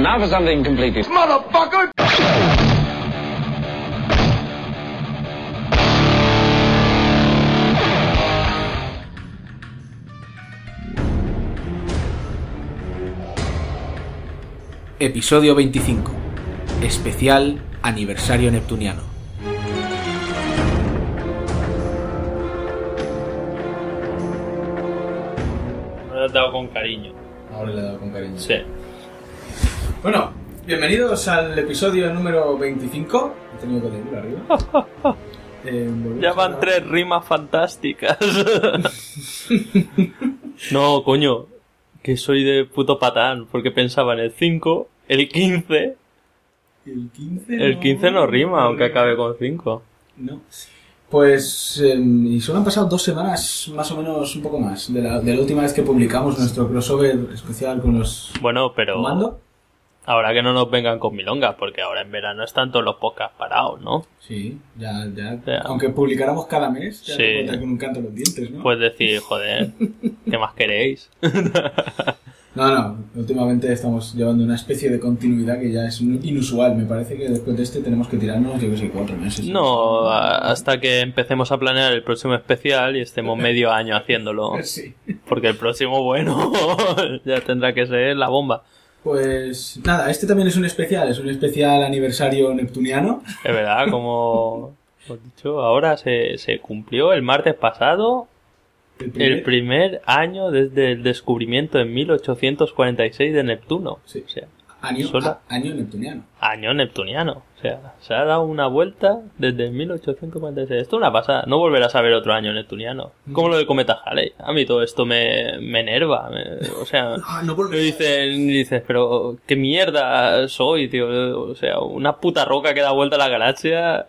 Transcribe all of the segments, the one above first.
And now for something completely... Motherfucker! Episodio 25. Especial Aniversario Neptuniano. Has dado con cariño. Ahora le he dado con cariño. Sí. Bueno, bienvenidos al episodio número 25. He tenido que leerlo arriba. Eh, Ya van tres rimas fantásticas. no, coño. Que soy de puto patán. Porque pensaba en el 5, el 15. El 15 El 15 no rima, aunque acabe con 5. No. Pues, eh, y solo han pasado dos semanas, más o menos, un poco más, de la, de la última vez que publicamos nuestro crossover especial con los Bueno, pero Comando. Ahora que no nos vengan con milongas, porque ahora en verano están todos los podcasts parados, ¿no? Sí, ya, ya. Ya. Aunque publicáramos cada mes, ya Sí. te con un canto en los dientes, ¿no? Puedes decir, joder, ¿qué más queréis? No, no, últimamente estamos llevando una especie de continuidad que ya es inusual. Me parece que después de este tenemos que tirarnos, yo que sé, cuatro meses. No, a- hasta que empecemos a planear el próximo especial y estemos medio año haciéndolo. Sí. Porque el próximo, bueno, ya tendrá que ser la bomba. Pues nada, este también es un especial, es un especial aniversario neptuniano. Es verdad, como os dicho, ahora se, se cumplió el martes pasado El primer- el primer año desde el descubrimiento en 1846 de Neptuno. Sí. O sea, año, sola- a- año neptuniano. año neptuniano. O sea, se ha dado una vuelta desde 1846. Esto es una pasada. No volverás a ver otro año neptuniano. Como lo del cometa Halley. A mí todo esto me, me enerva. me- o sea, Ah, no me dicen, dices, pero qué mierda soy, tío. O sea, una puta roca que da vuelta a la galaxia.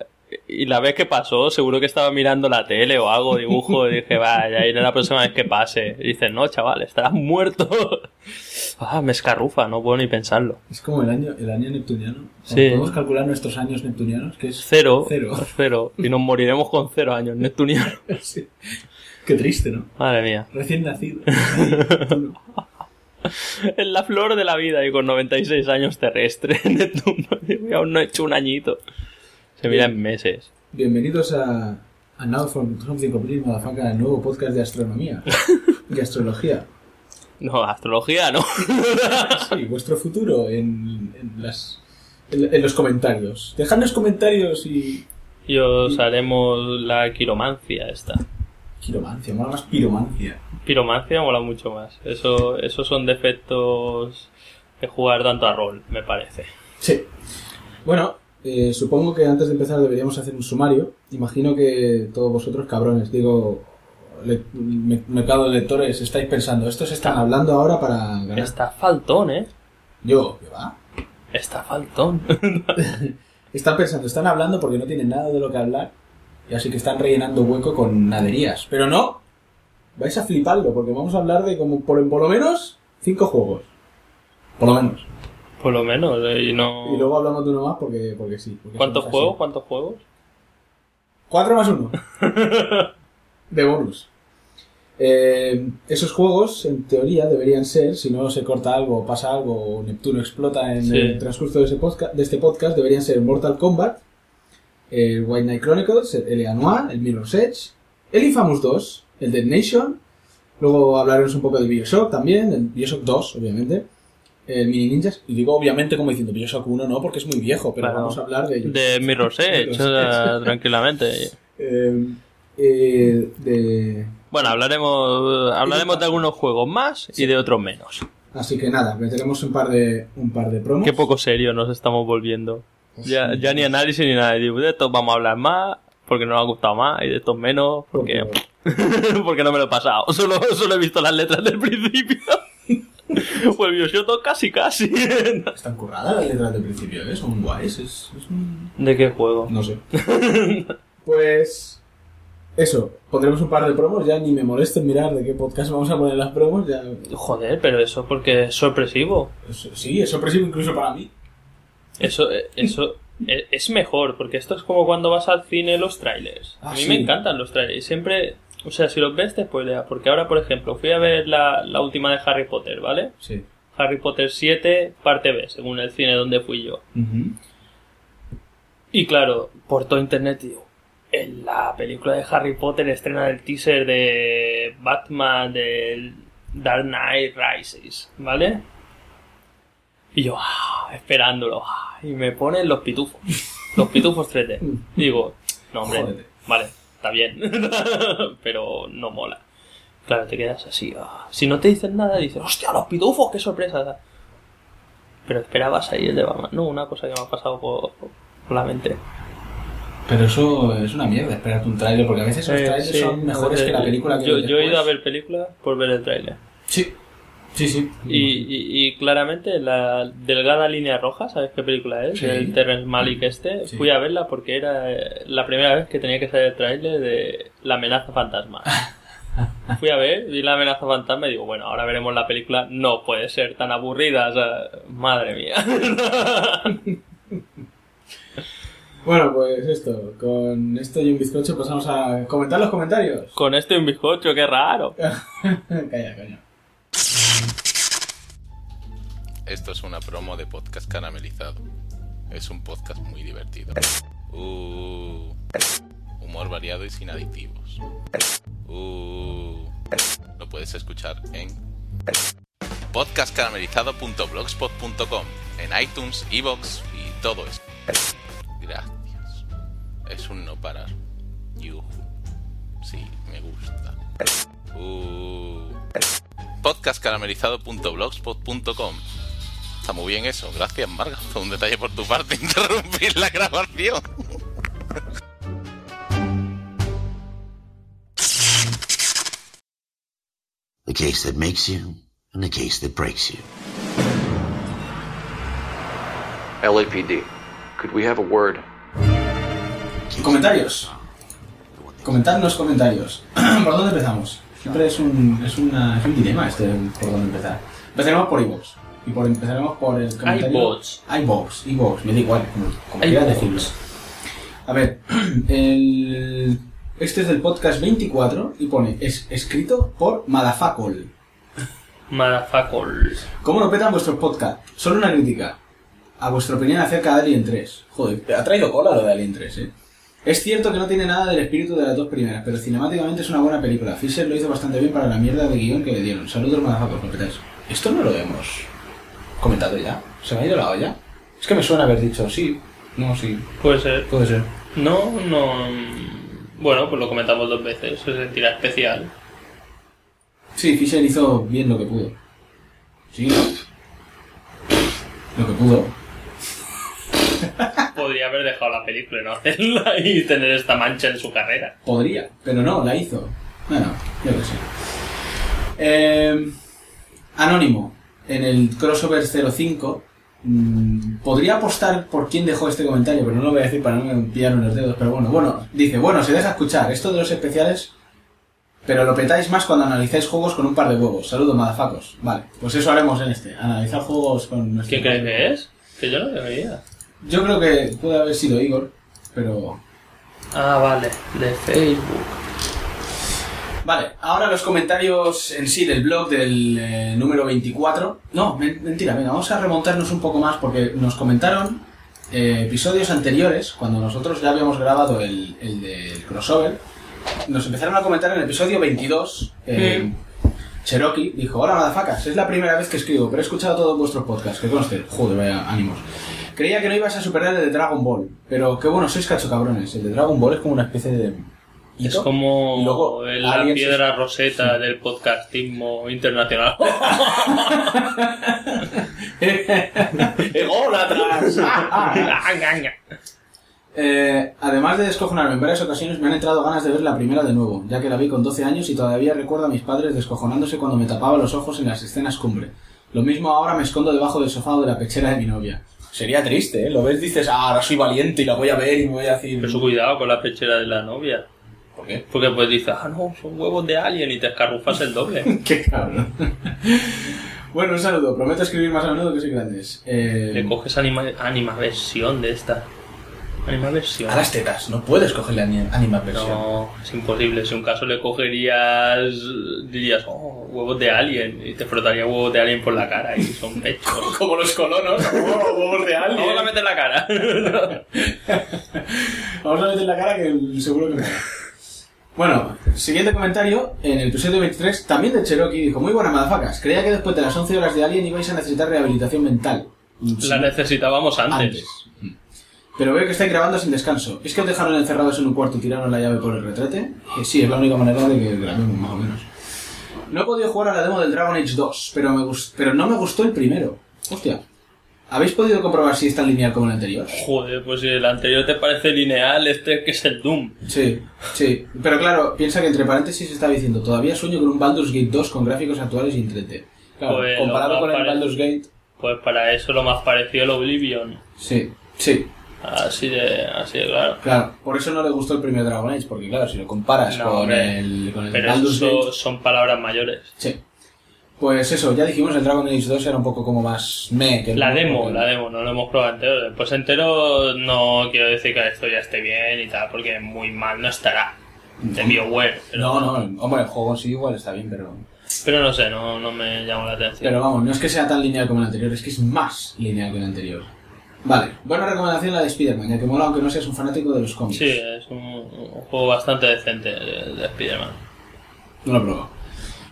Y la vez que pasó, seguro que estaba mirando la tele o algo, dibujo, y dije, vaya, iré la próxima vez que pase. Y dices, no, chaval, estarás muerto. ah, me escarrufa, no puedo ni pensarlo. Es como el año, el año neptuniano. Sí. Podemos calcular nuestros años neptunianos, que es Cero. Cero. Cero. Y nos moriremos con cero años, Neptuniano. Sí. Qué triste, ¿no? Madre mía. Recién nacido. Es la flor de la vida y con 96 años terrestre. Neptuno. Aún no he hecho un añito. Se mira en meses. Bienvenidos a, a Now from Something Complete, Motherfucker, el nuevo podcast de astronomía y astrología. No, astrología no. Sí, vuestro futuro en, en las, en, en los comentarios. Dejadnos comentarios y... Y os haremos la quiromancia esta. Quiromancia, mola más piromancia. Piromancia mola mucho más. Eso, esos son defectos de jugar tanto a rol, me parece. Sí. Bueno, eh, supongo que antes de empezar deberíamos hacer un sumario. Imagino que todos vosotros, cabrones, digo, le- me- mercado de lectores, estáis pensando, estos están hablando ahora para ganar. Está faltón, ¿eh? Yo, ¿qué va? Está faltón. Están pensando, están hablando porque no tienen nada de lo que hablar. Y así que están rellenando hueco con naderías. Pero no, vais a fliparlo porque vamos a hablar de como por, por lo menos cinco juegos. Por lo menos. Por lo menos. eh, Y no... Y luego hablamos de uno más porque, porque sí. porque ¿Cuántos así. juegos? ¿Cuántos juegos? Cuatro más uno. de bonus. Eh, esos juegos, en teoría, deberían ser, si no se corta algo, o pasa algo, o Neptuno explota en Sí. el transcurso de, ese podcast, de este podcast, deberían ser Mortal Kombat, el White Knight Chronicles, el. Noir, el Mirror's Edge, el Infamous 2, el Dead Nation, luego hablaremos un poco de Bioshock también, el Bioshock 2, obviamente, el Mini Ninjas, y digo obviamente como diciendo Bioshock 1 no, porque es muy viejo, pero Claro. vamos a hablar de ellos. De Mirror's Edge, tranquilamente. Eh, eh, de... Bueno, hablaremos, hablaremos de algunos juegos más y de otros menos. Así que nada, meteremos un par de, un par de promos. Qué poco serio nos estamos volviendo. Ya, ya ni análisis ni nada. De estos vamos a hablar más porque nos ha gustado más y de estos menos porque, porque no me lo he pasado. Solo, solo he visto las letras del principio. Pues el Bioshock 2 casi casi. Están curradas las letras del principio, ¿eh? Son guays, es, es un... ¿De qué juego? No sé. pues... Eso, pondremos un par de promos, ya ni me molesten mirar de qué podcast vamos a poner las promos, ya... Joder, pero eso porque es sorpresivo. es- sí, es sorpresivo incluso para mí. Eso, eso e- es mejor, porque esto es como cuando vas al cine los trailers. Ah, a mí sí. me encantan los trailers. Y siempre, o sea, si los ves te spoilea. Porque ahora, por ejemplo, fui a ver la, la última de Harry Potter, ¿vale? Sí. Harry Potter 7, parte B, según el cine donde fui yo. Y claro, por todo internet, digo, en la película de Harry Potter estrena el teaser de Batman del Dark Knight Rises, ¿vale? Y yo, ah, esperándolo, ah, y me ponen los pitufos, los pitufos 3D. Y digo, no, hombre, vale, está bien, pero no mola. Claro, te quedas así. ah. Si no te dicen nada, dices, hostia, los pitufos, qué sorpresa. Pero esperabas ahí el de Batman. No, una cosa que me ha pasado por, por la mente. Pero eso es una mierda, espérate un tráiler, porque a veces los Eh, trailers sí, son mejores que la película que yo, yo he ido a ver películas por ver el tráiler. Sí, sí, sí. Y, y, y claramente la delgada línea roja, ¿sabes qué película es? Sí. El Terrence Malick este. Sí. Fui a verla porque era eh, la primera vez que tenía que salir el tráiler de La amenaza fantasma. Fui a ver, vi La amenaza fantasma y digo, bueno, ahora veremos la película. No puede ser tan aburrida, o sea, madre mía. Bueno, pues esto, con esto y un bizcocho pasamos a comentar los comentarios. Con esto y un bizcocho, qué raro. Calla, coño. Esto es una promo de podcast caramelizado. Es un podcast muy divertido. Uh, humor variado y sin aditivos. Uh, lo puedes escuchar en podcastcaramelizado.blogspot.com, en iTunes, Evox y todo eso. Gracias. Es un no parar. Yuhu. Sí, me gusta. Uh, podcastcaramelizado.blogspot.com Está muy bien eso. Gracias, Marga. Fue un detalle por tu parte interrumpir la grabación. The case that makes you and the case that breaks you. LAPD, could we have a word? Comentarios. Comentadnos comentarios. ¿Por dónde empezamos? Siempre es un, es, una, es un dilema este por dónde empezar. Empezaremos por iVoox. Y por, empezaremos por el comentario... iVoox, iVoox, me da igual, como, como quieras decirlo. A ver, el, este es del podcast 24 y pone, es escrito por Madafacol. Motherfuckers. ¿Cómo no petan vuestros podcasts? Solo una crítica. A vuestra opinión acerca de Alien 3. Joder, ha traído cola lo de Alien 3, ¿eh? Es cierto que no tiene nada del espíritu de las dos primeras, pero cinemáticamente es una buena película. Fisher lo hizo bastante bien para la mierda de guion que le dieron. Saludos, madafacos, lo petáis. Esto no lo hemos comentado ya. ¿Se me ha ido la olla? Es que me suena haber dicho sí. No, sí. Puede ser. Puede ser. No, no. mm, Bueno, pues lo comentamos dos veces. Se sentirá especial. Sí, Fisher hizo bien lo que pudo. Sí. Lo que pudo. Podría haber dejado la película y no hacerla y tener esta mancha en su carrera. Podría, pero no, la hizo. Bueno, yo qué sé. Eh, Anónimo, en el crossover 05, mm, podría apostar por quién dejó este comentario, pero no lo voy a decir para no me pillar en los dedos, pero bueno, bueno, dice, bueno, se deja escuchar, esto de los especiales, pero lo petáis más cuando analizáis juegos con un par de huevos. Saludos, madafacos. Vale, pues eso haremos en este, analizar juegos con nuestro... ¿Quién crees que es? Que yo no debería. Yo creo que puede haber sido Igor, pero Ah, vale. De Facebook. Vale, ahora los comentarios en sí del blog del eh, número 24. No, men- mentira, venga, vamos a remontarnos un poco más porque nos comentaron eh, episodios anteriores, cuando nosotros ya habíamos grabado el, el del crossover. Nos empezaron a comentar en el episodio 22. eh, Cherokee dijo: Hola, madafacas, es la primera vez que escribo, pero he escuchado todos vuestros podcasts, que conste. Joder, vaya ánimos. Creía que no ibas a superar el de Dragon Ball, pero qué bueno, sois cacho cabrones. El de Dragon Ball es como una especie de. Es como Y luego la piedra roseta del podcastismo internacional. ¡Ególatras! Eh, además de descojonarme en varias ocasiones, me han entrado ganas de ver la primera de nuevo, ya que la vi con 12 años y todavía recuerdo a mis padres descojonándose cuando me tapaba los ojos en las escenas cumbre. Lo mismo ahora me escondo debajo del sofá o de la pechera de mi novia. Sería triste, ¿eh? Lo ves, dices, ah, ahora soy valiente y la voy a ver y me voy a decir... Pero eso cuidado con la pechera de la novia. ¿Por qué? Porque pues dices, ah, no, son huevos de alien y te escarrufas el doble. Qué cabrón. bueno, un saludo. Prometo escribir más a menudo que soy grandes. Eh, Le coges anima, animaversión de esta. Anima versión. A las tetas, no puedes cogerle ani- anima versión. No, es imposible. Si un caso le cogerías, dirías, oh, huevos de alien, y te frotaría huevos de alien por la cara y son pechos. Como los colonos, oh, huevos de alien. Vamos a meter la cara. Vamos a meter la cara que seguro que me Bueno, siguiente comentario. En el episodio 23, también de Cherokee, dijo: Muy buenas, madafacas. Creía que después de las 11 horas de Alien ibais a necesitar rehabilitación mental. la necesitábamos antes. antes. Pero veo que estáis grabando sin descanso. ¿Es que os dejaron encerrados en un cuarto y tiraron la llave por el retrete? Que sí, es la única manera de que grabemos, más o menos. No he podido jugar a la demo del Dragon Age 2, pero, me gust- pero no me gustó el primero. Hostia. ¿Habéis podido comprobar si es tan lineal como el anterior? Joder, pues si el anterior te parece lineal, este que es el Doom. Sí, sí. Pero claro, piensa que entre paréntesis está diciendo todavía sueño con un Baldur's Gate 2 con gráficos actuales y en 3D. Claro, Pues, comparado con el Baldur's Gate, Pues para eso lo más parecido al Oblivion. sí, sí. Así de, así de claro. Claro, por eso no le gustó el primer Dragon Age, porque claro, si lo comparas No, con, hombre. el, con el Pero Baldur's eso Gate... son palabras mayores. Sí. Pues eso, ya dijimos, el Dragon Age 2 era un poco como más me que el La demo, la demo, no lo hemos probado entero. Después entero no quiero decir que esto ya esté bien y tal, porque muy mal no estará. De BioWare. Pero, No, no, hombre, el juego sí igual está bien, pero... pero no sé, no, no me llama la atención. Pero vamos, no es que sea tan lineal como el anterior, es que es más lineal que el anterior. Vale, buena recomendación la de Spider-Man, ya que mola aunque no seas un fanático de los cómics. Sí, es un, un juego bastante decente de, de Spider-Man. No lo he probado.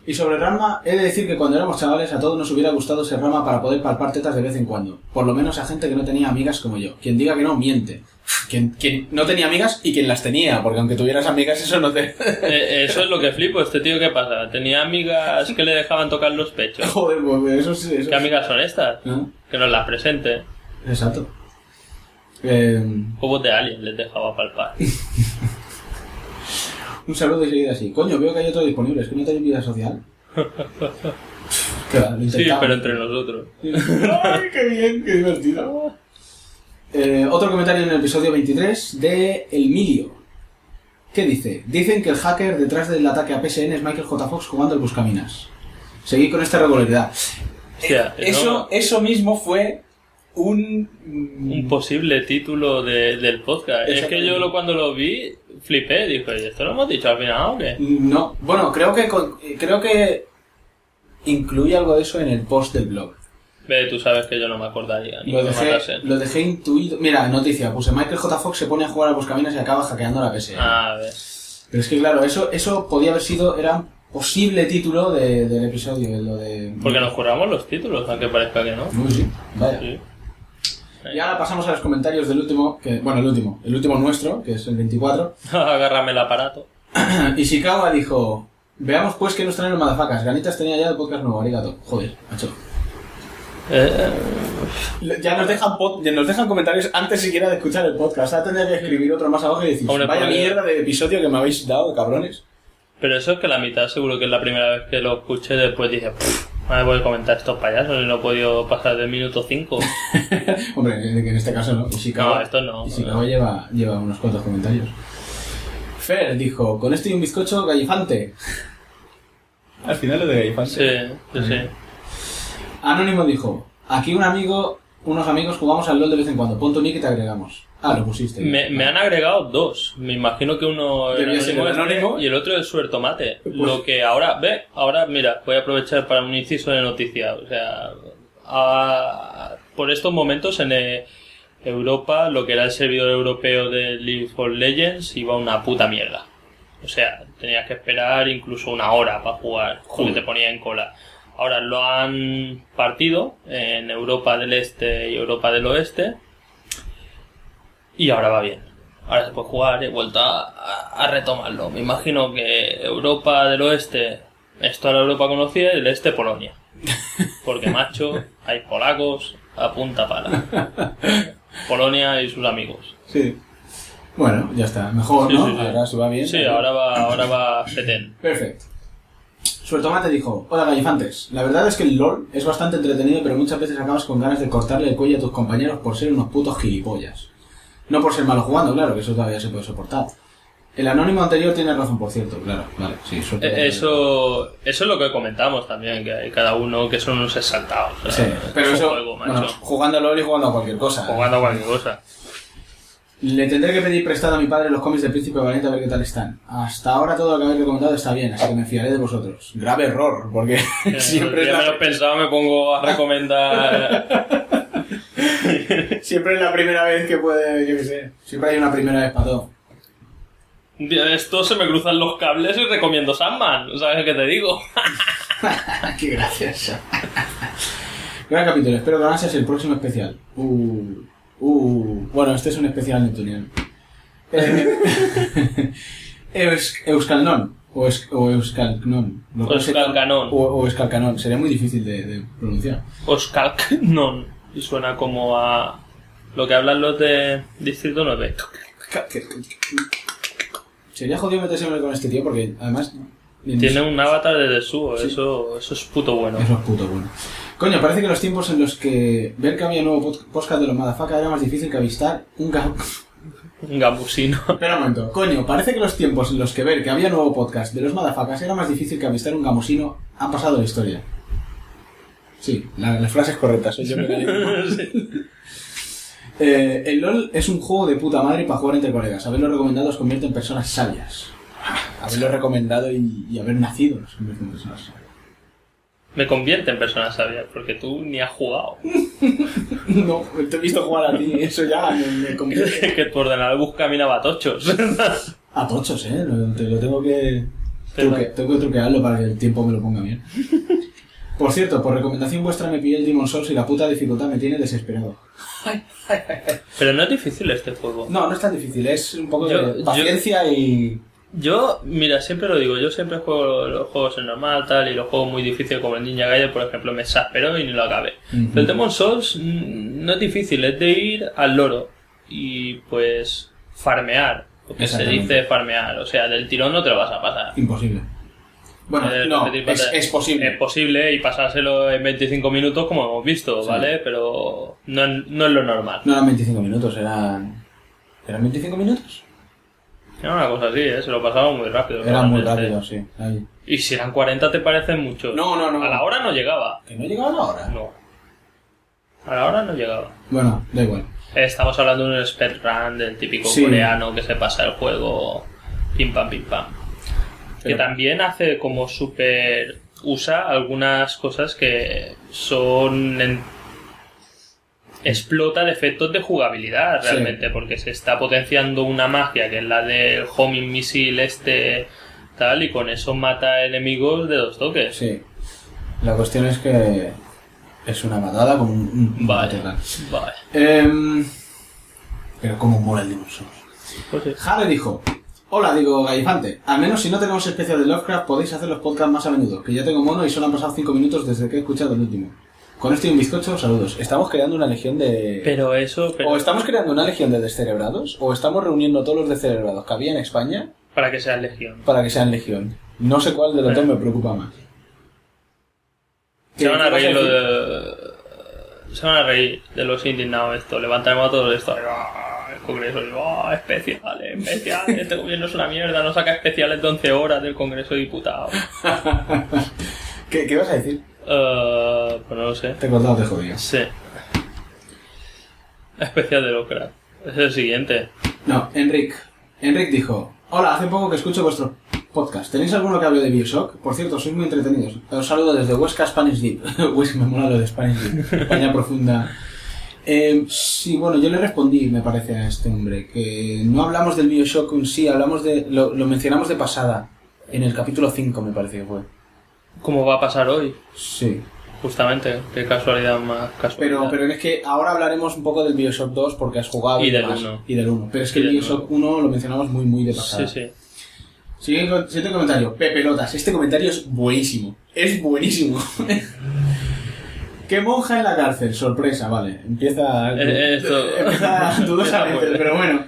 Y sobre Rama, he de decir que cuando éramos chavales a todos nos hubiera gustado ser Rama para poder palpar tetas de vez en cuando. Por lo menos a gente que no tenía amigas como yo. Quien diga que no, miente. Quien, quien no tenía amigas y quien las tenía, porque aunque tuvieras amigas eso no te... Eh, eso es lo que flipo, este tío, ¿qué pasa? Tenía amigas que le dejaban tocar los pechos. Joder, pues eso sí... Eso ¿Qué amigas son estas? ¿No? Que nos las presente. Exacto. Eh, Juegos de Alien les dejaba palpar. un saludo y seguida así. Coño, veo que hay otro disponible, es que no tenéis vida social. Lo Sí, pero entre nosotros. ¡Ay, qué bien, qué divertido! Eh, otro comentario en el episodio 23 de El Milio. ¿Qué dice? Dicen que el hacker detrás del ataque a PSN es Michael J. Fox jugando el Buscaminas. Seguí con esta regularidad. Eh, eso, ¿no? eso mismo fue un... un posible título de- del podcast. Es que yo lo, cuando lo vi, flipé. Dije, ¿y esto lo hemos dicho al final o qué? No, bueno, creo que con- creo que incluye algo de eso en el post del blog. Ve, tú sabes que yo no me acordaría. Ni Lo dejé, lo dejé intuido. Mira, noticia, puse Michael J. Fox se pone a jugar a Buscaminas y acaba hackeando la PSN. Ah, a ver. Pero es que claro, eso, eso podía haber sido, era posible título de- del episodio, lo de... Porque nos curramos los títulos, aunque parezca que no. Uy, sí, vaya. Sí. Y ahora pasamos a los comentarios del último, que, bueno, el último, el último nuestro, que es el 24. Agárrame el aparato. Ishikawa dijo, veamos pues que nos traen los madafacas. Ganitas tenía ya el podcast nuevo, arigato. Joder, macho. Eh, Ya nos dejan, pod- ya nos dejan comentarios antes siquiera de escuchar el podcast. Ahora tendría que escribir otro más abajo y decir, Hombre, vaya porque- mierda de episodio que me habéis dado, cabrones. pero eso es que la mitad seguro que es la primera vez que lo escuché. Después dije, "Pff, me voy a comentar estos payasos y no he podido pasar del minuto 5. Hombre, en en este caso no. Ishikawa, No, esto no. Ishikawa lleva, lleva unos cuantos comentarios. Fer dijo, con esto y un bizcocho gallifante. Al final lo de gallifante. Sí, sí, sí. Anónimo dijo, aquí un amigo, unos amigos jugamos al LOL de vez en cuando. Pon tu nick y te agregamos. Ah, lo pusiste. Me, me han agregado dos. Me imagino que uno era el este anónimo. y el otro es Suer Tomate. Pues- Lo que ahora, ve, ahora mira, voy a aprovechar para un inciso de noticia. O sea, a- por estos momentos en eh, Europa, lo que era el servidor europeo de League of Legends iba una puta mierda. O sea, tenías que esperar incluso una hora para jugar, porque te ponía en cola. Ahora lo han partido en Europa del Este y Europa del Oeste. Y ahora va bien. Ahora se puede jugar, he vuelto a, retomarlo. Me imagino que Europa del Oeste es toda la Europa conocida y del Este Polonia. Porque, macho, hay polacos a punta pala. Polonia y sus amigos. Sí. Bueno, ya está. Mejor, Sí, ¿no? sí, sí. Ahora se va bien. Sí, ahora va, ahora va Feten. Perfecto. Suertomate dijo, hola gallifantes, la verdad es que el LOL es bastante entretenido pero muchas veces acabas con ganas de cortarle el cuello a tus compañeros por ser unos putos gilipollas. No por ser malo jugando, claro, que eso todavía se puede soportar. El anónimo anterior tiene razón, por cierto, claro, vale, sí, Suertomate. Eh, Eso, eso es lo que comentamos también, que hay cada uno que son unos exaltados. o Sí, pero eso, juego, macho. bueno, jugando a LOL y jugando a cualquier cosa. Jugando a cualquier cosa. Le tendré que pedir prestado a mi padre los cómics del Príncipe Valiente a ver qué tal están. Hasta ahora todo lo que habéis recomendado está bien, así que me fiaré de vosotros. Grave error, porque siempre es, ya me lo pensado, me pongo a recomendar. siempre es la primera vez que puede, yo qué sé. Siempre hay una primera vez para todo. Esto se me cruzan los cables y recomiendo Sandman. ¿Sabes qué te digo? Qué gracioso. Gran capítulo, espero que seas el próximo especial. Uh, uh, bueno, este es un especial neptuniano. Eh, Eus, Euskalnon. O, es, o Euskalcanon. O, o Euskalcanon. Sería muy difícil de, de pronunciar. Oskalknon. Y suena como a lo que hablan los de Distrito 9. Sería jodido meterse con este tío porque además. Tiene un avatar de Desuo, eso, eso es puto bueno. Eso es puto bueno. Coño, parece que los tiempos en los que ver que había nuevo pod- podcast de los Madafaka era más difícil que avistar un ga- Un gambusino. Espera un momento. Coño, parece que los tiempos en los que ver que había nuevo podcast de los Madafacas era más difícil que avistar un gamusino han pasado la historia. Sí, la- las frases correctas. Soy yo que la. Eh, el LOL es un juego de puta madre para jugar entre colegas. Haberlo recomendado os convierte en personas sabias. Haberlo recomendado y, y haber nacido os convierte en personas sabias. Me convierte en persona sabia, porque tú ni has jugado. No, te he visto jugar a ti, eso ya me, me convierte. que tu ordenador busca minabatochos. A tochos, eh. Lo, te lo tengo que. Truque- tengo que truquearlo para que el tiempo me lo ponga bien. Por cierto, por recomendación vuestra me pillé el Demon Souls y la puta dificultad me tiene desesperado. Pero no es difícil este juego. No, no es tan difícil, es un poco Yo- de yo- paciencia y. Yo, mira, siempre lo digo, yo siempre juego los juegos en normal, tal, y los juegos muy difíciles como el Ninja Gaiden, por ejemplo, me exasperó y ni lo acabé. Ujú. Pero el Demon Souls mm, no es difícil, es de ir al loro y pues farmear, lo que se dice farmear, o sea, del tirón no te lo vas a pasar. imposible. Bueno, Eh, no, es, posible. Es posible y pasárselo en 25 minutos como hemos visto, Sí. ¿vale? Pero no, no es lo normal. No eran 25 minutos, eran. ¿Eran 25 minutos? Era una cosa así, ¿eh? Se lo pasaba muy rápido. Eran muy realmente. rápidos, sí. Ahí. Y si eran 40 te parecen muchos. No, no, no. A la hora no llegaba. ¿Que no llegaba la hora? No. A la hora no llegaba. Bueno, da igual. Estamos hablando de un speedrun del típico Sí. coreano que se pasa el juego pim pam pim pam. Pero- Que también hace como súper... usa algunas cosas que son... en- explota defectos de jugabilidad Sí. realmente porque se está potenciando una magia que es la del homing missile este tal y con eso mata enemigos de dos toques. Sí. La cuestión es que. Es una matada con un. Vale, vale. Em, pero como mola el Souls. Pues sí. Jade dijo, hola, digo Gallifante, al menos si no tenemos especial de Lovecraft podéis hacer los podcasts más a menudo, que ya tengo mono y solo han pasado 5 minutos desde que he escuchado el último. Con esto y un bizcocho, saludos. Estamos creando una legión de... Pero eso... pero- O estamos creando una legión de descerebrados, o estamos reuniendo todos los descerebrados que había en España para que sea legión. para que sean legión. No sé cuál de los dos me preocupa más. Se van a ¿Qué vas reír lo de... Se van a reír de los indignados esto. Levantaremos a todos esto. Congreso y ¡ah! especiales, especiales. Este gobierno es una mierda. No saca especiales de 11 horas del Congreso de Diputados. ¿Qué, qué vas a decir? Eh, pues no lo sé. Te he cortado, te jodía. Sí. Especial de Lovecraft. Es el siguiente. No, Enric. Enric dijo, hola, hace poco que escucho vuestro podcast. ¿Tenéis alguno que hable de Bioshock? Por cierto, sois muy entretenidos. Os saludo desde Huesca, Spanish Deep. Huesca, me mola lo de Spanish Deep. España profunda. Eh, sí, bueno, yo le respondí, me parece, a este hombre, que no hablamos del Bioshock en sí, hablamos de... Lo, lo mencionamos de pasada. En el capítulo 5, me parece que fue. ¿Cómo va a pasar hoy? Sí. Justamente. Qué casualidad más casualidad. Pero, pero es que ahora hablaremos un poco del Bioshock 2 porque has jugado Y del demás. uno. Y del 1. Pero es que el Bioshock 1 lo mencionamos muy, muy de pasada. Sí, sí. Siguiente, siguiente comentario. Pepelotas. Este comentario es buenísimo. Es buenísimo. ¿Qué monja en la cárcel? Sorpresa, vale. Empieza. Eh, esto- Empieza dudosamente, pero bueno.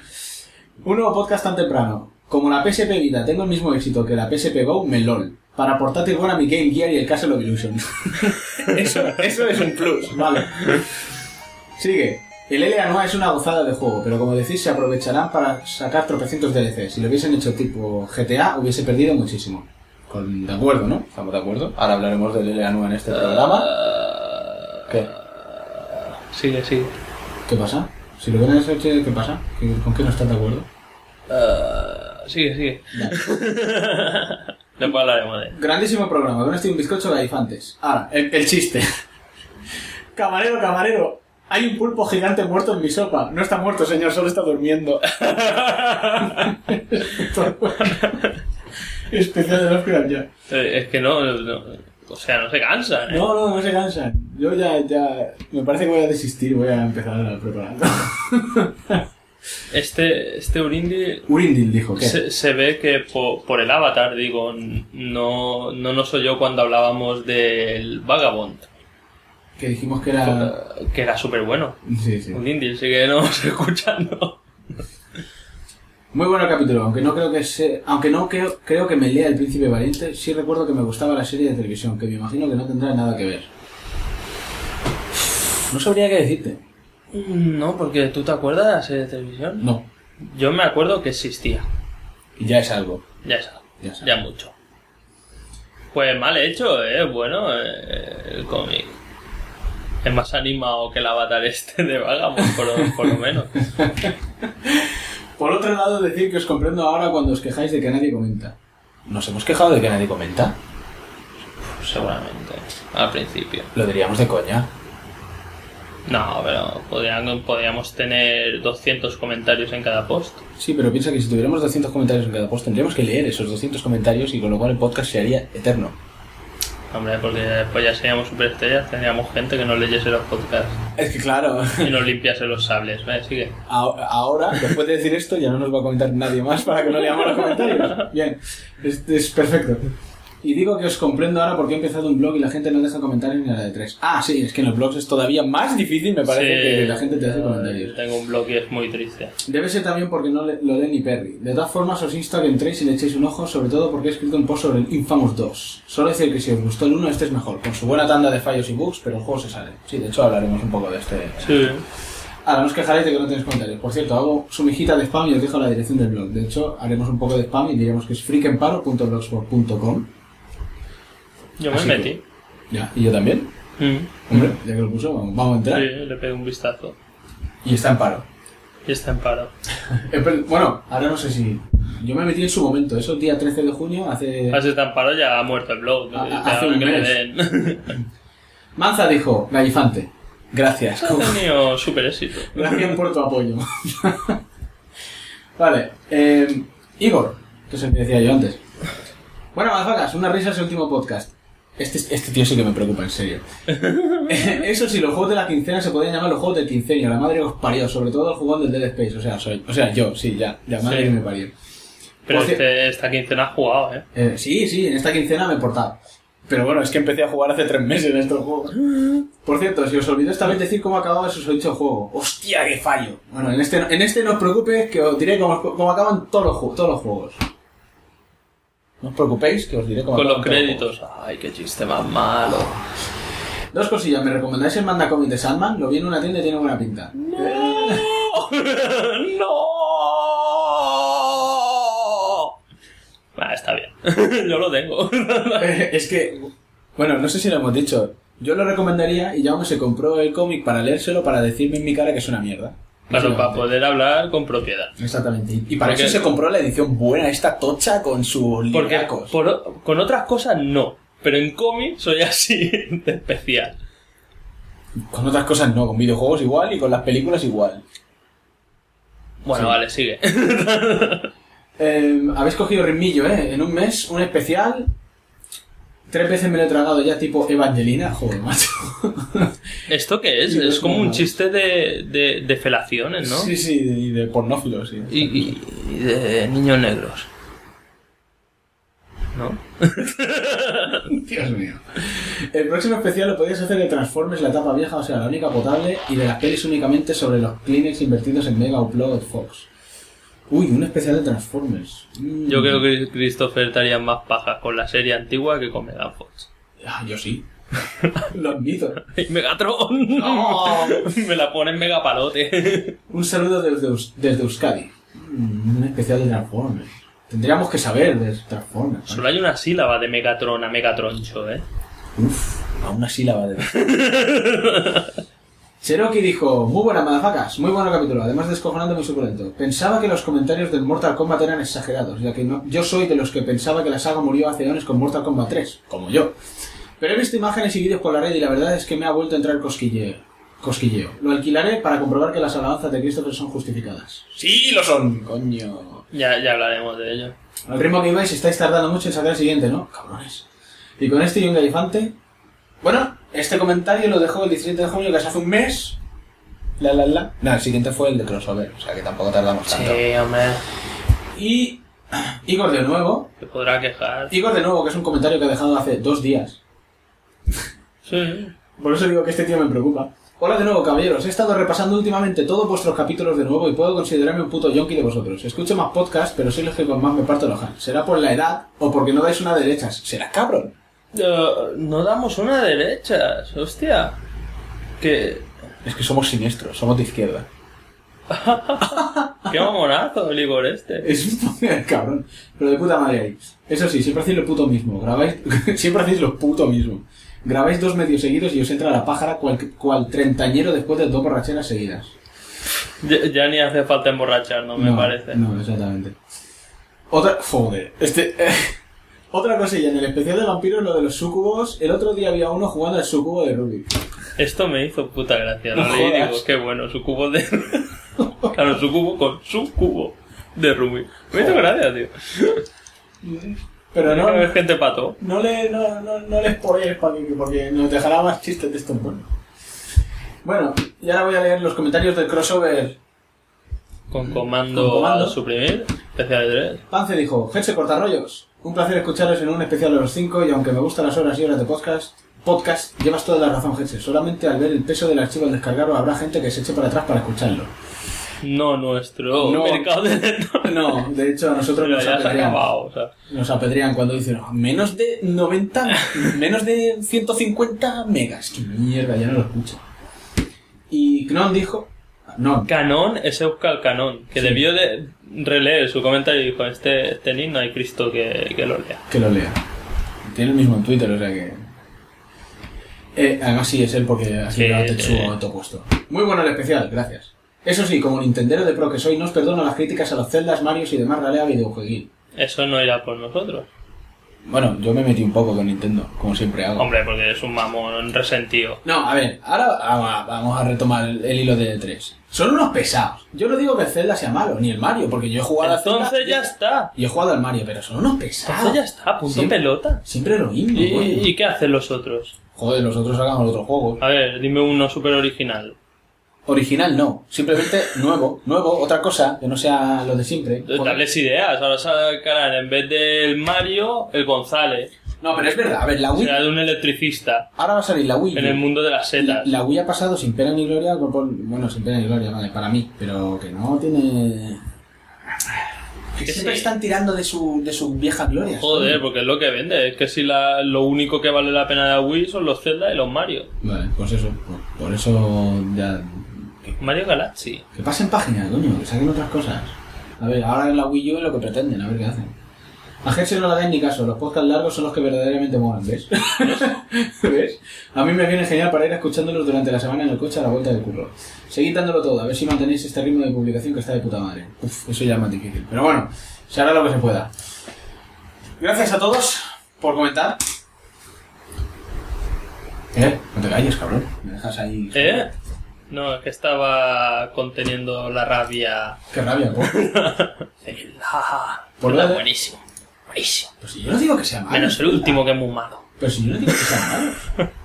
Un nuevo podcast tan temprano. Como la PSP Vita tengo el mismo éxito que la PSP Go, me lol. Para portátil buena mi Game Gear y el Castle of Illusion. eso, eso es un plus, vale. Sigue. El LA es una gozada de juego, pero como decís, se aprovecharán para sacar tropecientos DLC. Si lo hubiesen hecho tipo GTA, hubiese perdido muchísimo. Con, de acuerdo, ¿no? ¿Estamos de acuerdo? Ahora hablaremos del LA en este programa. ¿Qué? Sigue, sigue. ¿Qué pasa? Si lo ven en ese coche, ¿qué pasa? ¿Qué- ¿Con qué no estás de acuerdo? Ah, sigue, sigue. Después hablaremos de Grandísimo programa, con este un bizcocho de elefantes. Ahora, el, el chiste. Camarero, camarero, hay un pulpo gigante muerto en mi sopa. No está muerto, señor, solo está durmiendo. Especial de los ya. Eh, Es que no, no- o sea, no se cansa, ¿eh? No, no, no se cansan. Yo ya, ya, me parece que voy a desistir, voy a empezar a preparar. Este, este Urindi Urindil dijo que. se, se ve que po- por, el avatar, digo, no, no nos oyó cuando hablábamos del Vagabond, Que dijimos que era. que era súper bueno. Sí, sí. Urindi sigue nos escuchando. Muy bueno el capítulo, aunque no creo que se, aunque no creo, creo que me lea El Príncipe Valiente, sí recuerdo que me gustaba la serie de televisión, que me imagino que no tendrá nada que ver. No sabría qué decirte. No, porque tú te acuerdas de la serie de televisión. No, Yo me acuerdo que existía. y ya es algo. Ya es algo. Ya es Ya mucho. Pues mal hecho, eh. Bueno, eh, el cómic. Es más animado que el avatar este de Vagabond, por, lo- por lo menos. Por otro lado, decir que os comprendo ahora cuando os quejáis de que nadie comenta. ¿Nos hemos quejado de que nadie comenta? Seguramente. Al principio. Lo diríamos de coña. No, pero podrían- podríamos tener 200 comentarios en cada post. Sí, pero piensa que si tuviéramos 200 comentarios en cada post, tendríamos que leer esos 200 comentarios y con lo cual el podcast se haría eterno. Hombre, porque después ya seríamos superestrellas, tendríamos gente que nos leyese los podcasts Es que claro, y nos limpiase los sables. ¿Vale? Sigue. ahora, después de decir esto, ya no nos va a comentar nadie más para que no leamos los comentarios. Bien, es, es perfecto. Y digo que os comprendo ahora porque he empezado un blog y la gente no deja comentarios ni a la de tres. Ah, sí, es que en los blogs es todavía más difícil, me parece, Sí, que la gente te hace comentarios. Tengo un blog y es muy triste. Debe ser también porque no le- lo lee ni Perry. De todas formas, os insto a que entréis y le echéis un ojo, sobre todo porque he escrito un post sobre el Infamous 2. Solo decir que si os gustó el 1, este es mejor, con su buena tanda de fallos y bugs, pero el juego se sale. Sí, de hecho hablaremos un poco de este. Sí. Ahora, no os quejaréis de que no tenéis comentarios. Por cierto, hago su mijita de spam y os dejo la dirección del blog. De hecho, haremos un poco de spam y diremos que es freakenparo.blogspot.com. Yo me Así metí. que- Ya, y yo también. Mm. Hombre, ya que lo puso, vamos, vamos a entrar. Sí, le pegué un vistazo. Y está en paro. Y está en paro. Eh, Bueno, ahora no sé si... Yo me metí en su momento, eso día 13 de junio, hace... Así está en paro, ya ha muerto el blog. Ah, Ya hace un que mes. den. Manza dijo, Gallifante, gracias. ha tenido súper éxito. Gracias por tu apoyo. vale, eh, Igor, que que decía yo antes. Bueno, mazacas, una risa es el último podcast. Este, este tío sí que me preocupa, en serio. Eso sí, los juegos de la quincena se podrían llamar los juegos del quincenio, la madre os parió, sobre todo el jugón del Dead Space, o sea, soy, o sea, yo, sí, ya, la madre Sí. que me parió. Pero este, esta quincena ha jugado, ¿eh? Eh, sí, sí, en esta quincena me he portado. Pero bueno, es que empecé a jugar hace tres meses en estos juegos. Por cierto, si os olvidó esta vez decir cómo acababa ese susodicho juego. ¡Hostia, qué fallo! Bueno, en este, en este no os preocupéis, que os diré cómo, cómo acaban todos los, todos los juegos. No os preocupéis, que os diré cómo Con los créditos. Ay, qué chiste más malo. Dos cosillas, ¿me recomendáis el manda cómic de Sandman? Lo vi en una tienda y tiene buena pinta. ¡No! Ah, está bien. Yo lo tengo. Eh, es que, bueno, no sé si lo hemos dicho. Yo lo recomendaría y Jaume se compró el cómic para leérselo para decirme en mi cara que es una mierda. Claro, para poder hablar con propiedad. Exactamente. Y para Porque- eso se compró la edición buena, esta tocha con sus libracos. por- con otras cosas no. Pero en cómic soy así de especial. Con otras cosas no, con videojuegos igual y con las películas igual. Bueno, Sí. vale, sigue. Eh, Habéis cogido ritmillo, ¿eh? En un mes, un especial. Tres veces me lo he tragado ya tipo Evangelina. Joder, macho. ¿Esto qué es? Es es como un chiste de, de, de felaciones, ¿no? Sí, sí, y de pornófilos, sí. Y, y- y de niños negros. ¿No? Dios mío. El próximo especial lo podías hacer de Transformers, la etapa vieja, o sea, la única potable, y de las pelis únicamente sobre los Kleenex invertidos en Mega Upload Fox. Uy, un especial de Transformers. Mm. Yo creo que Christopher estaría más pajas con la serie antigua que con Megan Fox. Ah, yo sí. Lo admito. ¡Y Megatron! No. Me la pone en megapalote. Un saludo desde, Eus- desde Euskadi. Mm, Un especial de Transformers. Tendríamos que saber de Transformers. Solo hay una sílaba de Megatron a Megatroncho, ¿eh? Uf, a una sílaba de... Cherokee dijo, muy buena madafacas, muy buen capítulo, además descojonante muy suculento. Pensaba que los comentarios del Mortal Kombat eran exagerados, ya que no, yo soy de los que pensaba que la saga murió hace años con Mortal Kombat 3, como yo. Pero he visto imágenes y vídeos por la red y la verdad es que me ha vuelto a entrar cosquilleo. cosquilleo. Lo alquilaré para comprobar que las alabanzas de Christopher son justificadas. ¡Sí, lo son! Coño. Ya, ya hablaremos de ello. Al ritmo que ibais estáis tardando mucho en sacar el siguiente, ¿no? Cabrones. Y con este y un galifante... Bueno, este comentario lo dejó el 17 de junio, que es hace un mes. La, la, la. No, el siguiente fue el de crossover, o sea que tampoco tardamos tanto. Sí, hombre. Y Igor de nuevo. Se podrá quejar. Igor de nuevo, que es un comentario que ha dejado hace dos días. Sí. Por eso digo que este tío me preocupa. Hola de nuevo, caballeros. He estado repasando últimamente todos vuestros capítulos de nuevo y puedo considerarme un puto yonki de vosotros. Escucho más podcasts, pero soy los que con más me parto los. ¿Será por la edad o porque no dais una de derechas? ¿Será cabrón? No damos una derecha, hostia. Que. Es que somos siniestros, somos de izquierda. Qué mamonazo el Igor este. Es un cabrón. Pero de puta madre ahí. Eso sí, siempre hacéis lo puto mismo. Grabáis... siempre hacéis lo puto mismo. Grabáis dos medios seguidos y os entra la pájara cual, cual treintañero después de dos borracheras seguidas. Ya, ya ni hace falta emborracharnos, me No, parece. No, exactamente. Otra... Joder. Este... Otra cosilla, en el especial de vampiros, lo de los sucubos, el otro día había uno jugando al sucubo de Rubik. Esto me hizo puta gracia. Lo No leí y digo, qué bueno, su cubo de. claro, su cubo con su cubo de Rubik. Me hizo gracia, tío. Pero no, vez gente pató. no le, no, no, no le spoilees porque, porque nos dejará más chistes de estos buenos. Bueno, y ahora voy a leer los comentarios del crossover. Con comando, Con comando. a suprimir. Especial de 3. Pance dijo, Gente Cortarrollos, un placer escucharos en un especial de los 5 y aunque me gustan las horas y horas de podcast, podcast, llevas toda la razón, Gente. Solamente al ver el peso del archivo al descargarlo habrá gente que se eche para atrás para escucharlo. No nuestro No. mercado de lectores. No, de hecho a nosotros nos acabado, o sea. Nos apedrean cuando dicen "Oh, menos de 90, menos de 150 megas. Que mierda, ya no lo escucho. Y Knon dijo, no, Canon es Euskal Canon, que Sí. debió de releer su comentario y dijo, este, este nick no hay Cristo que, que lo lea. que lo lea. Tiene el mismo en Twitter, o sea que. Eh, además sí es él porque así ha hecho sí. autopuesto. Muy bueno el especial, gracias. Eso sí, como Nintendero de pro que soy, no os perdono las críticas a los Zeldas, Marios y demás ralea videojueguil. Eso no irá por nosotros. Bueno, yo me metí un poco con Nintendo, como siempre hago. Hombre, porque es un mamón resentido. No, a ver, ahora ah, vamos a retomar el, el hilo de E3. Son unos pesados. Yo no digo que el Zelda sea malo, ni el Mario, porque yo he jugado al Entonces Zelda ya está. y he jugado al Mario, pero son unos pesados. Entonces ya está, punto Siempre- pelota. Siempre lo mismo, ¿Y, y qué hacen los otros? Joder, los otros sacamos otros juegos. A ver, dime uno súper original. Original no, simplemente nuevo, nuevo, otra cosa, que no sea lo de siempre. Darles ideas. Ahora sacarán en vez del Mario, el González. No, pero es verdad, a ver, la Wii... Será de un electricista Ahora va a salir la Wii. en el mundo de las setas. La Wii ha pasado sin pena ni gloria, bueno, sin pena ni gloria, vale, para mí, pero que no tiene... Que siempre sí. están tirando de su, de su vieja gloria. Joder, porque es lo que vende. Es que si la, lo único que vale la pena de la Wii son los Zelda y los Mario. Vale, pues eso, por, por eso ya... Mario Galaxy. que pasen páginas, coño, que saquen otras cosas. A ver, ahora en la Wii U es lo que pretenden, a ver qué hacen. A Gerse no le hagáis ni caso, los podcasts largos son los que verdaderamente molan, ¿ves? ¿Ves? A mí me viene genial para ir escuchándolos durante la semana en el coche a la vuelta del curro. Seguid dándolo todo, a ver si mantenéis este ritmo de publicación que está de puta madre. Uf, eso ya es más difícil. Pero bueno, se hará lo que se pueda. Gracias a todos por comentar. Eh, no te calles, cabrón. Me dejas ahí. ¿Eh? No, es que estaba conteniendo la rabia. Qué rabia. Por Zelda lo de- buenísimo. Buenísimo. Pues si yo no digo que sea malo. Menos el último que es muy malo. Pero si yo no digo que sea malo.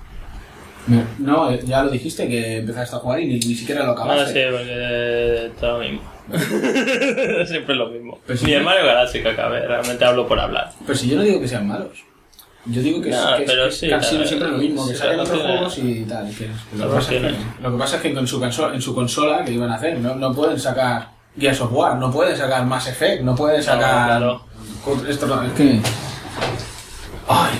No, eh, ya lo dijiste que empezaste a jugar y ni, ni siquiera lo No acabaste. sé, porque todo lo mismo. Siempre es lo mismo. Pero si Ni el Mario Galaxy que acabé, realmente hablo por hablar. Pero si yo no digo que sean malos. Yo digo que, es- No, es- que es sí, siempre lo mismo, que salen otros juegos y tal. que- lo, que pasa es que, tiene. lo que pasa es que con su consola, en su consola, que iban a hacer? No, no pueden sacar Gears of War, no pueden sacar Mass Effect, no pueden sacar... claro. Esto no, es que... Ay.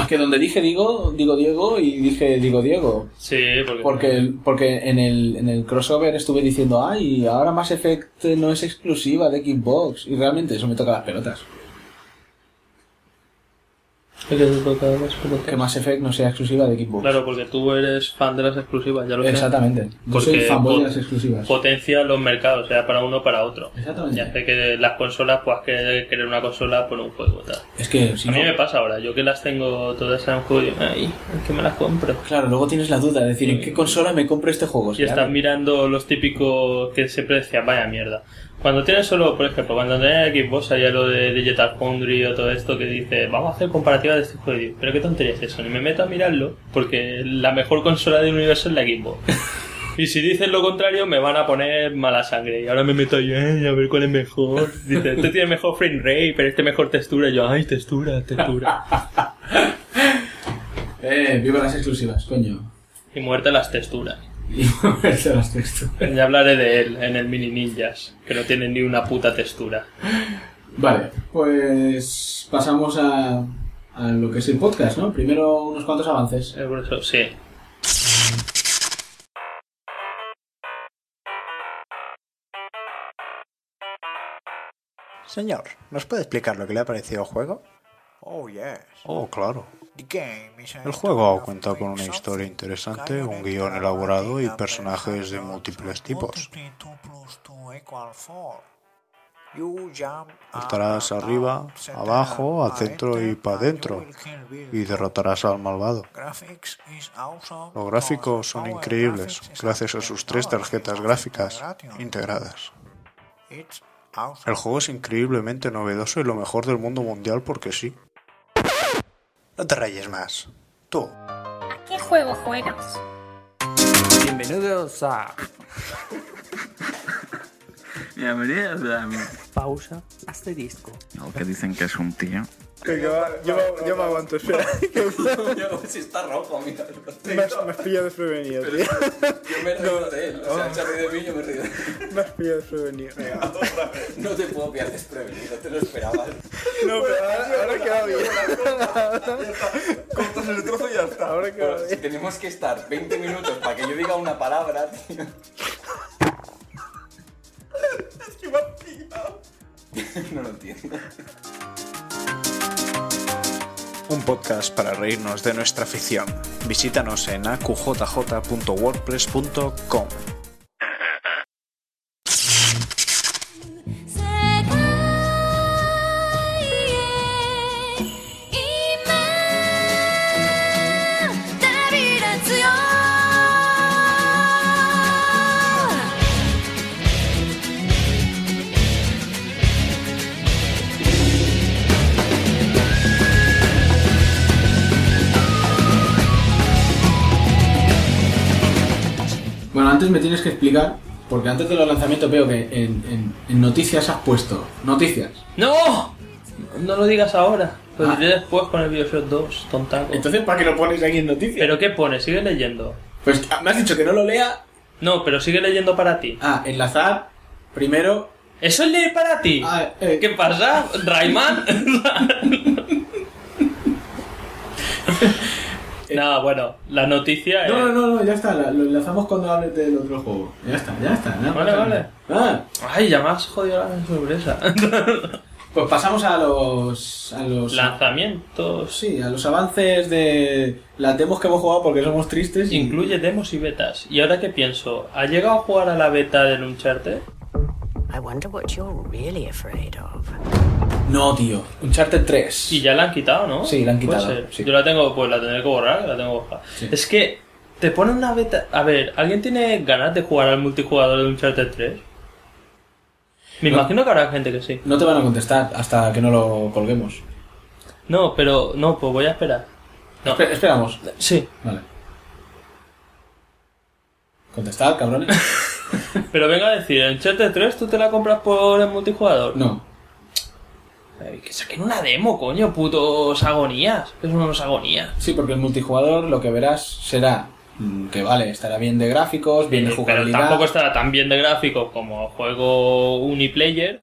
Es que donde dije digo, digo Diego y dije digo Diego. Sí, porque. Porque, porque en, el, en el crossover estuve diciendo, ay, ahora Mass Effect no es exclusiva de Xbox. Y realmente eso me toca las pelotas. Que Mass Effect no sea exclusiva de Xbox. Claro, porque tú eres fan de las exclusivas, ya lo sé. Exactamente. Yo soy Porque fanboy de las exclusivas. Potencia los mercados, sea para uno o para otro. Exactamente. Y hace que las consolas puedas querer, querer una consola por un juego. Tal. Es que si a mí no- me pasa ahora, yo que las tengo todas en un juego, ay, ¿en qué me las compro? Claro, luego tienes la duda de decir, ¿en qué consola me compro este juego? Y Claro. estás mirando los típicos que siempre decían, vaya mierda. Cuando tienes solo, por ejemplo, cuando tienes Xbox había lo de Digital Foundry o todo esto que dice, vamos a hacer comparativa de este juego. Pero qué tontería es eso, ni me meto a mirarlo porque la mejor consola del universo es la Xbox. Y si dicen lo contrario, me van a poner mala sangre. Y ahora me meto yo, "Ay, a ver cuál es mejor. Dice, este tiene mejor frame rate, pero este mejor textura. Y yo, ay, textura, textura. Eh, viva las exclusivas, coño. Y muerte las texturas. Y moverse las texturas. Ya hablaré de él en el Mini Ninjas, que no tiene ni una puta textura. Vale, pues pasamos a, a lo que es el podcast, ¿no? Primero unos cuantos avances. Eh, sí. Señor, ¿nos puede explicar lo que le ha parecido el juego? Oh, yes. Oh, claro. El juego cuenta con una historia interesante, un guion elaborado y personajes de múltiples tipos. Saltarás arriba, abajo, al centro y para adentro y derrotarás al malvado. Los gráficos son increíbles gracias a sus tres tarjetas gráficas integradas. El juego es increíblemente novedoso y lo mejor del mundo mundial porque sí. No te rayes más. Tú. ¿A qué juego juegas? Bienvenidos a Bienvenidos a mi... Pausa Asterisco. Al que dicen que es un tío. Yo, me aguanto, espera. si está rojo, mira. Me has, me has pillado desprevenido, tío. Yo me he reído de él. O sea, se ha reído de mí, yo me he reído de él. Me has pillado desprevenido. No te puedo pillar desprevenido, te lo esperabas. No, pero ahora, ahora queda bien. Cortas el trozo y ya está. Ahora queda si bien. tenemos que estar 20 minutos para que yo diga una palabra, tío. No lo entiendo. Un podcast para reírnos de nuestra afición. Visítanos en aqjj.wordpress.com. antes me tienes que explicar, porque antes de los lanzamientos veo que en, en- en noticias has puesto noticias. ¡No! No lo digas ahora. Lo Ah. diré después con el Bioshock 2, tontaco. Entonces, ¿para qué lo pones aquí en noticias? ¿Pero qué pone? Sigue leyendo. Pues me has dicho que no lo lea. No, pero sigue leyendo para ti. Ah, enlazar primero. ¿Eso es leer para ti? Ah, eh, ¿Qué pasa? ¿Rayman? no, bueno, la noticia es... No, no, no, no, ya está, la- lo enlazamos cuando hables del otro juego. Ya está, ya está. nada Vale, vale. nada. Ah, Ay, ya me has jodido la sorpresa. pues pasamos a los. a los. Lanzamientos. Sí, a los avances de las demos que hemos jugado porque somos tristes. y- Incluye demos y betas. Y ahora que pienso, ¿ha llegado a jugar a la beta del Uncharted? I wonder what you're really afraid of. No, tío. Uncharted 3. Y ya la han quitado, ¿no? Sí, la han quitado, sí. Yo la tengo, pues la tendré que borrar, que la tengo borrada. Sí. Es que te ponen una beta. A ver, ¿alguien tiene ganas de jugar al multijugador de Uncharted 3? Me No. imagino que habrá gente que sí. No te van a contestar hasta que no lo colguemos. No, pero no, pues voy a esperar. No. Esperamos. Sí, Vale. Contestad, cabrones. pero venga a decir, ¿en Uncharted 3 tú te la compras por el multijugador? No. Ay, que saquen una demo, coño, putos agonías. Que son unos agonías. Sí, porque el multijugador lo que verás será mm, que vale, estará bien de gráficos, bien de Pero jugabilidad. tampoco estará tan bien de gráficos como juego uniplayer.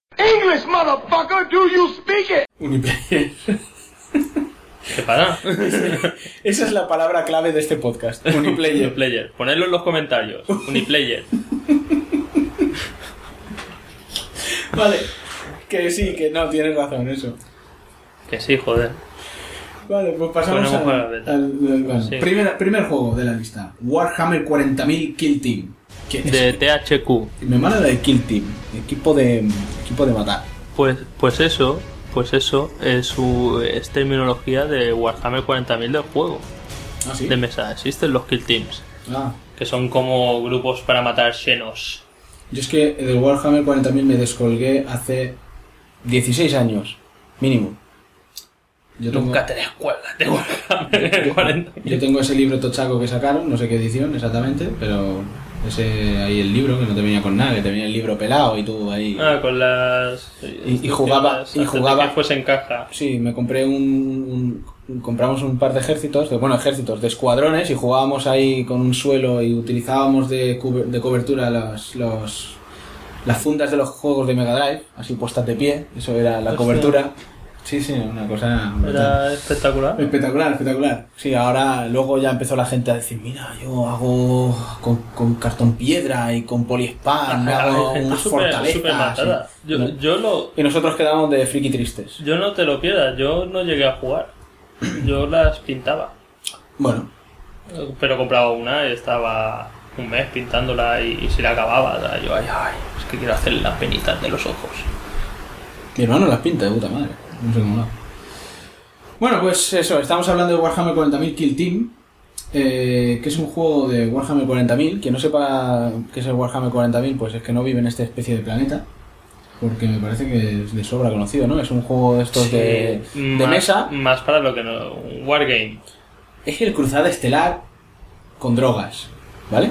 Uniplayer. ¿Qué pasa? Esa es la palabra clave de este podcast. Uniplayer. Uniplayer. Ponedlo en los comentarios. Uniplayer. vale. Que sí, que no, tienes razón, eso. Que sí, joder. Vale, pues pasamos al, al- al- bueno, Sí. primer, primer juego de la lista. Warhammer 40.000 Kill Team. De THQ. Me mala la de Kill Team. Equipo de, equipo de matar. Pues, pues eso, pues eso es, su, es terminología de Warhammer 40.000 del juego. ¿Ah, sí? De mesa. Existen los Kill Teams. Ah. Que son como grupos para matar xenos. Yo es que del Warhammer 40.000 me descolgué hace 16 años. Mínimo. Yo tengo, Nunca te descuelgas de Warhammer 40.000. yo tengo ese libro tochaco que sacaron, no sé qué edición exactamente, pero ese ahí el libro que no te venía con nada, que te venía el libro pelado y tú ahí. Ah, con las. Y- y jugaba- y jugaba- Que fuese en caja. Sí, me compré un, compramos un par de ejércitos, de, bueno, ejércitos de escuadrones y jugábamos ahí con un suelo y utilizábamos de, cuber- de cobertura las, los, las fundas de los juegos de Mega Drive, así puestas de pie, eso era la Hostia. cobertura. Sí, sí, una cosa. Era espectacular. Espectacular, espectacular. Sí, ahora luego ya empezó la gente a decir, mira, yo hago con, con cartón piedra y con poliespan, hago unas fortalezas. y- Yo, yo lo, y nosotros quedamos de friki tristes. yo no te lo pierdas, yo no llegué a jugar. Yo las pintaba. Bueno, Pero compraba una y estaba un mes pintándola y, y si la acababa, o sea, yo, ay, ay, es que quiero hacer las penitas de los ojos. Mi hermano las pinta de puta madre. No sé cómo no. Bueno, pues eso, estamos hablando de Warhammer 40.000 Kill Team, eh, que es un juego de Warhammer 40.000. Quien no sepa qué es el Warhammer 40.000, pues es que no vive en esta especie de planeta. Porque me parece que es de sobra conocido, ¿no? Es un juego de estos de, de más, mesa. Más para lo que no. Un wargame. Es el cruzada estelar con drogas, ¿vale?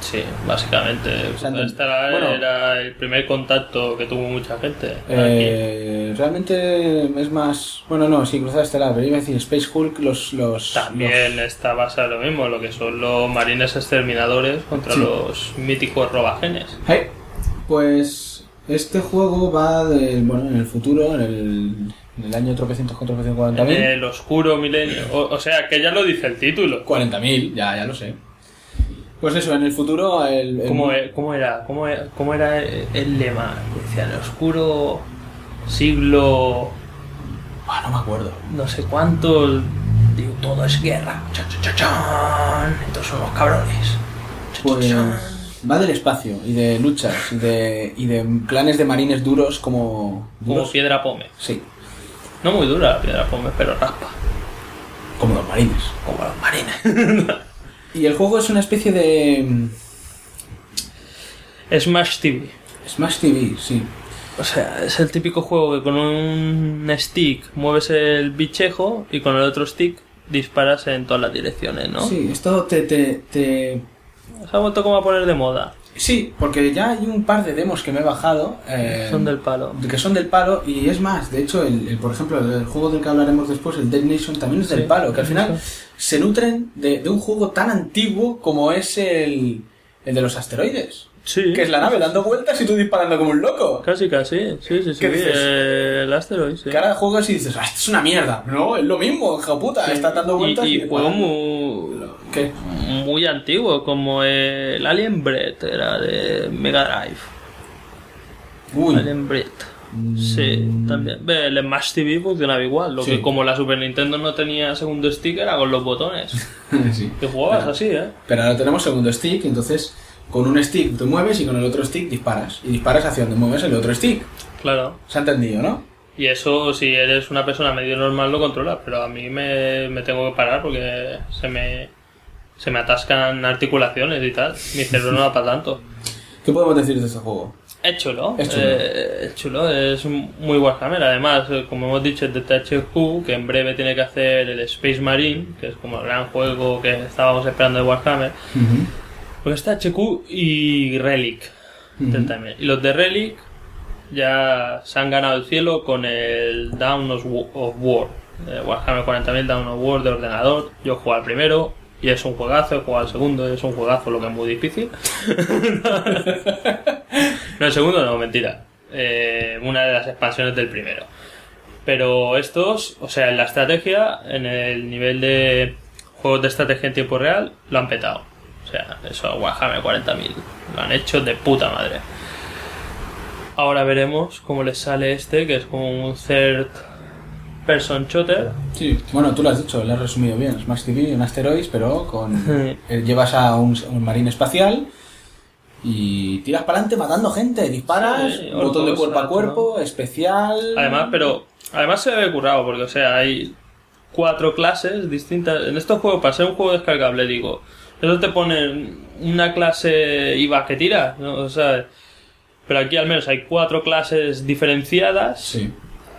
Sí, básicamente. sea, era, bueno. era el primer contacto que tuvo mucha gente. Eh, realmente es más... Bueno, no, sí, cruzada estelar, pero iba a decir Space Hulk, los... los También está basado en lo mismo, lo que son los marines exterminadores contra Sí. los míticos robagenes. Hey, pues este juego va del, bueno, en el futuro, en el, en el año tropecientos con tropecientos cuarenta En mil. el oscuro milenio. O, o sea, que ya lo dice el título. 40.000, ya, ya lo sé. Pues eso, en el futuro... El, el- ¿Cómo, e- cómo era? ¿Cómo, e- cómo era el lema? Decía, el oscuro siglo... Ah, no me acuerdo. no sé cuánto... Digo, todo es guerra. Cha, cha, cha, chan. Entonces son los cabrones. Pues va del espacio y de luchas y de, y de planes de marines duros como... Como piedra pome. Sí, No muy dura la piedra pome, pero raspa. como los marines. Como los marines. Y el juego es una especie de... mm, Smash TV. Smash TV, sí. O sea, es el típico juego que con un stick mueves el bichejo y con el otro stick disparas en todas las direcciones, ¿no? Sí, esto te, te, te, Se ha vuelto como a poner de moda. Sí, porque ya hay un par de demos que me he bajado. eh, Son del palo. Que son del palo, y es más, de hecho, el, el, por ejemplo, el, juego del que hablaremos después, el Dead Nation, también es del Sí, palo, que al final se nutren de, de un juego tan antiguo como es el, el de los asteroides. Sí. Que es la nave dando vueltas y tú disparando como un loco. Casi, casi. Sí, sí, sí. ¿Qué dices? Eh, el Asteroid, sí. Que ahora juegas y dices, ah, esto es una mierda. No, es lo mismo, hija puta, está dando vueltas y, y, y juego muy, ¿Qué? muy antiguo, como el Alien Bread, era de Mega Drive. Uy. Mm. Alien Bread. Sí, también. Ve, El Smash TV funcionaba igual. Lo Sí. que como la Super Nintendo no tenía segundo stick era con los botones. sí. Que jugabas Pero- así, ¿eh? Pero ahora tenemos segundo stick, entonces con un stick te mueves y con el otro stick disparas. Y disparas hacia donde mueves el otro stick. Claro. ¿Se ha entendido, no? Y eso, si eres una persona medio normal, lo controlas. Pero a mí me, me tengo que parar porque se me, se me atascan articulaciones y tal. Mi cerebro no da para tanto. ¿Qué podemos decir de este juego? Es chulo. Es chulo. Eh, es chulo, es muy Warhammer. Además, eh, como hemos dicho, es de THQ, que en breve tiene que hacer el Space Marine, que es como el gran juego que estábamos esperando de Warhammer. Pues es THQ y Relic. También. Y los de Relic ya se han ganado el cielo con el Down of War. eh, Warhammer 40.000 Down of War de ordenador. Yo jugué al primero y es un juegazo, he jugado al segundo y es un juegazo, lo que es muy difícil. no, el segundo no, mentira. Eh, una de las expansiones del primero. Pero estos, o sea, en la estrategia, en el nivel de juegos de estrategia en tiempo real, lo han petado. O sea, eso Warhammer 40.000. Lo han hecho de puta madre. Ahora veremos cómo les sale este, que es como un third person shooter. Sí, bueno, tú lo has dicho, lo has resumido bien. Smash TV, un asteroids, pero con eh, llevas a un, un marín espacial y tiras para adelante matando gente, disparas, Sí, un botón de cuerpo a ¿no? cuerpo, especial. Además, pero además se ve currado porque, o sea, hay cuatro clases distintas. En estos juegos, para ser un juego descargable, digo, eso te ponen una clase IVA que tira, ¿no? O sea, pero aquí al menos hay cuatro clases diferenciadas. Sí.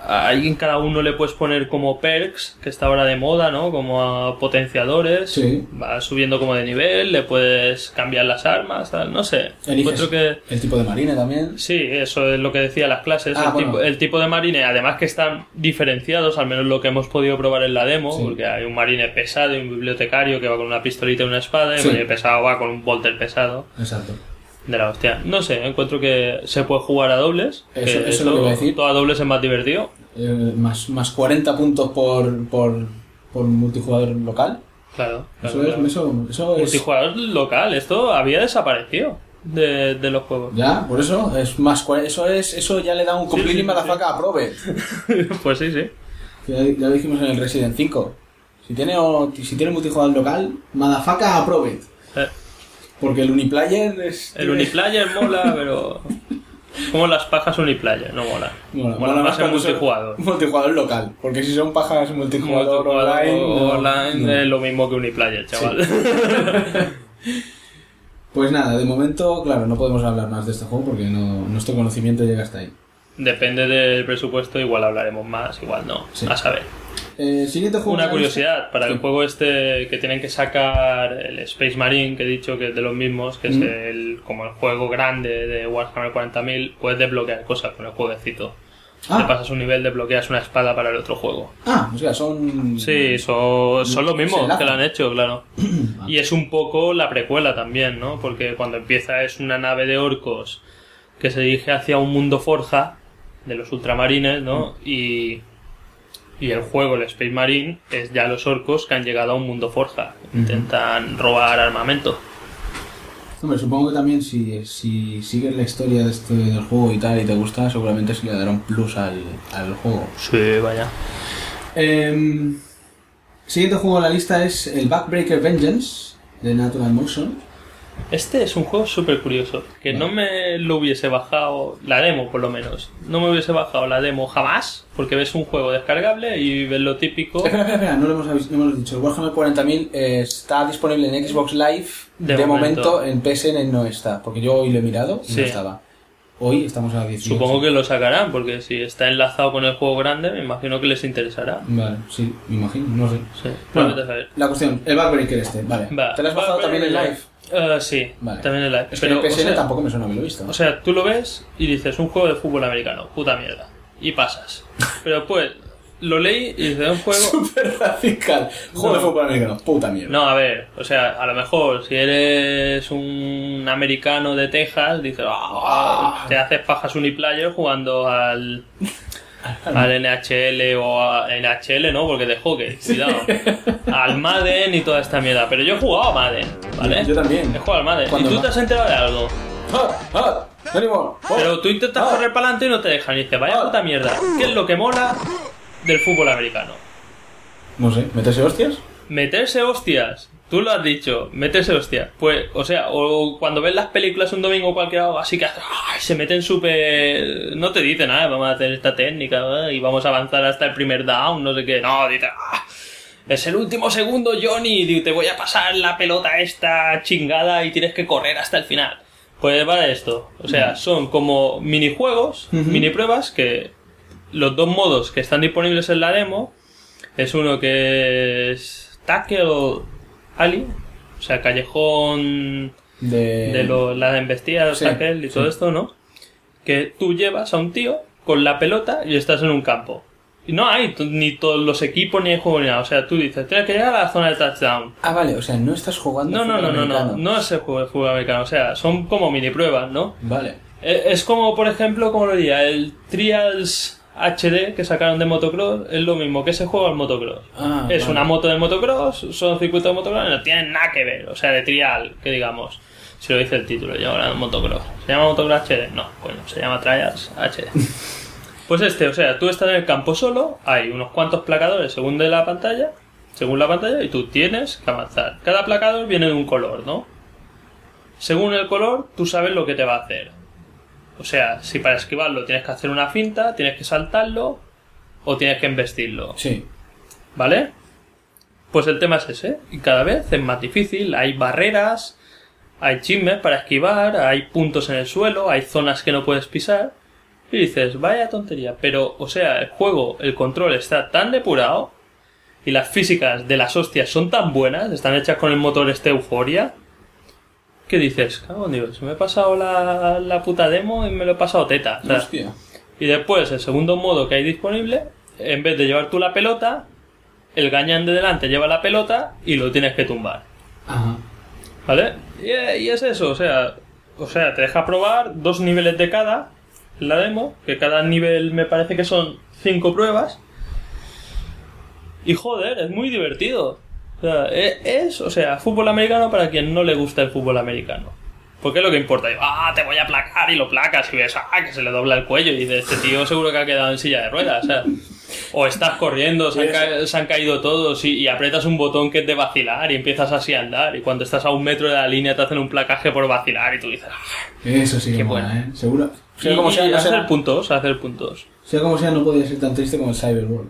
Ahí en cada uno le puedes poner como perks, que está ahora de moda, ¿no? Como a potenciadores. Sí. Va subiendo como de nivel, le puedes cambiar las armas, tal, no sé. Eliges que... el tipo de marine también. Sí, eso es lo que decía las clases. Ah, el, bueno. tipo, el tipo de marine, además que están diferenciados, al menos lo que hemos podido probar en la demo, Sí. porque hay un marine pesado y un bibliotecario que va con una pistolita y una espada, y Sí. el marine pesado va con un bolter pesado. Exacto. De la hostia. No sé, encuentro que se puede jugar a dobles. Eso- que eso es lo que iba a decir. Todo a dobles es más divertido. Eh, más, más 40 puntos por, por, por multijugador local. Claro. Eso claro, es, eso, eso es. Multijugador local, esto había desaparecido de, de los juegos. Ya, por eso es más eso es eso ya le da un completely sí, sí, motherfucker a Prove. pues sí, sí. Ya, ya lo dijimos en el Resident 5. Si tiene o- si tiene multijugador local, motherfucker a. Eh, Porque el uniplayer es El uniplayer mola, pero. Como las pajas uniplayer, no mola. Mola, Mola mola más en multijugador. multijugador local, porque si son pajas multijugador, online, no- online no. es lo mismo que uniplayer, chaval. Pues nada, de momento, claro, no podemos hablar más de este juego porque no, nuestro conocimiento llega hasta ahí. Depende del presupuesto, igual hablaremos más, igual no. Sí. A saber. Eh, siguiente juego. Una curiosidad, para el juego este que tienen que sacar el Space Marine, que he dicho que es de los mismos, que es el como el juego grande de Warhammer 40.000, puedes desbloquear cosas con el jueguecito. Ah. Te pasas un nivel, desbloqueas una espada para el otro juego. Ah, o sea, son. Sí, son, son los mismos que lo han hecho, claro. Y es un poco la precuela también, ¿no? Porque cuando empieza es una nave de orcos que se dirige hacia un mundo forja de los ultramarines, ¿no? Y, y el juego, el Space Marine, es ya los orcos que han llegado a un mundo forja. Intentan robar armamento. Hombre, supongo que también si, si sigues la historia de este, del juego y tal y te gusta, seguramente se le dará un plus al, al juego. Sí, vaya. Em, siguiente juego en la lista es el Backbreaker Vengeance de Natural Motion. Este es un juego súper curioso. Que no me lo hubiese bajado, la demo por lo menos. No me hubiese bajado la demo jamás, porque ves un juego descargable y ves lo típico. Espera, espera, espera, no lo hemos, avis- no hemos dicho. El Warhammer 40.000 eh, está disponible en Xbox Live. De, De momento. momento. en PSN no está, porque yo hoy lo he mirado y Sí. no estaba. Hoy estamos a 18. Supongo que lo sacarán, porque si está enlazado con el juego grande, me imagino que les interesará. Vale, sí, me imagino, no sé. Sí, Bueno, la cuestión, el Backbreaker este, vale. Va. ¿Te lo has bajado también en live? Eh, sí, Vale. también en live. Es que Pero, o PSN sea, tampoco me suena haberlo visto. O sea, tú lo ves y dices, un juego de fútbol americano, puta mierda. Y pasas. Pero pues, lo leí y dices, un juego... Súper radical. Juego de fútbol americano, puta mierda. No, a ver, o sea, a lo mejor si eres un americano de Texas, dices, "Ah, te haces pajas uniplayer jugando al, al NHL o a NHL, ¿no? Porque de hockey, cuidado. al Madden y toda esta mierda. Pero yo he jugado a Madden, ¿vale? Yo también. He jugado al Madden. ¿Y ¿Cuándo tú más? te has enterado de algo? ¡Ánimo! Pero tú intentas correr para adelante y no te dejan. Y dices, vaya puta mierda. ¿Qué es lo que mola del fútbol americano? No sé, ¿meterse hostias? Meterse hostias. Tú lo has dicho, meterse hostias. Pues, o sea, o cuando ves las películas un domingo cualquier algo así que ay, se meten súper... No te dicen, ah, vamos a hacer esta técnica ah, y vamos a avanzar hasta el primer down, no sé qué. No, dicen, "Ah, es el último segundo, Johnny, te voy a pasar la pelota esta chingada y tienes que correr hasta el final. Pues va de esto. O sea, son como minijuegos, mini pruebas que los dos modos que están disponibles en la demo es uno que es Tackle Alley, o sea, callejón De... de lo, la embestida, Sí, tackle y todo sí. esto, ¿no? Que tú llevas a un tío con la pelota y estás en un campo. Y no hay ni todos los equipos ni hay juego ni nada. O sea, tú dices, tienes que llegar a la zona de touchdown. Ah, vale, o sea, no estás jugando No, no, no, no, no. No es el juego de fútbol americano. O sea, son como mini pruebas, ¿no? Vale. Eh, Es como, por ejemplo, como lo diría, el Trials HD que sacaron de motocross es lo mismo que ese juego al motocross. Ah, es vale. una moto de motocross, son circuitos de motocross, no tienen nada que ver. O sea, de trial, que digamos. Si lo dice el título, yo ahora motocross. ¿Se llama motocross HD? No, coño, se llama Trials HD. Pues este, o sea, tú estás en el campo solo, hay unos cuantos placadores según de la pantalla, según la pantalla, y tú tienes que avanzar. Cada placador viene de un color, ¿no? Según el color, tú sabes lo que te va a hacer. O sea, si para esquivarlo tienes que hacer una finta, tienes que saltarlo o tienes que embestirlo. Sí. ¿Vale? Pues el tema es ese. Y cada vez es más difícil. Hay barreras, hay chismes para esquivar, hay puntos en el suelo, hay zonas que no puedes pisar. Y dices, vaya tontería. Pero, o sea, el juego, el control está tan depurado y las físicas de las hostias son tan buenas, están hechas con el motor este Euforia, que dices, cago en Dios, me he pasado la, la puta demo y me lo he pasado teta. O sea, Hostia. y después, el segundo modo que hay disponible, en vez de llevar tú la pelota, el gañán de delante lleva la pelota y lo tienes que tumbar. Ajá. ¿Vale? Y, y es eso, o sea, o sea, te deja probar dos niveles de cada la demo, que cada nivel me parece que son cinco pruebas. Y joder, es muy divertido. O sea, e- es, o sea, fútbol americano para quien no le gusta el fútbol americano. Porque es lo que importa. Digo, ah, te voy a placar y lo placas y ves, ah, que se le dobla el cuello y de este tío seguro que ha quedado en silla de ruedas. O, sea, o estás corriendo, se han, ca- se han caído todos y, y aprietas un botón que es de vacilar y empiezas así a andar. Y cuando estás a un metro de la línea te hacen un placaje por vacilar y tú dices, ah, Eso sí que Qué mola, bueno. ¿eh? Seguro. Sea y, como sea, no hacer puntos, hacer puntos. sea como sea, no podía ser tan triste como el Cyberworld.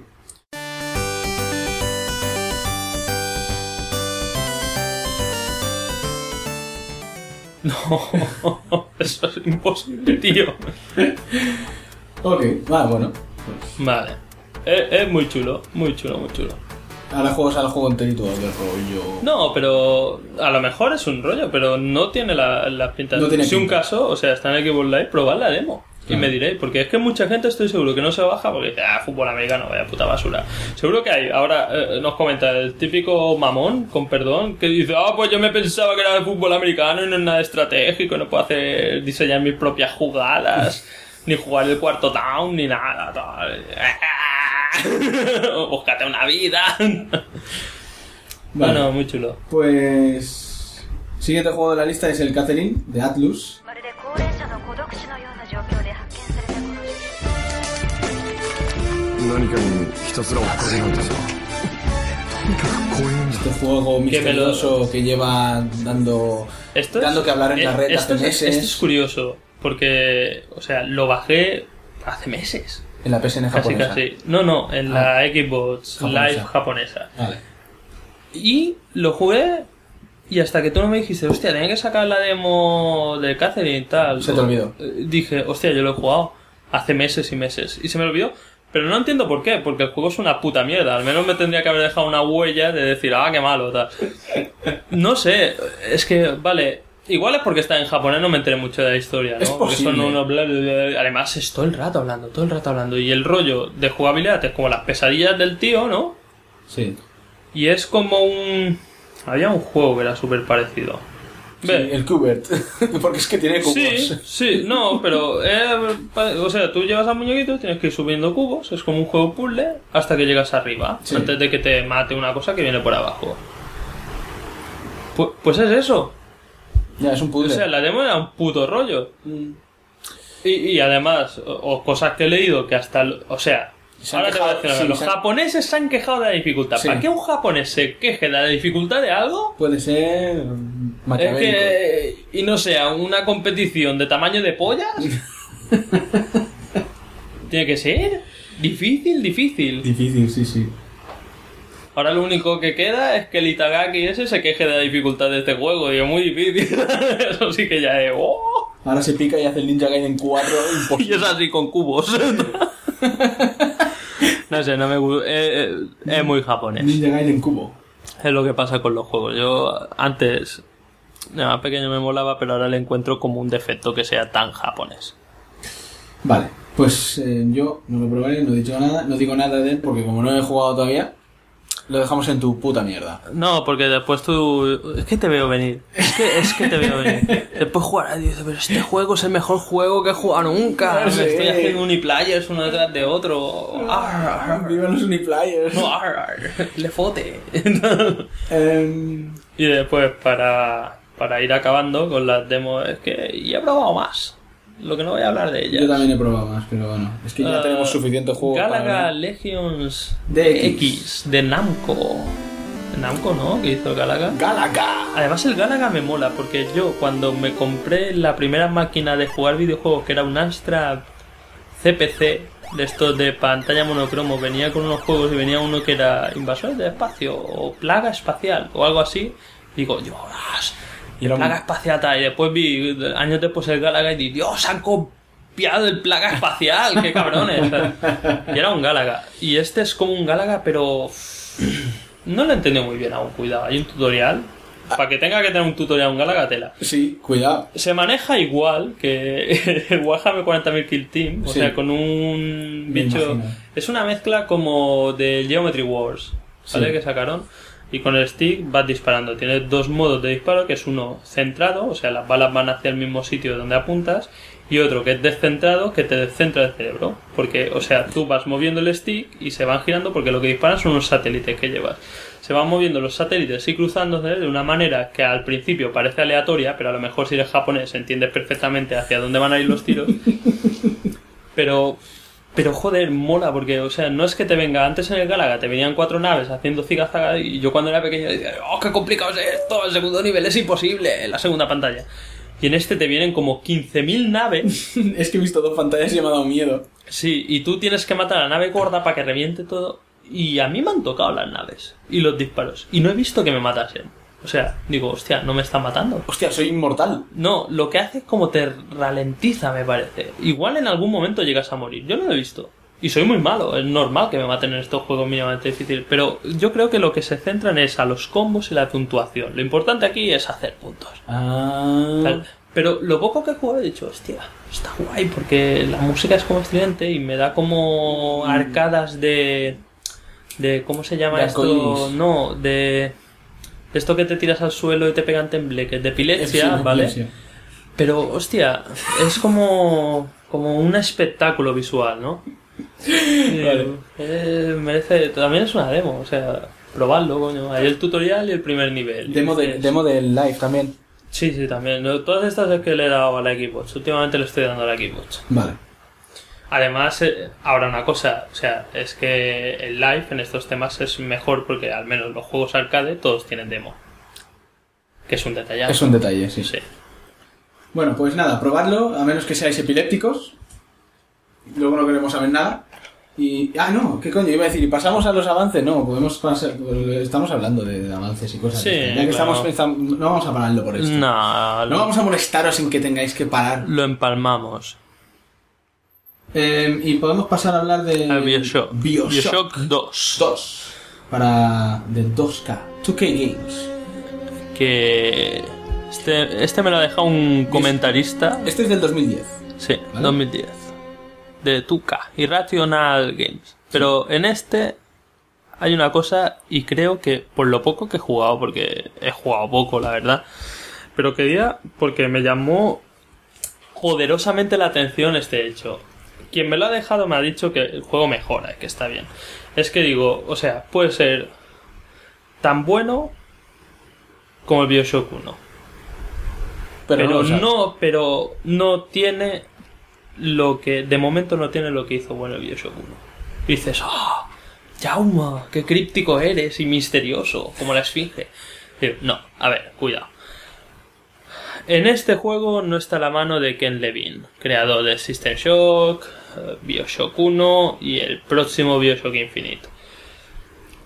No, eso es imposible, tío. Ok, va, bueno. Vale. Es, es muy chulo, muy chulo, muy chulo. Ahora juegos al juego enterito del rollo. No, pero a lo mejor es un rollo, pero no tiene la, la pinta. No tiene si un caso, o sea, está en Xbox Live, probad la demo. Y me diréis, porque es que mucha gente estoy seguro que no se baja porque dice, ah, fútbol americano, vaya puta basura. Seguro que hay. Ahora eh, nos comenta el típico mamón, con perdón, que dice, ah, pues yo me pensaba que era de fútbol americano y no es nada estratégico, no puedo hacer, diseñar mis propias jugadas, ni jugar el cuarto down, ni nada. Tal. búscate una vida. Vale. No, no, muy chulo. Pues. Siguiente juego de la lista es el Catherine de Atlus. Este juego misterioso que lleva dando, dando que hablar en la e- red esto hace meses. Esto es curioso, porque, o sea, lo bajé hace meses. En la PSN Casi, japonesa. casi. No, no, en Ah. la Xbox Japonesa. Live japonesa. Vale. Y lo jugué y hasta que tú no me dijiste, hostia, tenía que sacar la demo de Catherine y tal. Se te olvidó. Eh, Dije, hostia, yo lo he jugado hace meses y meses. Y se me olvidó. Pero no entiendo por qué, porque el juego es una puta mierda. Al menos me tendría que haber dejado una huella de decir, ah, qué malo, tal. No sé, es que, vale, igual es porque está en japonés, no me enteré mucho de la historia, ¿no? Es porque son unos bla, bla, bla. Además, es todo el rato hablando, todo el rato hablando. Y el rollo de jugabilidad es como las pesadillas del tío, ¿no? Sí. Y es como un. Había un juego que era súper parecido. Sí, el Cubert. Porque es que tiene cubos. Sí, sí, no, pero. eh, o sea, tú llevas al muñequito, tienes que ir subiendo cubos, es como un juego puzzle hasta que llegas arriba, Sí. antes de que te mate una cosa que viene por abajo. Pu- Pues, es eso. Ya, es un O sea, la demo era un puto rollo. Y, y además, o, o cosas que he leído que hasta. O sea, Se ahora te voy a decir sí, Los se han- japoneses se han quejado de la dificultad. Sí. ¿Para qué un japonés se queje de la dificultad de algo? Puede ser. Es que. Y no sea una competición de tamaño de pollas. Tiene que ser difícil, difícil. Difícil, sí, sí. Ahora lo único que queda es que el Itagaki ese se queje de la dificultad de este juego. Digo, muy difícil. Eso sí que ya es. ¡oh! Ahora se pica y hace el Ninja Gaiden 4 Y imposible. es así con cubos. no sé, no me gusta. Es, es muy japonés. Ninja Gaiden cubo. Es lo que pasa con los juegos. Yo antes, de más pequeño me molaba, pero ahora le encuentro como un defecto que sea tan japonés. Vale, pues eh, yo no lo probaré, no he dicho nada, no digo nada de él porque como no he jugado todavía, lo dejamos en tu puta mierda. No, porque después tú... Es que te veo venir. Es que, es que te veo venir. Después jugar y dices, pero este juego es el mejor juego que he jugado nunca. Me estoy haciendo uniplayers uno detrás de otro. Ar, ar. Viva los Uniplayers. No, ar, ar. Le fote. Em, y después para, para ir acabando con las demos, es que ya he probado más. Lo que no voy a hablar de ellas. Yo también he probado más, pero bueno, es que ya Ah, tenemos suficiente juego Galaga. Legions DX. X de Namco. De Namco, ¿no? Que hizo el Galaga. ¡Galaga! Además el Galaga me mola porque yo cuando me compré la primera máquina de jugar videojuegos que era un Astra CPC de estos de pantalla monocromo venía con unos juegos y venía uno que era invasores de espacio o plaga espacial o algo así digo Dios Y era un- plaga espacial tal y después vi años después el Galaga y di Dios han copiado el plaga espacial qué cabrones y era un Galaga y este es como un Galaga pero no lo he entendido muy bien aún cuidado hay un tutorial para que tenga que tener un tutorial un Galaga tela Sí, cuidado. se maneja igual que el Warhammer 40.000 Kill Team, o Sí. sea, con un bicho... Es una mezcla como de Geometry Wars, ¿vale? Sí. Que sacaron. Y con el stick vas disparando. Tiene dos modos de disparo, que es uno centrado, o sea, las balas van hacia el mismo sitio donde apuntas, y otro que es descentrado, que te descentra el cerebro. Porque, o sea, tú vas moviendo el stick y se van girando porque lo que disparan son unos satélites que llevas. Se van moviendo los satélites y cruzándose de una manera que al principio parece aleatoria, pero a lo mejor si eres japonés entiendes perfectamente hacia dónde van a ir los tiros. pero, pero joder, mola, porque, o sea, no es que te venga, antes en el Galaga te venían cuatro naves haciendo zigazaga y yo cuando era pequeño decía, oh, qué complicado es esto, el segundo nivel es imposible, en la segunda pantalla. Y en este te vienen como 15.000 naves. es que he visto dos pantallas y me ha dado miedo. Sí, y tú tienes que matar a la nave gorda para que reviente todo. Y a mí me han tocado las naves y los disparos. Y no he visto que me matasen. O sea, digo, hostia, no me están matando. Hostia, soy inmortal. No, lo que hace es como te ralentiza, me parece. Igual en algún momento llegas a morir. Yo no lo he visto. Y soy muy malo, es normal que me maten en estos juegos mínimamente difíciles. Pero yo creo que lo que se centran es a los combos y la puntuación. Lo importante aquí es hacer puntos. Ah. Pero lo poco que he jugado he dicho, hostia, está guay porque la música es como estridente y me da como arcadas de. de ¿Cómo se llama De esto? No, de. Esto que te tiras al suelo y te pegan tembleques, de epilepsia, Sí, ¿vale? epilepsia. Pero, hostia, es como. como un espectáculo visual, ¿no? Vale. eh, merece. también es una demo, o sea, probadlo, coño. Hay el tutorial y el primer nivel. Demo, de, demo del live también. Sí, sí, también. Todas estas es que le he dado a la Xbox. Últimamente le estoy dando a la Xbox. Vale. Además, eh, ahora una cosa, o sea, es que el live en estos temas es mejor porque al menos los juegos arcade todos tienen demo. Que es un detallazo. Es un detalle, sí. Sí. Bueno, pues nada, probadlo, a menos que seáis epilépticos. Luego no queremos saber nada. Y. Ah, no, ¿qué coño? Iba a decir, ¿y pasamos a los avances? No, podemos pasar. Estamos hablando de avances y cosas. Sí. Ya que claro. estamos, estamos- No vamos a pararlo por esto. No, No vamos a molestaros en que tengáis que parar. lo empalmamos. Eh, y podemos pasar a hablar de. Al Bioshock. Bioshock. Bioshock 2. 2. Para. de 2K. 2K Games. Que. Este, este me lo ha dejado un comentarista. Este es del 2010. Sí, ¿Vale? 2010. De Tuca, Irrational Games. Pero en este hay una cosa, y creo que por lo poco que he jugado, porque he jugado poco, la verdad, pero quería, porque me llamó poderosamente la atención este hecho. Quien me lo ha dejado me ha dicho que el juego mejora, que está bien. Es que digo, o sea, puede ser tan bueno como el Bioshock 1. Pero, Pero, no, o sea, no, pero no tiene lo que. De momento no tiene lo que hizo bueno el Bioshock 1. Y dices, ¡ah! Jauma, qué críptico eres y misterioso, como la esfinge. Digo, no, a ver, cuidado. En este juego no está la mano de Ken Levine, creador de System Shock, Bioshock 1 y el próximo Bioshock Infinite.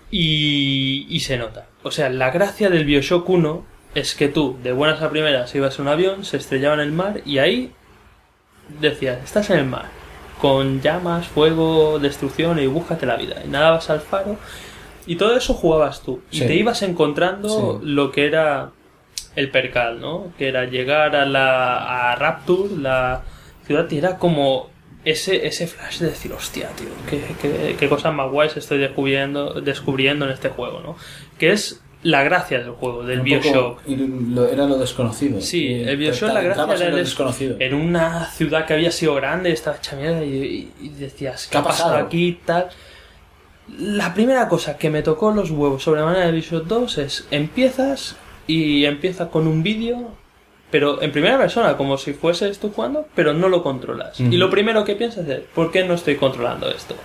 Y, y se nota. O sea, la gracia del Bioshock 1 es que tú, de buenas a primeras, ibas en un avión, se estrellaba en el mar y ahí decías, estás en el mar, con llamas, fuego, destrucción y búscate la vida. Y nadabas al faro y todo eso jugabas tú. Y te ibas encontrando Sí. lo que era el percal, ¿no? Que era llegar a la a Rapture, la ciudad, y era como ese, ese flash de decir, hostia, tío, qué, qué, qué cosas más guays estoy descubriendo, descubriendo en este juego, ¿no? Que es la gracia del juego, del Bioshock. era lo desconocido. Sí, Y el Bioshock la gracia era en lo el- desconocido. en una ciudad que había sido grande, estaba hecha mierda y, y- decías, ¿qué, ¿Qué ha pasado pasado? aquí y tal? La primera cosa que me tocó los huevos sobre manera de Bioshock 2 es empiezas y empieza con un vídeo pero en primera persona, como si fueses tú jugando, pero no lo controlas. Y lo primero que piensas es, ¿por qué no estoy controlando esto?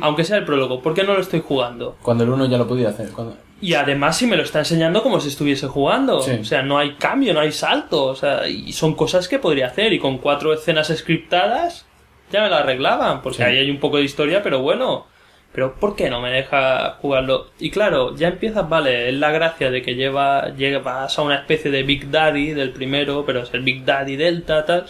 Aunque sea el prólogo, ¿por qué no lo estoy jugando? Cuando el uno ya lo podía hacer. Cuando... Y además si me lo está enseñando como si estuviese jugando. Sí. O sea, no hay cambio, no hay salto. O sea, y son cosas que podría hacer. Y con cuatro escenas scriptadas ya me la arreglaban. Porque Sí. ahí hay un poco de historia, pero bueno. Pero ¿por qué no me deja jugarlo? Y claro, ya empiezas, vale, es la gracia de que lleva, llevas a una especie de Big Daddy del primero, pero es el Big Daddy Delta, tal.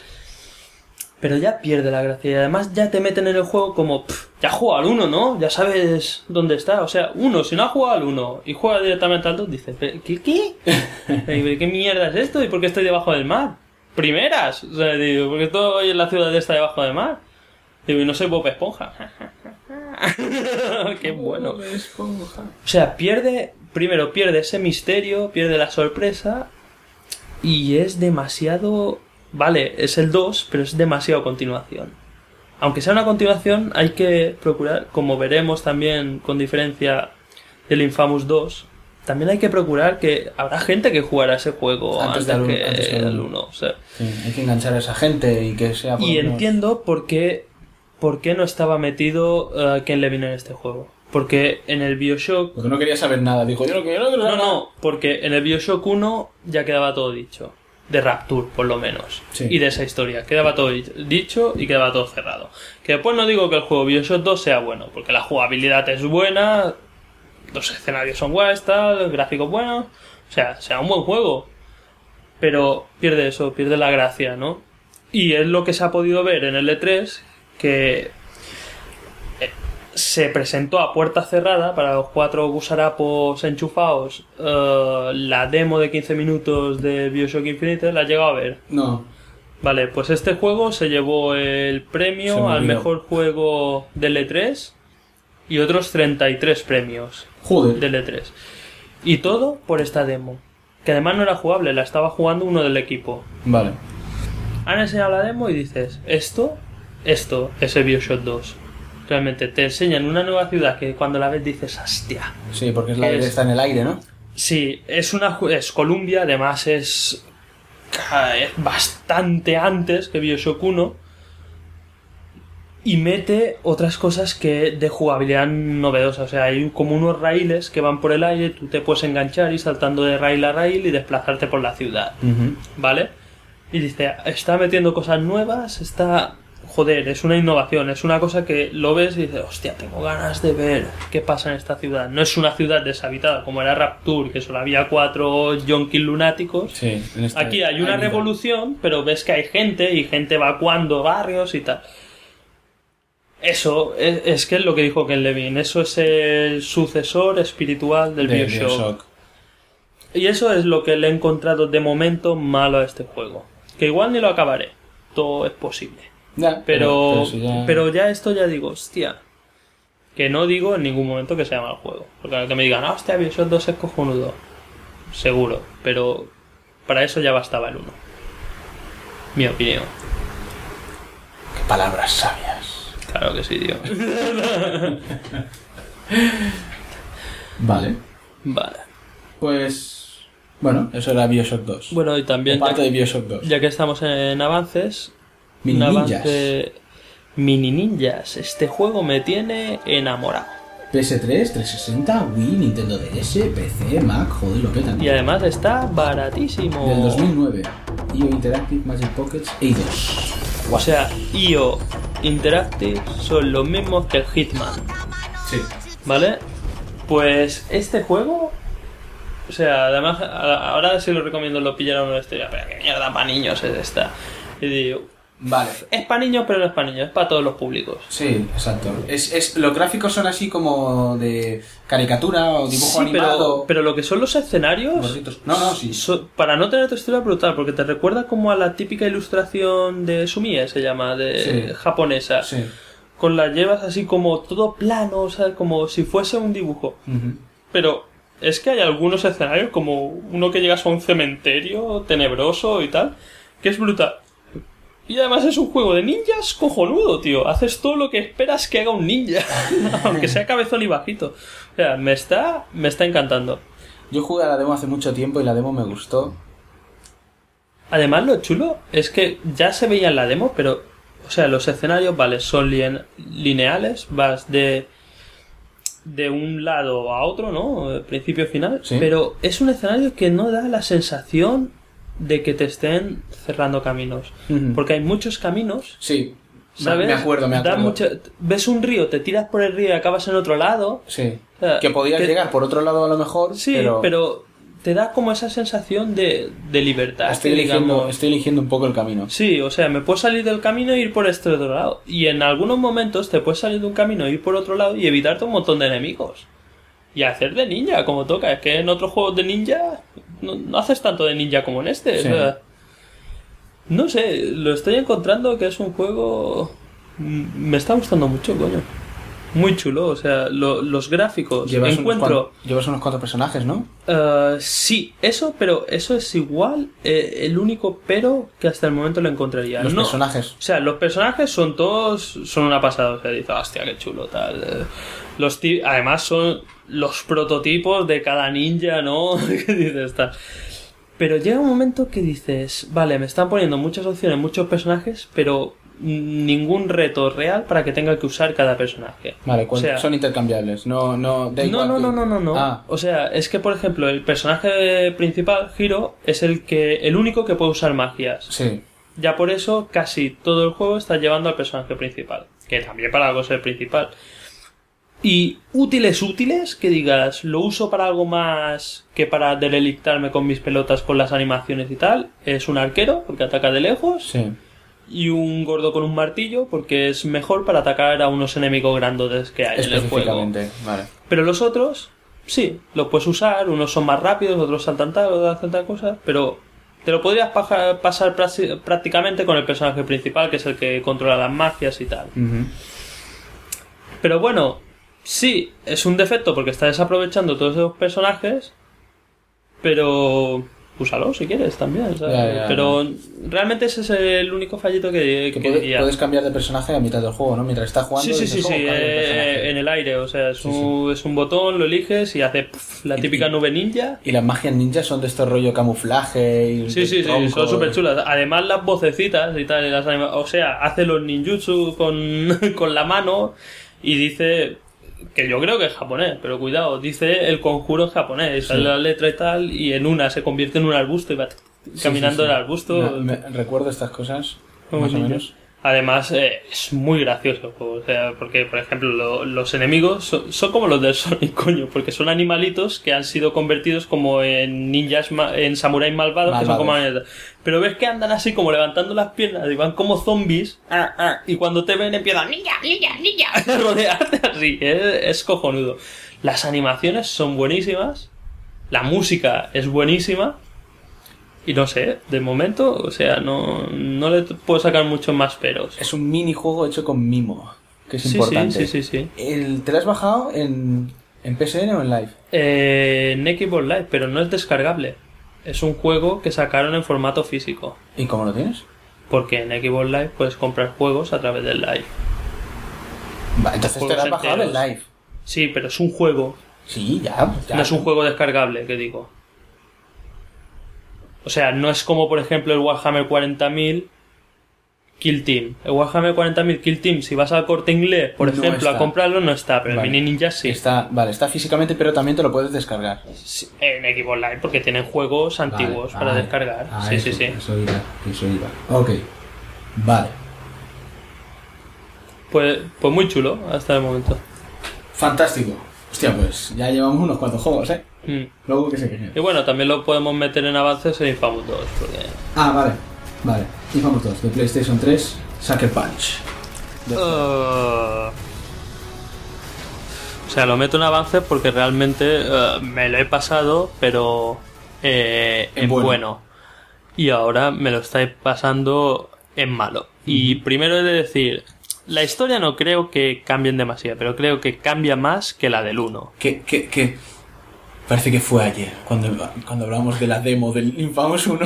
Pero ya pierde la gracia y además ya te meten en el juego como, "Pff, ya jugado al 1, ¿no? Ya sabes dónde está. O sea, uno, si no ha jugado al 1 y juega directamente al 2, dices, "¿Pero ¿qué? ¿Qué? ¿Qué mierda es esto? ¿Y por qué estoy debajo del mar? Primeras. O sea, digo, porque estoy en la ciudad esta debajo del mar. Digo, y no soy Bob Esponja. qué bueno. O sea, pierde, primero pierde ese misterio, pierde la sorpresa y es demasiado... Vale, es el 2, pero es demasiado continuación. Aunque sea una continuación, hay que procurar, como veremos también con diferencia del Infamous 2, también hay que procurar que habrá gente que jugará ese juego antes, del que antes del el uno. 1. O sea, Sí, hay que enganchar a esa gente y que sea... por y menos- entiendo por qué, por qué no estaba metido uh, Ken Levine en este juego. Porque en el Bioshock Porque no quería saber nada. Dijo, yo no quiero, no quiero no, saber nada. no, porque en el Bioshock 1 ya quedaba todo dicho. De Rapture, por lo menos. Sí. Y de esa historia. Quedaba todo di- dicho y quedaba todo cerrado. Que después no digo que el juego Bioshock 2 sea bueno, porque la jugabilidad es buena, los escenarios son guays, tal, gráficos buenos. O sea, sea un buen juego. Pero pierde eso, pierde la gracia, ¿no? Y es lo que se ha podido ver en el E3, que eh, se presentó a puerta cerrada para los cuatro gusarapos enchufados eh, la demo de 15 minutos de Bioshock Infinite, ¿la has llegado a ver? No. Vale, pues este juego se llevó el premio me al olvidó. mejor juego del E3 y otros 33 premios Joder. del E3. Y todo por esta demo. Que además no era jugable, la estaba jugando uno del equipo. Vale. Han enseñado la demo y dices, esto, esto es el Bioshock 2. Realmente te enseñan una nueva ciudad que cuando la ves dices, hostia. Sí, porque es la Es- que está en el aire, ¿no? Sí, es una es Columbia, además es bastante antes que Bioshock 1 y mete otras cosas que de jugabilidad novedosa, o sea, hay como unos raíles que van por el aire, tú te puedes enganchar y saltando de rail a rail y desplazarte por la ciudad. ¿vale? Y dice, está metiendo cosas nuevas, está... Joder, es una innovación, es una cosa que lo ves y dices, hostia, tengo ganas de ver qué pasa en esta ciudad. No es una ciudad deshabitada como era Rapture, que solo había cuatro yonkis lunáticos. Sí. en esta- Aquí hay una revolución, pero ves que hay gente y gente evacuando barrios y tal. Eso es, es que es lo que dijo Ken Levine, eso es el sucesor espiritual del De Bioshock. Bioshock. Y eso es lo que le he encontrado de momento malo a este juego. Que igual ni lo acabaré. Todo es posible. Ya, Pero, eso ya- pero ya esto ya digo, hostia. Que no digo en ningún momento que sea mal juego. Porque al que me digan, ah, hostia, Bioshock 2 es cojonudo. Seguro. Pero para eso ya bastaba el 1. Mi opinión. Qué palabras sabias. Claro que sí, tío. Vale. vale. Pues. Bueno, eso era Bioshock 2. Bueno, y también. Parte de Bioshock 2. ya que estamos en avances. Mini ninjas. Mini ninjas. Este juego me tiene enamorado. PS3, 360, Wii, Nintendo DS, PC, Mac, joder, lo petan. Y además está baratísimo. Del 2009. IO Interactive, Magic Pockets, E2. O sea, IO Interactive son los mismos que el Hitman. Sí. ¿Vale? Pues este juego. O sea, además, ahora sí lo recomiendo lo pillar a uno de estos. Pero qué mierda para niños es esta. Y digo, Vale. es para niños, pero no es para niños, es para todos los públicos. Sí, exacto. Es, es, los gráficos son así como de caricatura o dibujo Sí, animado. pero, pero lo que son los escenarios. Gorditos. No, no, sí. so- para no tener textura brutal, porque te recuerda como a la típica ilustración de Sumie, se llama, de Sí. japonesa. Sí. Con las llevas así como todo plano, o sea, como si fuese un dibujo. Pero es que hay algunos escenarios, como uno que llegas a un cementerio tenebroso y tal, que es brutal. Y además es un juego de ninjas cojonudo, tío. Haces todo lo que esperas que haga un ninja, aunque sea cabezón y bajito. O sea, me está, me está encantando. Yo jugué a la demo hace mucho tiempo y la demo me gustó. Además, lo chulo es que ya se veía en la demo, pero, o sea, los escenarios, vale, son lineales, vas de de un lado a otro, ¿no? Principio final, Sí. pero es un escenario que no da la sensación de que te estén cerrando caminos, porque hay muchos caminos, Sí. ¿sabes? Me acuerdo, me acuerdo. ves un río, te tiras por el río y acabas en otro lado. Sí. O sea, Que podías que- llegar por otro lado a lo mejor, Sí, pero, pero... te da como esa sensación de, de libertad. estoy, que eligiendo, digamos- estoy eligiendo un poco el camino. Sí, o sea, me puedo salir del camino e ir por este otro lado. Y en algunos momentos te puedes salir de un camino e ir por otro lado y evitarte un montón de enemigos. Y hacer de ninja como toca. Es que en otros juegos de ninja no, no haces tanto de ninja como en este. o sea, no sé, lo estoy encontrando que es un juego... mm, Me está gustando mucho, coño. Muy chulo, o sea, lo- los gráficos. Llevas, encuentro... unos llevas unos cuantos personajes, ¿no? Eh, sí, eso, pero eso es igual eh, el único pero que hasta el momento lo encontraría. Los No, personajes. O sea, los personajes son todos, son una pasada. O sea, dices, hostia, qué chulo, tal. eh. Los además son los prototipos de cada ninja, ¿no? que dices, tal. Pero llega un momento que dices, vale, me están poniendo muchas opciones, muchos personajes, pero ningún reto real para que tenga que usar cada personaje. Vale, O sea, son intercambiables. No, no, da no, igual no, que- no, no, no, no. Ah, O sea, es que por ejemplo, el personaje principal, Hiro, es el que el único que puede usar magias. sí. Ya por eso casi todo el juego está llevando al personaje principal, que también para algo es el principal. Y útiles útiles que digas, lo uso para algo más que para derelictarme con mis pelotas con las animaciones y tal, es un arquero porque ataca de lejos Sí. y un gordo con un martillo porque es mejor para atacar a unos enemigos grandotes que hay en el juego. Vale. Pero los otros, sí, los puedes usar. Unos son más rápidos, otros saltan tal, otros hacen tal cosa. Pero te lo podrías pasar prácticamente con el personaje principal, que es el que controla las magias y tal. Pero bueno, sí, es un defecto porque está desaprovechando todos esos personajes. Pero úsalo si quieres también. ¿sabes? Ya, ya, pero realmente ese es el único fallito que, Que que puede- diría. puedes cambiar de personaje a mitad del juego, ¿no? Mientras estás jugando. Sí, sí, dices, sí, "Oh, sí, de eh, personaje". en el aire, o sea, es, Sí, un, es un botón, lo eliges y hace puf, la Y- típica y- nube ninja. Y las magias ninjas son de este rollo camuflaje y Sí, sí, sí, son súper chulas. Además, las vocecitas y tal, las o sea, hace los ninjutsu con, con la mano y dice que yo creo que es japonés, pero cuidado, dice el conjuro en japonés, sale la letra y tal, y en una se convierte en un arbusto y va Sí, caminando sí, sí. el arbusto. Me- recuerdo estas cosas, más o menos. Además, eh, es muy gracioso el juego. O sea, porque, por ejemplo, lo- los enemigos son, son como los del Sonic, coño, porque son animalitos que han sido convertidos como en ninjas, ma- en samuráis malvados, que son como. Pero ves que andan así como levantando las piernas y van como zombies. ah, ah, y cuando te ven empiezan ninja, ninja, ninja, rodearte así. Es, es cojonudo. Las animaciones son buenísimas. La música es buenísima. Y no sé, de momento, o sea, no, no le puedo sacar muchos más peros. Es un minijuego hecho con mimo, que es Sí, sí, importante. sí, sí, sí. El- ¿Te lo has bajado en, en PSN o en Live? Eh, en Xbox Live, pero no es descargable. Es un juego que sacaron en formato físico. ¿Y cómo lo tienes? Porque en Xbox Live puedes comprar juegos a través del Live. Va, entonces te lo has bajado en. Live. Sí, pero es un juego. Sí, ya, ya. No es un juego descargable, que digo. O sea, no es como por ejemplo el Warhammer 40.000 Kill Team. El Warhammer 40.000 Kill Team, si vas al corte inglés, por No ejemplo, está. a comprarlo, no está, pero Vale. el Mini Ninja sí. Está, vale, está físicamente, pero también te lo puedes descargar. Sí, En Xbox Live, porque tienen juegos antiguos para Vale. descargar. Ah, sí, eso, sí, sí. Eso iba, eso iba. Ok. Vale. Pues, pues muy chulo hasta el momento. Fantástico. Hostia, pues ya llevamos unos cuantos juegos, ¿eh? Mm. Luego que se queje. Y bueno, también lo podemos meter en avances en Infamous 2. Porque... Ah, vale. Vale. Infamous 2, de PlayStation 3, Sucker Punch. Uh, O sea, lo meto en avances porque realmente eh, me lo he pasado, pero eh, En en bueno. bueno. Y ahora me lo estáis pasando en malo. Y primero he de decir, la historia no creo que cambien demasiado, pero creo que cambia más que la del 1. Que, que, que... Parece que fue ayer, cuando, cuando hablamos de la demo del Infamous 1.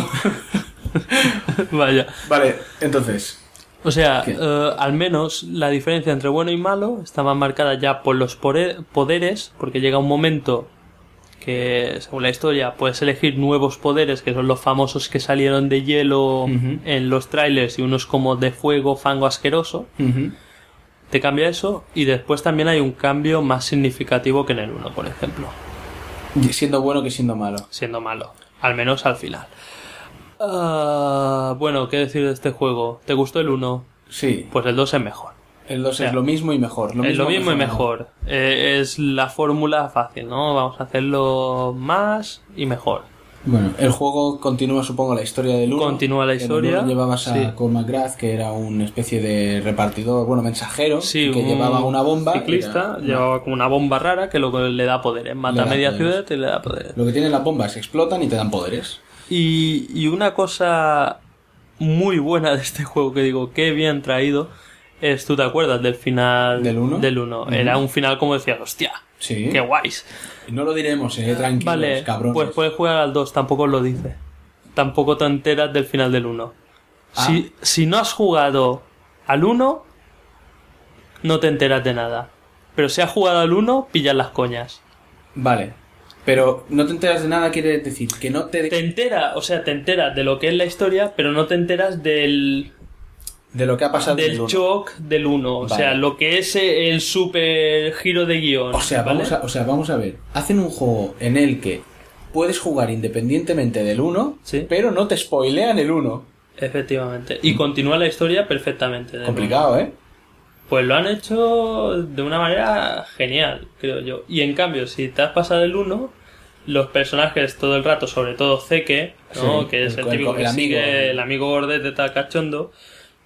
Vaya. vale, entonces... O sea, eh, al menos la diferencia entre bueno y malo está más marcada ya por los poderes, porque llega un momento que según la historia puedes elegir nuevos poderes, que son los famosos que salieron de hielo en los trailers y unos como de fuego, fango asqueroso. Te cambia eso y después también hay un cambio más significativo que en el 1, por ejemplo, Siendo bueno que siendo malo. siendo malo, al menos al final. Ah, bueno, ¿qué decir de este juego? ¿Te gustó el 1? Sí. Pues el 2 es mejor. El 2 O sea, es lo mismo y mejor. es lo mismo y mejor. Eh, es la fórmula fácil, ¿no? Vamos a hacerlo más y mejor. Bueno, el juego continúa, supongo, la historia del 1. Continúa la historia, llevabas a sí. Cole McGrath, que era una especie de repartidor, bueno, mensajero, Sí, que un llevaba una bomba. Ciclista, era- llevaba como una bomba rara que lo que le da poderes. Mata Le da media poderes. ciudad y le da poderes. Lo que tienen las bombas explotan y te dan poderes. Y, y una cosa muy buena de este juego que digo, qué bien traído, es, ¿tú te acuerdas del final ¿Del uno? Del uno? Ujú. Era un final como decías, hostia, Sí. qué guays. No lo diremos, eh, tranquilos, Vale, cabrones. pues puedes jugar al 2, tampoco lo dice. Tampoco te enteras del final del 1. Ah. Si, si no has jugado al 1, no te enteras de nada. Pero si has jugado al 1, pillas las coñas. Vale. Pero no te enteras de nada, quiere decir que no te... Te enteras, o sea, te enteras de lo que es la historia, pero no te enteras del, De lo que ha pasado el del uno. shock del 1. O sea, lo que es el super giro de guion. O sea, ¿vale? vamos a, o sea, vamos a ver. Hacen un juego en el que puedes jugar independientemente del 1, Sí. pero no te spoilean el 1. Efectivamente. Y continúa la historia perfectamente. Complicado, ¿eh? Pues lo han hecho de una manera genial, creo yo. Y en cambio, si te has pasado el 1, los personajes todo el rato, sobre todo Zeke, ¿no? Sí, que es el, el- típico el que amigo. sigue, el amigo gordete tal cachondo,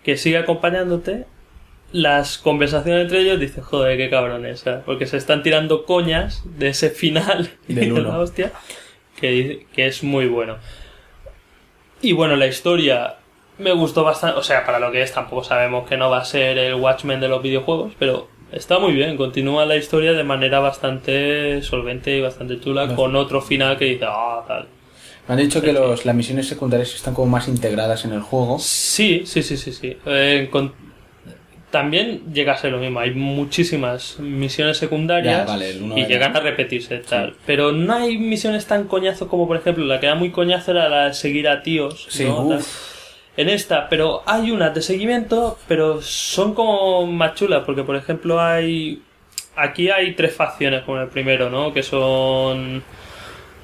que sigue acompañándote, las conversaciones entre ellos dices, joder, qué cabrones, ¿sabes? porque se están tirando coñas de ese final de uno. la hostia, que, que es muy bueno. Y bueno, la historia me gustó bastante. O sea, para lo que es, tampoco sabemos que no va a ser el Watchmen de los videojuegos, pero está muy bien. Continúa la historia de manera bastante solvente y bastante chula, con otro final que dice, ah, tal. Me han dicho que los, las misiones secundarias están como más integradas en el juego. Sí, sí, sí, sí, sí. Eh, con- También llega a ser lo mismo. Hay muchísimas misiones secundarias Ya, vale, y llegan a repetirse tal. Pero no hay misiones tan coñazo como, por ejemplo, la que era muy coñazo era la de seguir a tíos. Sí. En esta, pero hay unas de seguimiento, pero son como más chulas, porque por ejemplo hay... Aquí hay tres facciones, como el primero, ¿no? Que son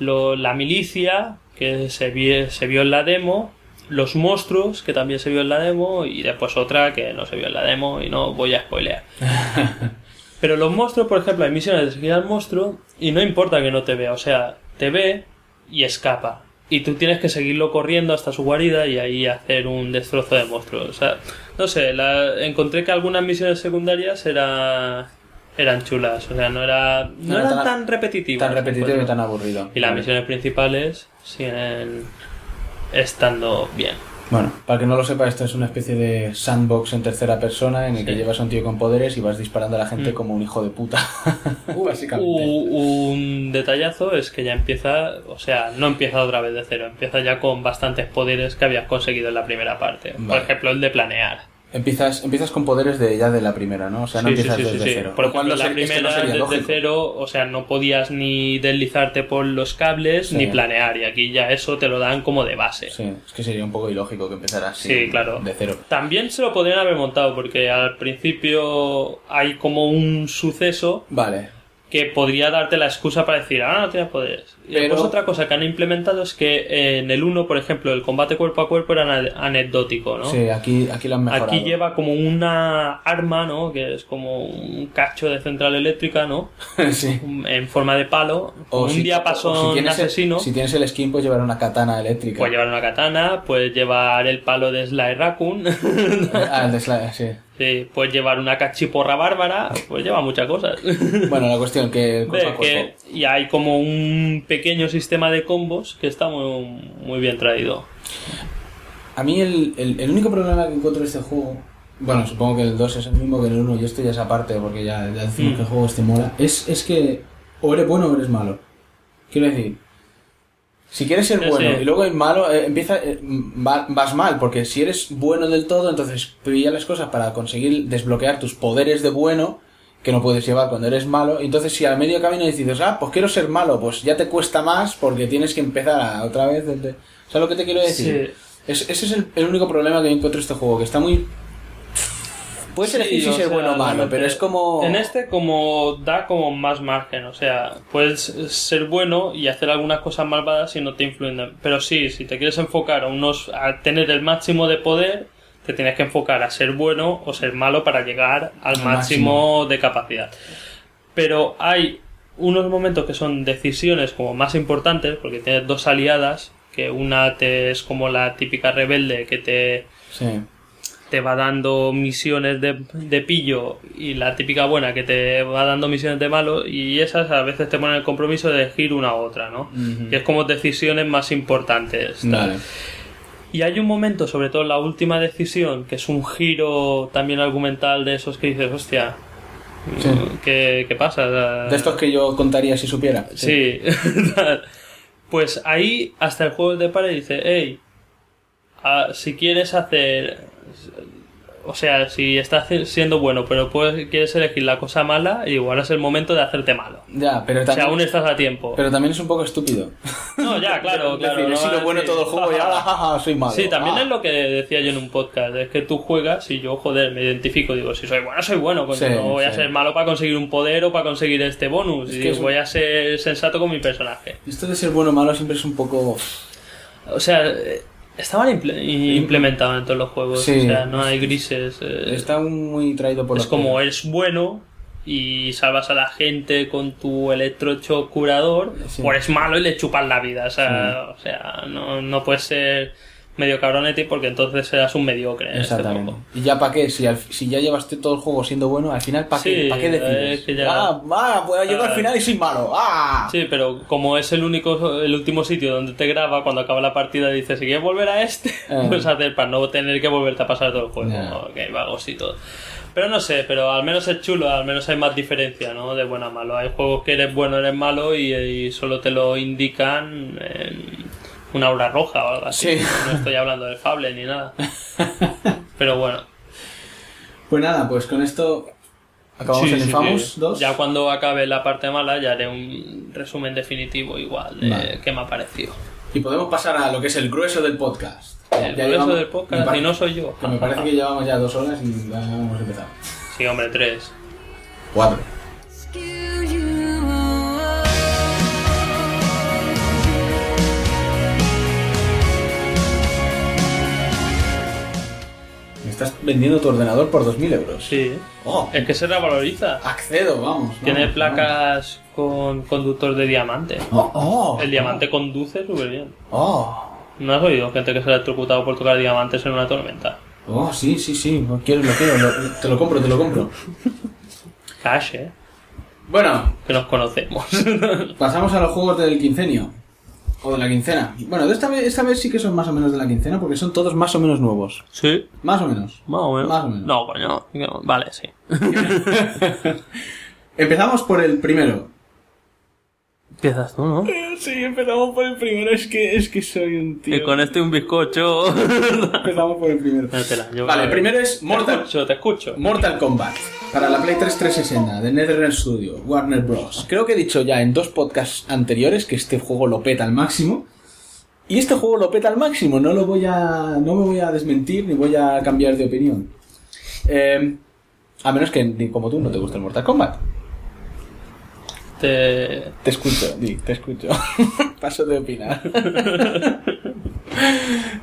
lo- la milicia, que se, vi- se vio en la demo, los monstruos, que también se vio en la demo, y después otra que no se vio en la demo y no voy a spoilear. Pero los monstruos, por ejemplo, hay misiones de seguir al monstruo y no importa que no te vea, o sea, te ve y escapa. Y tú tienes que seguirlo corriendo hasta su guarida y ahí hacer un destrozo de monstruos. O sea, no sé, la- encontré que algunas misiones secundarias era, eran chulas, o sea, no, era, no, No era eran tan- tan, repetitivas. Tan repetitivo y tan aburrido. Y las Vale. misiones principales siguen estando bien. Bueno, para que no lo sepa, esto es una especie de sandbox en tercera persona en el que Sí. llevas a un tío con poderes y vas disparando a la gente Mm. como un hijo de puta. Básicamente. U- un detallazo es que ya empieza, o sea, no empieza otra vez de cero, empieza ya con bastantes poderes que habías conseguido en la primera parte. Por Vale. ejemplo, el de planear. Empiezas, empiezas con poderes de ya de la primera, ¿no? O sea, no Sí, empiezas sí, sí, desde cero. Por ejemplo, la ser- es que no primera sería desde lógico. cero, o sea, no podías ni deslizarte por los cables ni planear, y aquí ya eso te lo dan como de base. Sí, es que sería un poco ilógico que empezaras Sí, claro. de cero. También se lo podrían haber montado, porque al principio hay como un suceso Vale. Que podría darte la excusa para decir, ah, no tienes poderes. Y después otra cosa que han implementado es que en el 1, por ejemplo, el combate cuerpo a cuerpo era ane- anecdótico, ¿no? Sí, aquí, aquí lo han mejorado. Aquí lleva como una arma, ¿no? Que es como un cacho de central eléctrica, ¿no? sí. En forma de palo. O un si- diapasón o si tienes el- asesino. si tienes el skin, puedes llevar una katana eléctrica. Puedes llevar una katana, puedes llevar el palo de Sly Raccoon. ah, el de Sly, sí. Sí, puedes llevar una cachiporra bárbara, pues lleva muchas cosas. Bueno, la cuestión que el cuerpo Ve a cuerpo. que- y hay como un pequeño sistema de combos que está muy, muy bien traído. A mí el, el, el único problema que encuentro de este juego, bueno, supongo que el 2 es el mismo que el 1, y esto ya es aparte porque ya, ya decimos Mm. que el juego este mola, es, es que o eres bueno o eres malo. Quiero decir, si quieres ser Sí, bueno sí. y luego el malo, eh, empieza, eh, va- vas mal, porque si eres bueno del todo, entonces pilla las cosas para conseguir desbloquear tus poderes de bueno que no puedes llevar cuando eres malo. Entonces, si al medio camino dices, ah, pues quiero ser malo, pues ya te cuesta más porque tienes que empezar a, otra vez desde. ¿Sabes lo que te quiero decir? Es- ese es el, el único problema que encuentro este juego, que está muy. Puedes Sí, elegir si o ser sea, bueno o malo, pero es como. En este como da como más margen, o sea, puedes ser bueno y hacer algunas cosas malvadas y no te influyen. Pero sí, si te quieres enfocar a unos a tener el máximo de poder, te tienes que enfocar a ser bueno o ser malo para llegar al máximo de capacidad. Pero hay unos momentos que son decisiones como más importantes, porque tienes dos aliadas, que una te es como la típica rebelde que te Sí. Te va dando misiones de, de pillo y la típica buena que te va dando misiones de malo y esas a veces te ponen el compromiso de elegir una u otra, ¿no? Ujú. Y es como decisiones más importantes. Vale. Y hay un momento, sobre todo en la última decisión, que es un giro también argumental de esos que dices, hostia, Sí. ¿qué, qué pasa? De estos que yo contaría si supiera. Sí. pues ahí hasta el juego de para y dice, hey, ah, si quieres hacer... O sea, si estás siendo bueno, pero puedes, quieres elegir la cosa mala, igual es el momento de hacerte malo. Ya, pero O sea, también. aún estás a tiempo. Pero también es un poco estúpido. No, ya, claro, claro. decir, he sido bueno todo el juego y ahora, jaja, soy malo. Sí, también Ah. es lo que decía yo en un podcast, es que tú juegas y yo, joder, me identifico, digo, si soy bueno, soy bueno, Sí, no voy a ser malo para conseguir un poder o para conseguir este bonus, Es y digo, un- voy a ser sensato con mi personaje. Esto de ser bueno o malo siempre es un poco. O sea, estaban imple- implementados en todos los juegos, Sí. o sea, no hay grises. eh, Está muy traído por es como pelos. eres bueno y salvas a la gente con tu electrochoc curador, Sí. o eres malo y le chupas la vida. O sea, o sea no, no puedes ser medio cabronete porque entonces serás un mediocre. en este Exactamente. juego. ¿Y ya para qué? Si, al- si ya llevaste todo el juego siendo bueno, al final ¿para qué, Sí, ¿pa' qué decides? es que ya- Ah, ah, pues llego al Ah. final y soy malo. ¡Ah! Sí, pero como es el único, el último sitio donde te graba, cuando acaba la partida dices, si quieres volver a este, Ah. pues hacer para no tener que volverte a pasar todo el juego, que hay vagos y todo. Pero no sé, pero al menos es chulo, al menos hay más diferencia, ¿no? De bueno a malo. Hay juegos que eres bueno, eres malo y, y solo te lo indican en una aura roja o algo así. Sí. No estoy hablando del Fable ni nada. Pero bueno. Pues nada, pues con esto acabamos Sí, en sí, Infamous sí. 2. Ya cuando acabe la parte mala ya haré un resumen definitivo igual de Vale. qué me ha parecido. Y podemos pasar a lo que es el grueso del podcast. El Ya grueso llevamos- del podcast parece- y no soy yo. que me parece que llevamos ya dos horas y ya hemos empezado. Sí, hombre, tres. Cuatro. Estás vendiendo tu ordenador por 2.000 euros. Sí. Oh, Es que se revaloriza. accedo, vamos. Tiene vamos, placas con conductor de diamante. Oh, oh, El diamante conduce súper bien. Oh, ¿No has oído gente que se ha electrocutado por tocar diamantes en una tormenta? oh, sí, sí, sí. Lo quiero, lo quiero. lo- te lo compro, te lo compro. Cash, ¿eh? Bueno, Que nos conocemos. pasamos a los juegos del quincenio. O de la quincena. Bueno, de esta vez, esta vez sí que son más o menos de la quincena porque son todos más o menos nuevos. sí. Más o menos. Más o menos. Más o menos. No, coño. no, Vale, sí. Empezamos por el primero. Empiezas tú, ¿no? Sí, empezamos por el primero. Es que, es que soy un Y con este un bizcocho. Empezamos por el primero. Yo- Vale, el primero es Te Mortal, escucho, te escucho. Mortal Kombat. Para la Play 3 360 de NetherRealm Studio, Warner Bros. Creo que he dicho ya en dos podcasts anteriores que este juego lo peta al máximo. Y este juego lo peta al máximo. No lo voy a. No me voy a desmentir ni voy a cambiar de opinión. Eh, a menos que, como tú, no te guste el Mortal Kombat. Te... Te escucho, Di, te escucho. Paso de opinar.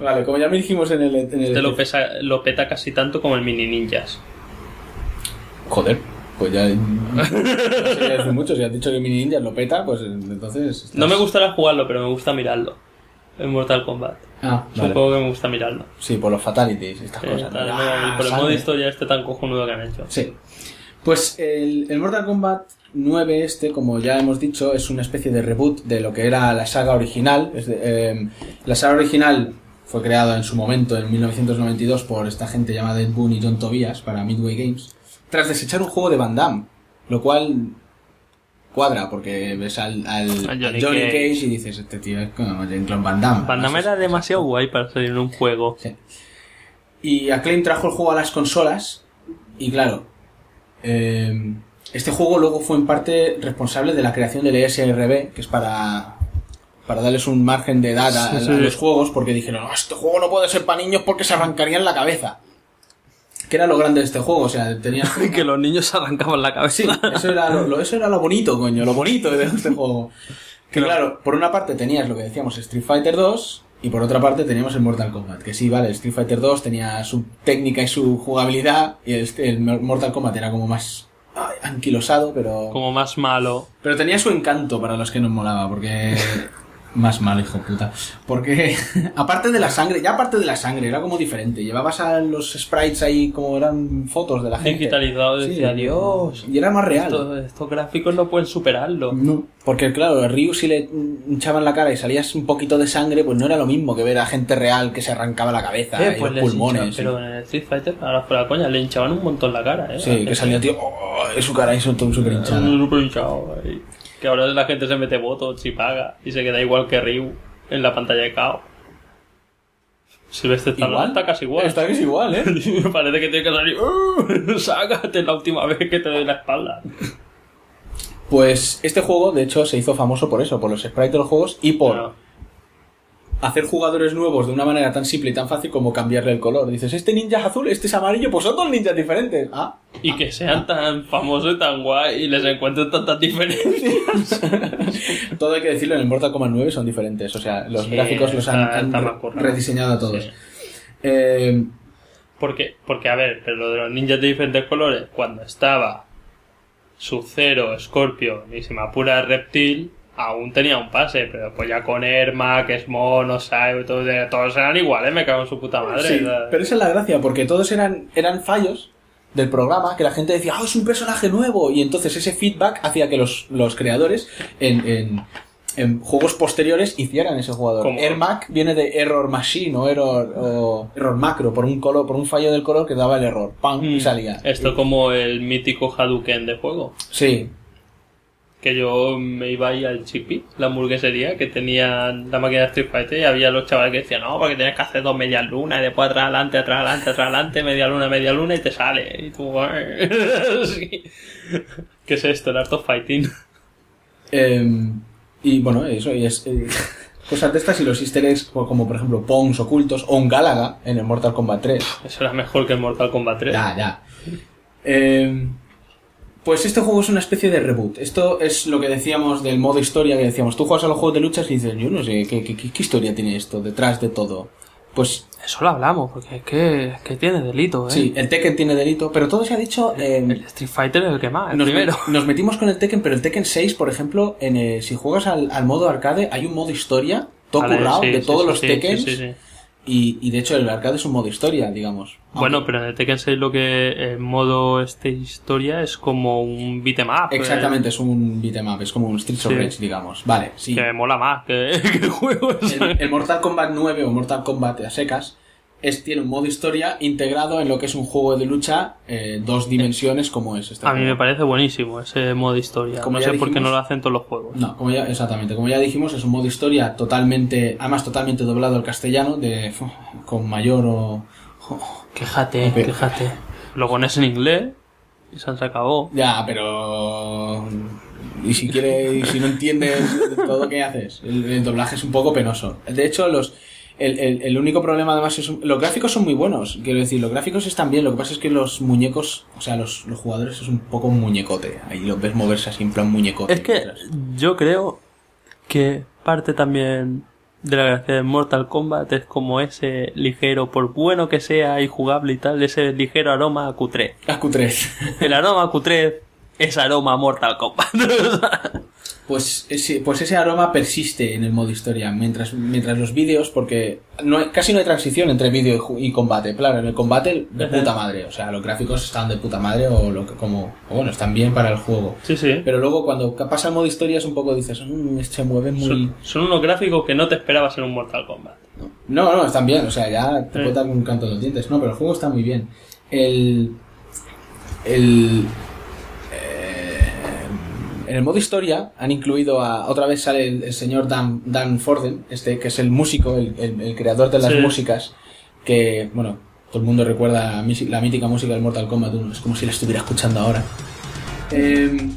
vale, como ya me dijimos en el. En el Este lo, pesa, lo peta casi tanto como el mini ninjas. Joder, pues ya. no sé decir mucho. Si has dicho que Mini Ninja lo peta, pues entonces. estás- No me gustará jugarlo, pero me gusta mirarlo. En Mortal Kombat. Ah, vale. juego que me gusta mirarlo. Sí, por los fatalities y estas Eh, cosas. Ah, y por el modo historia este tan cojonudo que han hecho. Sí. Pues el, el Mortal Kombat 9 este, como ya hemos dicho, es una especie de reboot de lo que era la saga original. Es de- eh, la saga original fue creada en su momento, en 1992, por esta gente llamada Ed Boon y John Tobias para Midway Games, tras desechar un juego de Van Damme, lo cual cuadra, porque ves al, al- Johnny Cage. Cage y dices, este tío es como Jean-Claude Van Damme. Van Damme era demasiado guay para salir en un juego. Sí. Y Acclaim trajo el juego a las consolas y claro, eh, este juego luego fue en parte responsable de la creación del ESRB, que es para, para darles un margen de edad a, Sí, sí. a los juegos, porque dijeron, "No, este juego no puede ser para niños porque se arrancarían la cabeza. Que era lo grande de este juego, o sea, tenías... que los niños arrancaban la cabeza. Sí, eso era lo, lo- eso era lo bonito, coño, lo bonito de este juego. Que claro, por una parte tenías lo que decíamos Street Fighter 2 y por otra parte teníamos el Mortal Kombat. Que sí, vale, el Street Fighter 2 tenía su técnica y su jugabilidad y el, el Mortal Kombat era como más ay, anquilosado, pero... Como más malo. Pero tenía su encanto para los que nos molaba, porque... Más mal, hijo puta. Porque, aparte de la sangre, ya aparte de la sangre, era como diferente. Llevabas a los sprites ahí como eran fotos de la gente. Digitalizado, Sí, decía, Dios. Y era más real. Estos, estos gráficos no pueden superarlo. No. Porque claro, a Ryu si le hinchaban la cara y salías un poquito de sangre, pues no era lo mismo que ver a gente real que se arrancaba la cabeza Eh, y pues los pulmones. hinchaban, pero en el Street Fighter, ahora fuera coña, le hinchaban un montón la cara, eh. Sí, que salía tío, oh, es su cara y son todo súper hinchada. Un super hinchado, ahí. Que ahora la gente se mete votos y paga y se queda igual que Ryu en la pantalla de KO. Silvestre Stallone está casi igual. Está casi igual, ¿eh? Me parece que tiene que salir. "Uh, sácate la última vez que te doy la espalda. Pues este juego, de hecho, se hizo famoso por eso, por los sprites de los juegos y por hacer jugadores nuevos de una manera tan simple y tan fácil como cambiarle el color. Dices, este ninja es azul, este es amarillo, pues son dos ninjas diferentes. Ah, Y que sean tan famosos y tan guay y les encuentren tantas diferencias. todo hay que decirlo, en el Mortal Kombat 9 son diferentes. O sea, los Sí, gráficos los han, rediseñado a todos. Sí. Eh, Porque, porque, a ver, pero lo de los ninjas de diferentes colores, cuando estaba Sub-Zero, Scorpio y si me apura Reptil, aún tenía un pase, pero pues ya con Ermac, Smon, Osai, todos, todos eran iguales, me cago en su puta madre. Sí, pero esa es la gracia, porque todos eran, eran fallos del programa que la gente decía, ah, es un personaje nuevo. Y entonces ese feedback hacía que los, los creadores en, en, en juegos posteriores hicieran ese jugador. Como- Ermac viene de error machine o error, o error macro, por un color, por un fallo del color que daba el error. ¡Pam! Y salía. Esto como el mítico Hadouken de juego. Sí. Que yo me iba ahí al Chippy, la hamburguesería, que tenía la máquina de Street Fighter y había los chavales que decían, no, porque tienes que hacer dos medias lunas y después atrás, adelante, atrás, adelante, atrás, adelante, media luna, media luna y te sale. Y tú, sí. ¿Qué es esto? El Art of Fighting. Eh, y bueno, eso, y es. eh, cosas de estas y los easter eggs, como como por ejemplo Pongs ocultos o un Galaga en el Mortal Kombat 3. Eso era mejor que el Mortal Kombat 3. Ya, ya. Eh, pues este juego es una especie de reboot. Esto es lo que decíamos del modo historia, que decíamos, tú juegas a los juegos de luchas y dices, yo no sé, ¿qué, qué, qué- qué historia tiene esto detrás de todo? Pues Eso lo hablamos, porque es que, es que tiene delito, ¿eh? sí, el Tekken tiene delito, pero todo se ha dicho... eh, El Street Fighter es el que más, el nos, primero. nos metimos con el Tekken, pero el Tekken 6, por ejemplo, en el- si juegas al, al modo arcade, hay un modo historia, todo currado, sí, de sí, todos sí, los sí, Tekken. Y, y de hecho el arcade es un modo historia, digamos. Bueno, pero en el Tekken 6 lo que el modo este historia es como un beat'em up. Exactamente, es un beat'em up, es como un Streets of Sí. Rage, digamos. Vale, sí. Que mola más que, que el juego. El, el Mortal Kombat 9 o Mortal Kombat a secas es, tiene un modo historia integrado en lo que es un juego de lucha eh, dos dimensiones como es este A mí juego. me parece buenísimo ese modo historia. Como no sé por qué no lo hacen todos los juegos. No, como ya, exactamente, como ya dijimos, es un modo historia totalmente, además totalmente doblado al castellano, de con mayor o... Quéjate, Ope. quéjate. Lo pones en inglés y se se acabó. Ya, pero... Y si quieres, y si no entiendes todo, ¿qué haces? El, el doblaje es un poco penoso. De hecho, los... El, el- el único problema además es... Los gráficos son muy buenos, quiero decir, los gráficos están bien, lo que pasa es que los muñecos, o sea, los, los jugadores es un poco un muñecote. Ahí los ves moverse así en plan muñecote. Es que yo creo que parte también de la gracia de Mortal Kombat es como ese ligero, por bueno que sea y jugable y tal, ese ligero aroma a Q3. A Q3. El aroma a Q3 es aroma a Mortal Kombat. Pues ese, pues ese aroma persiste en el modo historia, mientras, mientras los vídeos, porque no hay- casi no hay transición entre vídeo y, combate. Claro, en el combate de Ajá. puta madre, o sea, los gráficos están de puta madre o lo que como, o bueno, están bien para el juego. Sí, sí. Pero luego cuando pasa el modo historia es un poco, dices, "Mm, se mueve muy... Son, son unos gráficos que no te esperabas en un Mortal Kombat. No, no, están bien, o sea, ya te puede dar un canto de los dientes. No, pero el juego está muy bien. El. El. En el modo historia han incluido a. Otra vez sale el, el señor Dan, Dan Forden, este que es el músico, el, el- el creador de las Sí. músicas. Que, bueno, todo el mundo recuerda la, mítica música del Mortal Kombat 1. Es como si la estuviera escuchando ahora. Eh,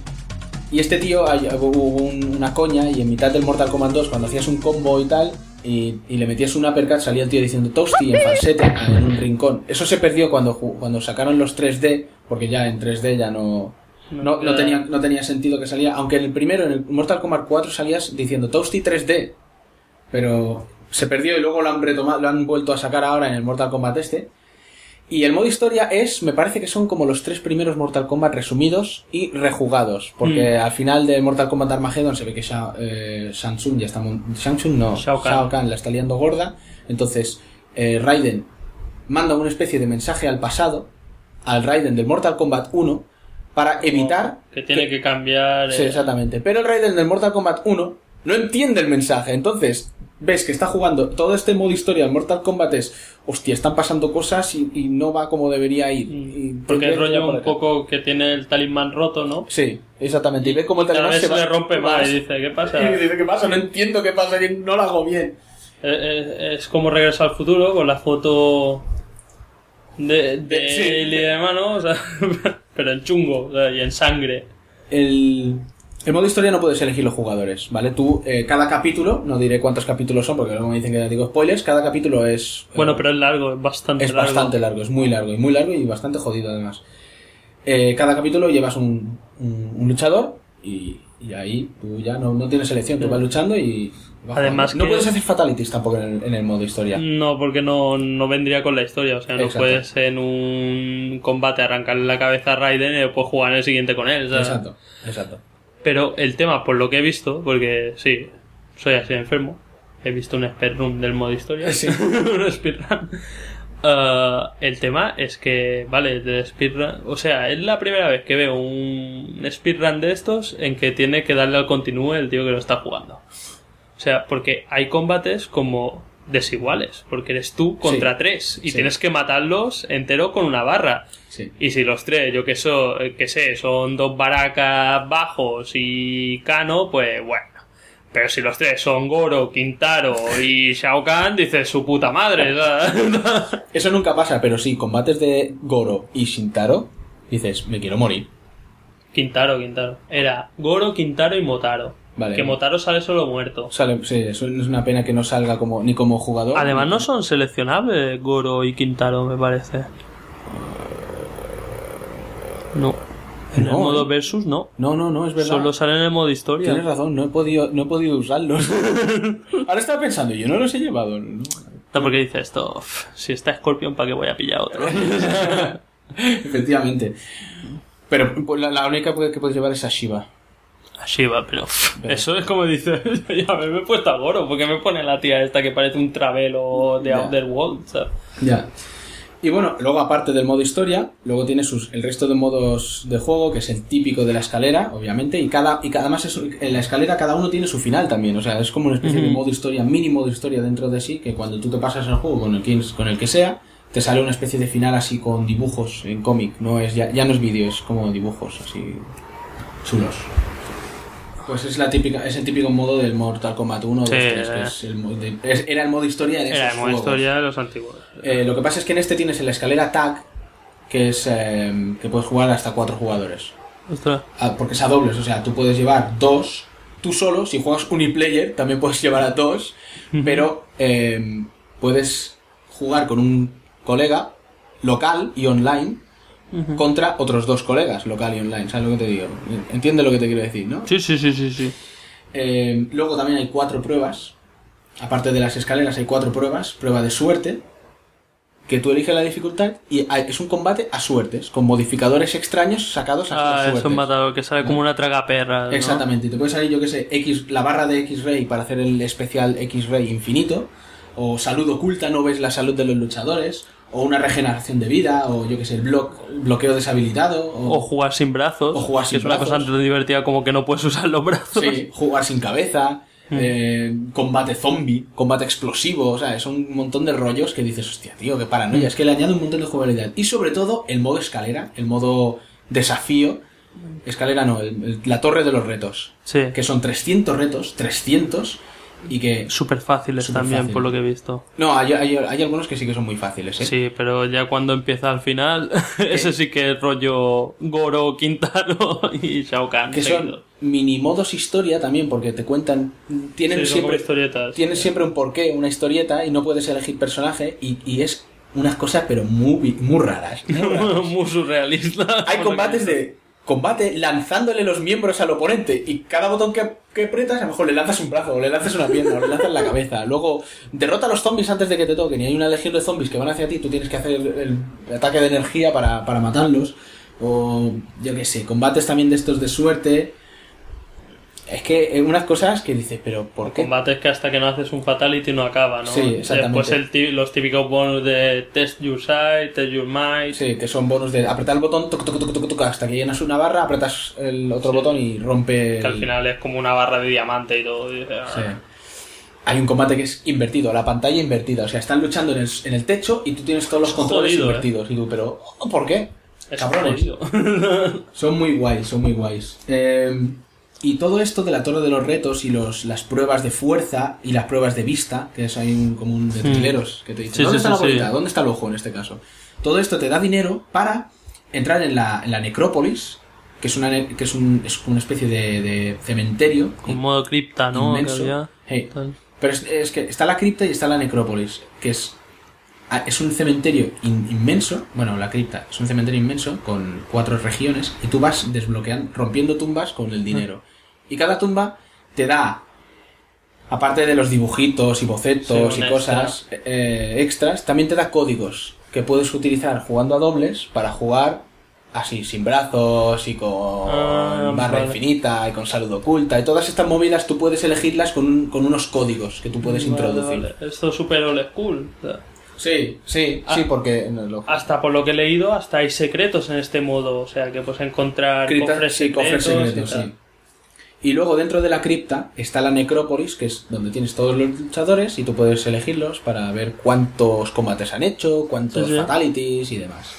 y este tío, hubo un- una coña y en mitad del Mortal Kombat 2, cuando hacías un combo y tal, y, y le metías un uppercut, salía el tío diciendo Toasty en falsete en un rincón. Eso se perdió cuando, cuando sacaron los 3D, porque ya en 3D ya no, no, no tenía, no tenía sentido que salía. Aunque en el primero, en el Mortal Kombat 4, salías diciendo Toasty 3D. Pero se perdió y luego lo han retomado, lo han vuelto a sacar ahora en el Mortal Kombat este. Y el modo historia es, me parece que son como los tres primeros Mortal Kombat resumidos y rejugados. Porque Mm. al final del Mortal Kombat Armageddon se ve que Sha- eh, ya está... Tsung no, Shao. Kahn. la está liando gorda. Entonces, eh, Raiden manda una especie de mensaje al pasado, al Raiden del Mortal Kombat 1, para evitar... Que tiene que cambiar. Sí, eh, exactamente. Pero el Raiden del Mortal Kombat 1 no entiende el mensaje. Entonces, ves que está jugando todo este modo historia del Mortal Kombat es, hostia, están pasando cosas y, y no va como debería ir. Y Porque el rollo un poco que tiene el talismán roto, ¿no? Sí, exactamente. Y ve como el talismán se se va- le rompe más y dice, ¿qué pasa? Y dice, ¿qué pasa? No entiendo qué pasa, que no lo hago bien. Eh, eh, Es como regresar al futuro con la foto de, de Sí. él y o sea, pero en chungo o sea, y en sangre. El, el modo historia no puedes elegir los jugadores, ¿vale? Tú, eh, cada capítulo, no diré cuántos capítulos son porque luego me dicen que digo spoilers, cada capítulo es... eh, Bueno, pero es largo, es bastante es largo. bastante largo, es muy largo, y muy largo y bastante jodido además. Eh, cada capítulo llevas un, un- un luchador y, y ahí tú ya no, no tienes elección, tú vas luchando y... vas Además no que- puedes hacer fatalities tampoco en el, en el modo historia. No, porque no, no vendría con la historia. O sea, no Exacto. puedes en un combate arrancarle la cabeza a Raiden y después jugar en el siguiente con él. ¿sabes? Exacto, exacto. Pero el tema, por lo que he visto, porque sí, soy así enfermo, he visto un speedrun del modo historia, Sí. un speedrun. Eh, el tema es que, vale, del speedrun, o sea, es la primera vez que veo un speedrun de estos en que tiene que darle al continúe el tío que lo está jugando. O sea, porque hay combates como desiguales, porque eres tú contra Sí. tres y Sí. tienes que matarlos entero con una barra. Sí. Y si los tres, yo que, so, que sé, son dos baracas bajos y Kano, pues bueno. Pero si los tres son Goro, Quintaro y Shao Kahn, dices su puta madre. Eso nunca pasa, pero sí, combates de Goro y Shintaro, dices, me quiero morir. Quintaro, Quintaro. Era Goro, Quintaro y Motaro. Vale. Que Motaro sale solo muerto. Sale, sí, eso es una pena que no salga como ni como jugador. Además no son seleccionables Goro y Quintaro, me parece. No. En No, el modo ¿eh? versus no. No, no, no, es verdad. Solo salen en el modo historia. Tienes razón, no he podido, no he podido usarlos. Ahora estaba pensando, yo no los he llevado. ¿no? Porque dice esto, "Uf, si está Scorpion, ¿para qué voy a pillar otro? Efectivamente. Pero pues, la, la única que puedes llevar es a Shiva. A Shiva, pero eso es como dice, ya me, he puesto a Goro, porque me pone la tía esta que parece un travelo de. Outer World, ¿sabes? Ya. Y bueno, luego aparte del modo historia, luego tienes sus, el resto de modos de juego, que es el típico de la escalera, obviamente, y cada, y cada es- en la escalera cada uno tiene su final también, o sea, es como una especie de modo historia, mini modo historia dentro de sí, que cuando tú te pasas el juego con el que, con el que sea, te sale una especie de final así con dibujos en cómic, no es ya, ya no es vídeo, es como dibujos así chulos. Pues es la típica, es el típico modo del Mortal Kombat 1 2, Sí, 3, que es el mo- de- es- era el modo historia de esos Era el modo juegos. historia de los antiguos. Eh, lo que pasa es que en este tienes en la escalera tag, que es eh, que puedes jugar hasta cuatro jugadores. Ostras. Ah, porque es a dobles, o sea, tú puedes llevar dos, tú solo, si juegas uniplayer también puedes llevar a dos, pero eh, puedes jugar con un colega local y online Contra otros dos colegas local y online, ¿sabes lo que te digo? Entiende lo que te quiero decir, ¿no? Sí, sí, sí, sí, sí. Eh, luego también hay cuatro pruebas. Aparte de las escaleras hay cuatro pruebas. Prueba de suerte, que tú eliges la dificultad y hay- es un combate a suertes, con modificadores extraños sacados a Ah, suertes. es matador, que sale como una tragaperra. ¿no? Exactamente, y te puede salir, yo que sé, X, la barra de X-Ray para hacer el especial X-Ray infinito, o salud oculta, no ves la salud de los luchadores, o una regeneración de vida, o yo que sé, el bloqueo deshabilitado, O jugar sin brazos. O jugar sin que es una cosa brazos. tan divertida como que no puedes usar los brazos. Sí, jugar sin cabeza, Mm. eh, combate zombie, combate explosivo, o sea, son un montón de rollos que dices, hostia, tío, qué Mm. paranoia. Es que le añade un montón de jugabilidad. Y sobre todo, el modo escalera, el modo desafío. Escalera no, el- el- la torre de los retos. Sí. Que son 300 retos, 300. Y que... Súper fáciles también, fácil. por lo que he visto. No, hay, hay, hay algunos que sí que son muy fáciles, ¿eh? Sí, pero ya cuando empieza al final, ese sí que es rollo Goro, Quintaro y Shao Kahn. Que seguido. son mini modos historia también, porque te cuentan... Tienen Sí, siempre... historietas. Tienen siempre un porqué, una historieta, y no puedes elegir personaje, y, y es unas cosas pero muy, muy raras. Muy raras. Muy surrealista. Hay combates de combate lanzándole los miembros al oponente y cada botón que, que aprietas a lo mejor le lanzas un brazo o le lanzas una pierna o le lanzas la cabeza. Luego derrota a los zombies antes de que te toquen y hay una legión de zombies que van hacia ti tú tienes que hacer el, el ataque de energía para, para matarlos. O yo qué sé combates también de estos de suerte es que eh, unas cosas que dices pero ¿por qué? Combates que hasta que no haces un fatality no acaba, ¿no? Sí, exactamente. Después el los típicos bonus de test your sight, test your might. Sí, que son bonus de apretar el botón toc, toc, toc, toc, hasta que llenas una barra apretas el otro botón y rompe Que al final es como una barra de diamante y todo. dices, Sí. ah, Hay un combate que es invertido, la pantalla invertida. O sea, están luchando en el, en el techo y tú tienes todos los Es controles ¿eh? invertidos. Y tú, pero ¿por qué? Es Cabrones. Son muy guays, son muy guays. Eh, y todo esto de la torre de los retos y los, las pruebas de fuerza y las pruebas de vista, que es ahí un, como un de Hmm. trileros que te dicen, Sí, ¿dónde sí, está sí, la bolita? ¿Dónde está el ojo en este caso? Todo esto te da dinero para entrar en la, en la necrópolis, que es una, que es un, es una especie de, de cementerio. Con modo cripta, ¿no? Inmenso. Hey, pero es, es que está la cripta y está la necrópolis, que es, ah, es un cementerio in- inmenso. Bueno, la cripta es un cementerio inmenso con cuatro regiones y tú vas desbloqueando, rompiendo tumbas con el dinero. Y cada tumba te da, aparte de los dibujitos y bocetos Sí, y cosas eh, extras, también te da códigos que puedes utilizar jugando a dobles para jugar así, sin brazos y con Ah, barra vale. infinita y con salud oculta. Y todas estas movidas tú puedes elegirlas con, un- con unos códigos que tú puedes Vale, introducir. vale. Esto es super old school. o sea, Sí, sí, Ah. sí, porque lo- Hasta por lo que he leído, hasta hay secretos en este modo. O sea, que puedes encontrar cripta- cofres sí, cofres secretos. sí. Y luego dentro de la cripta está la necrópolis, que es donde tienes todos los luchadores y tú puedes elegirlos para ver cuántos combates han hecho, cuántos Sí, sí. fatalities y demás.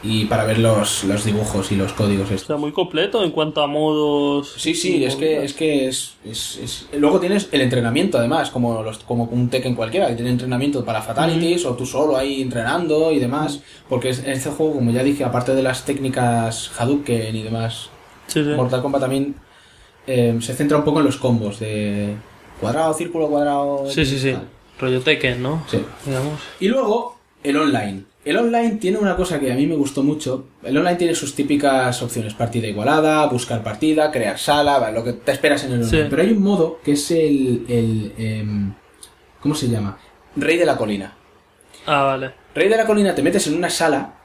Y para ver los, los dibujos y los códigos O estos. sea, muy completo en cuanto a modos. Sí, sí, es que es que es, es- es- luego tienes el entrenamiento además, como los como un Tekken cualquiera, que tiene entrenamiento para fatalities o tú solo ahí entrenando y demás, porque en este juego, como ya dije, aparte de las técnicas Hadouken y demás, sí. Mortal Kombat también eh, se centra un poco en los combos de cuadrado, círculo, cuadrado. Sí, sí, sí. tal. Rollo Tekken, ¿no? Sí. Digamos. Y luego, el online. El online tiene una cosa que a mí me gustó mucho. El online tiene sus típicas opciones. Partida igualada, buscar partida, crear sala, lo que te esperas en el online. Sí. Pero hay un modo que es el... el em, ¿Cómo se llama? Rey de la colina. Ah, vale. Rey de la colina te metes en una sala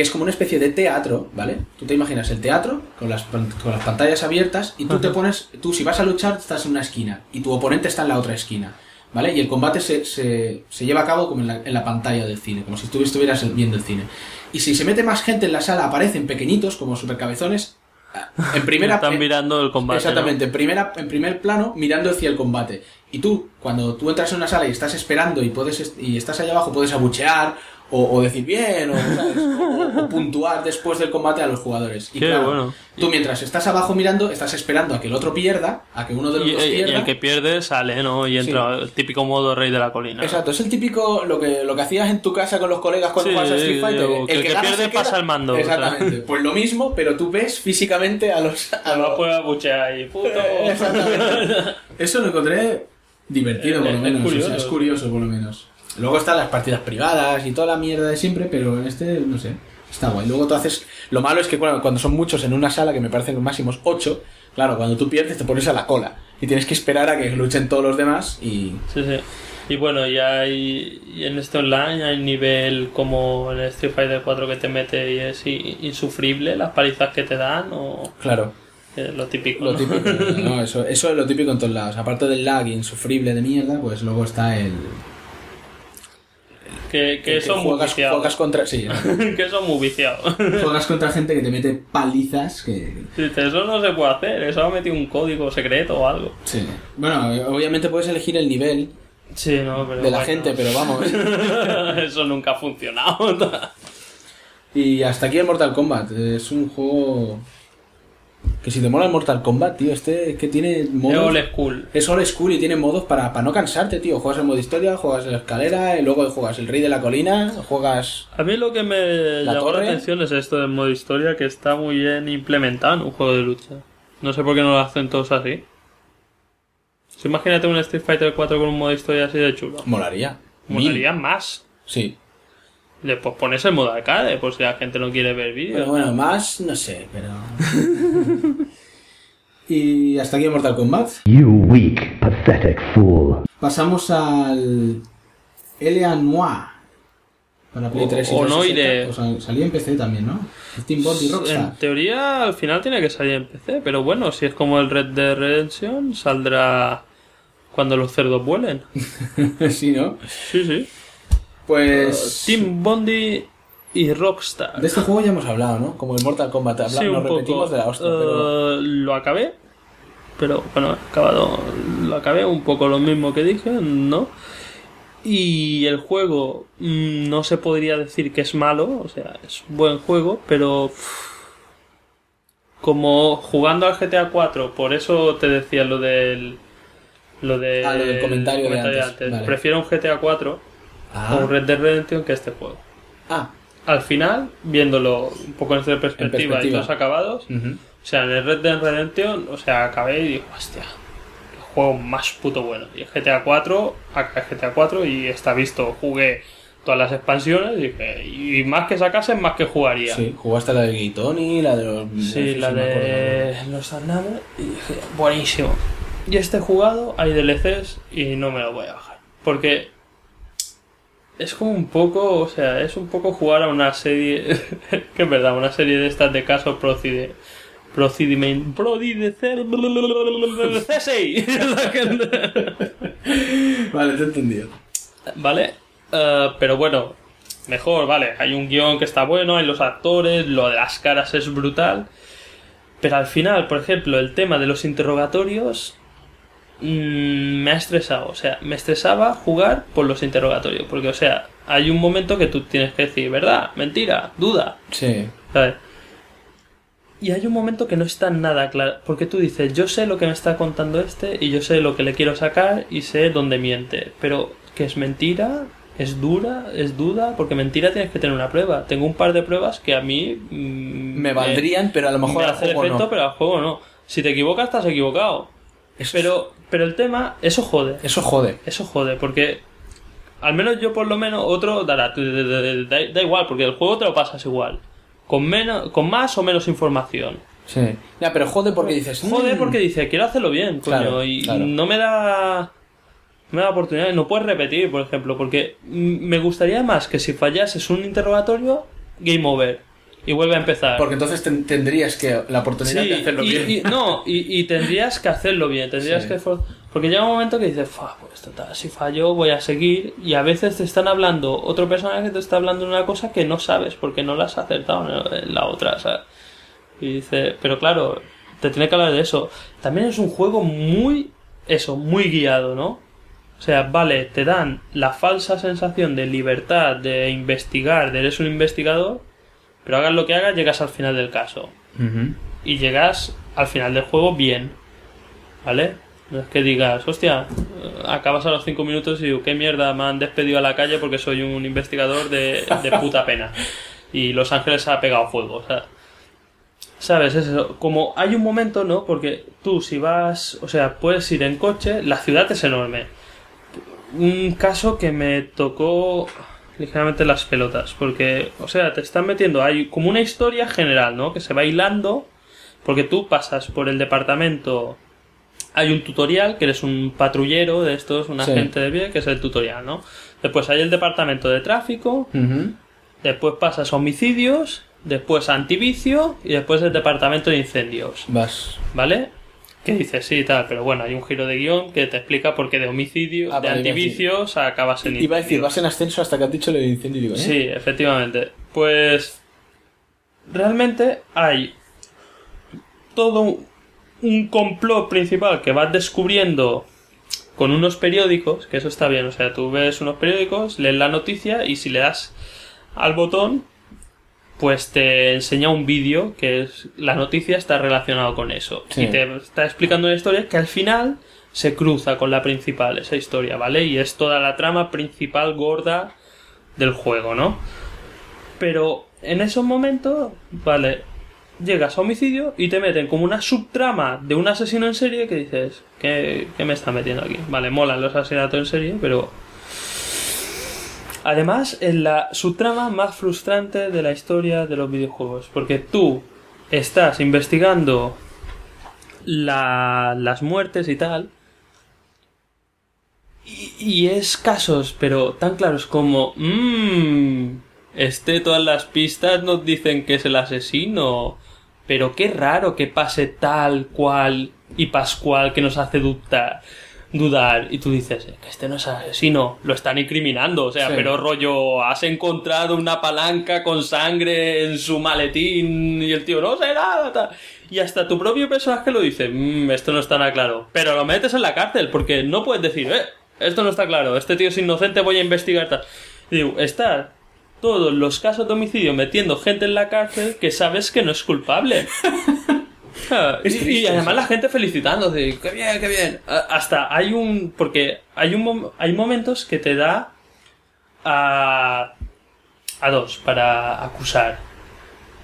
que es como una especie de teatro, ¿vale? Tú te imaginas el teatro con las, con las pantallas abiertas y tú te pones, tú si vas a luchar estás en una esquina y tu oponente está en la otra esquina, ¿vale? Y el combate se, se, se lleva a cabo como en la, en la pantalla del cine, como si tú estuvieras viendo el cine. Y si se mete más gente en la sala, aparecen pequeñitos como supercabezones en primera Están mirando el combate. Exactamente, en, primera, en primer plano mirando hacia el combate. Y tú, cuando tú entras en una sala y estás esperando y puedes y estás allá abajo, puedes abuchear o, o decir bien o, ¿sabes? O- o puntuar después del combate a los jugadores. Y Qué claro, bueno. tú mientras estás abajo mirando, estás esperando a que el otro pierda, a que uno de los ¿no? dos Y, y pierda. el que pierde sale, ¿no? Y entra el típico modo rey de la colina. Exacto, es el típico lo que, lo que hacías en tu casa con los colegas cuando Sí, juegas a Street Fighter. o que el que gana pierde queda. pasa el mando, o sea. Exactamente. Pues lo mismo, pero tú ves físicamente a los. A No los... puede abuchear ahí, puto. Exactamente. Eso lo encontré divertido, por lo Es menos. o sea, curioso. es curioso, por lo menos. Luego están las partidas privadas y toda la mierda de siempre, pero en este, no sé, está guay. Luego tú haces. Lo malo es que cuando, cuando son muchos en una sala, que me parecen los máximos 8, claro, cuando tú pierdes te pones a la cola. Y tienes que esperar a que luchen todos los demás y. Sí, sí. Y bueno, ya hay y en este online hay nivel como en el Street Fighter 4 que te mete y es insufrible las palizas que te dan o Claro. eh, lo típico. Lo ¿no? típico, no, eso, eso es lo típico en todos lados. Aparte del lag insufrible de mierda, pues luego está el. Que, que que son muy juegas, juegas contra. Sí, que son muy viciados. juegas contra gente que te mete palizas que. Eso no se puede hacer, eso ha metido un código secreto o algo. Sí. Bueno, eh, obviamente puedes elegir el nivel Sí, no, pero de la bueno. gente, pero vamos. eso nunca ha funcionado. Y hasta aquí el Mortal Kombat. Es un juego Que si te mola el Mortal Kombat, tío, este que tiene modos... old school. Es old school y tiene modos para, para no cansarte, tío. Juegas el modo historia, juegas la escalera, y luego juegas el rey de la colina, juegas... A mí lo que me La llamó torre. la atención es esto del modo historia, que está muy bien implementado en un juego de lucha. No sé por qué no lo hacen todos así. Si imagínate un Street Fighter 4 con un modo historia así de chulo. Molaría. Molaría más. Sí. Después pones el modo arcade, por si la gente no quiere ver vídeos. Pero bueno, más, no sé, pero... y hasta aquí Mortal Kombat. You weak, pathetic fool. Pasamos al L.A. Noir. Para Play O- 3 y o no 360. iré. O sea, salía en PC también, ¿no? Steam Bond y En Rockstar. teoría, al final tiene que salir en PC, pero bueno, si es como el Red Dead Redemption, saldrá cuando los cerdos vuelen. sí, ¿no? Sí, sí. Pues... Team Bondi y Rockstar. De este juego ya hemos hablado, ¿no? Como el Mortal Kombat. Habla, Sí, nos repetimos poco. de la hostia, pero... Eh, Lo acabé, pero bueno, acabado, lo acabé un poco lo mismo que dije, ¿no? Y el juego mm, no se podría decir que es malo, o sea, es un buen juego, pero uff, como jugando al GTA 4, por eso te decía lo del lo, de- Ah, lo del comentario de antes, vale. Prefiero un GTA 4 Ah. Red Dead Redemption que este juego. Ah. Al final, viéndolo un poco en perspectiva, y perspectiva. todos acabados, Ujú. o sea, en el Red Dead Redemption, o sea, acabé y digo, hostia, qué juego más puto bueno. Y el GTA 4, acabé el GTA 4 y está visto, jugué todas las expansiones y dije, y más que sacasen, más que jugaría. Sí, jugaste la de Gay Tony, la de los... Sí, la de los Arname y dije, buenísimo. Y este jugado hay DLCs y no me lo voy a bajar. Porque es como un poco, o sea, es un poco jugar a una serie, que es verdad, una serie de estas de casos procede. Prodidecer. CSI. Vale, te he entendido. ¿Vale? Eh, pero bueno, mejor, vale. Hay un guion que está bueno, hay los actores, lo de las caras es brutal. Pero al final, por ejemplo, el tema de los interrogatorios mm, me ha estresado. O sea, me estresaba jugar por los interrogatorios. Porque, o sea, hay un momento que tú tienes que decir, ¿verdad? Mentira, duda. Sí. ¿Sabes? Y hay un momento que no está nada claro. Porque tú dices, yo sé lo que me está contando este y yo sé lo que le quiero sacar y sé dónde miente. Pero que es mentira, es dura, es duda, porque mentira tienes que tener una prueba. Tengo un par de pruebas que a mí... mm, Me valdrían, pero a lo mejor me al hace juego efecto, no. pero al juego no. Si te equivocas, estás equivocado. Pero, pero el tema, eso jode. Eso jode. Eso jode, porque al menos yo por lo menos otro dará, da, da- igual, porque el juego te lo pasas igual. Con, menos, con más o menos información. Sí. Ya, pero jode porque dices... Jode "Mm". porque dice, quiero hacerlo bien, coño, Claro, y claro. no me da... No me da oportunidad, no puedes repetir, por ejemplo, porque me gustaría más que si fallases un interrogatorio, game over. Y vuelve a empezar. Porque entonces ten- tendrías que la oportunidad Sí, de hacerlo y, bien. y- no, y, y tendrías que hacerlo bien, tendrías Sí. que... Porque llega un momento que dices, "Fua, pues total, si fallo voy a seguir y a veces te están hablando, otro personaje te está hablando de una cosa que no sabes porque no la has acertado en la otra, ¿sabes? Y dice, pero claro, te tiene que hablar de eso. También es un juego muy, eso, muy guiado, ¿no? O sea, vale, te dan la falsa sensación de libertad, de investigar, de eres un investigador, pero hagas lo que hagas, llegas al final del caso y llegas al final del juego bien. ¿Vale? No es que digas, hostia, eh, acabas a los 5 minutos y digo, qué mierda, me han despedido a la calle porque soy un investigador de, de puta pena. Y Los Ángeles ha pegado fuego. O sea, ¿Sabes? Es eso. Como hay un momento, ¿no? Porque tú si vas, o sea, puedes ir en coche, la ciudad es enorme. Un caso que me tocó ligeramente las pelotas, porque, o sea, te están metiendo, hay como una historia general, ¿no? Que se va hilando, porque tú pasas por el departamento, hay un tutorial, que eres un patrullero de estos, un Sí. agente de pie, que es el tutorial, ¿no? Después hay el departamento de tráfico, después pasas a homicidios, después a antivicio y después el departamento de incendios. Vas. ¿Vale? Que dices, sí, tal, pero bueno, hay un giro de guion que te explica por qué de homicidio, Ah, de antivicios acabas en Iba a decir, vas en ascenso hasta que has dicho lo del incendio y digo, ¿eh? Sí, efectivamente. Pues realmente hay todo un complot principal que vas descubriendo con unos periódicos, que eso está bien, o sea, tú ves unos periódicos, lees la noticia y si le das al botón pues te enseña un vídeo que es la noticia está relacionado con eso Sí. y te está explicando una historia que al final se cruza con la principal esa historia vale y es toda la trama principal gorda del juego no pero en esos momentos vale llegas a homicidio y te meten como una subtrama de un asesino en serie que dices ¿qué, qué me está metiendo aquí? vale molan los asesinatos en serie pero Además, es la subtrama más frustrante de la historia de los videojuegos. Porque tú estás investigando la- las muertes y tal. Y, es casos, pero tan claros como. Mmm. Este, todas las pistas nos dicen que es el asesino. Pero qué raro que pase tal cual y pascual que nos hace dudar. Dudar. Y tú dices, "Es que este no es asesino, lo están incriminando. O sea, Sí. pero rollo, has encontrado una palanca con sangre en su maletín y el tío no sé nada. tal". Y hasta tu propio personaje lo dice, "Mm, esto no está nada claro. Pero lo metes en la cárcel porque no puedes decir, eh, esto no está claro, este tío es inocente, voy a investigar tal. Y digo, está todos los casos de homicidio metiendo gente en la cárcel que sabes que no es culpable. Y, además la gente felicitándose, qué bien, qué bien. Hasta hay un, porque hay un, hay momentos que te da a, a dos para acusar.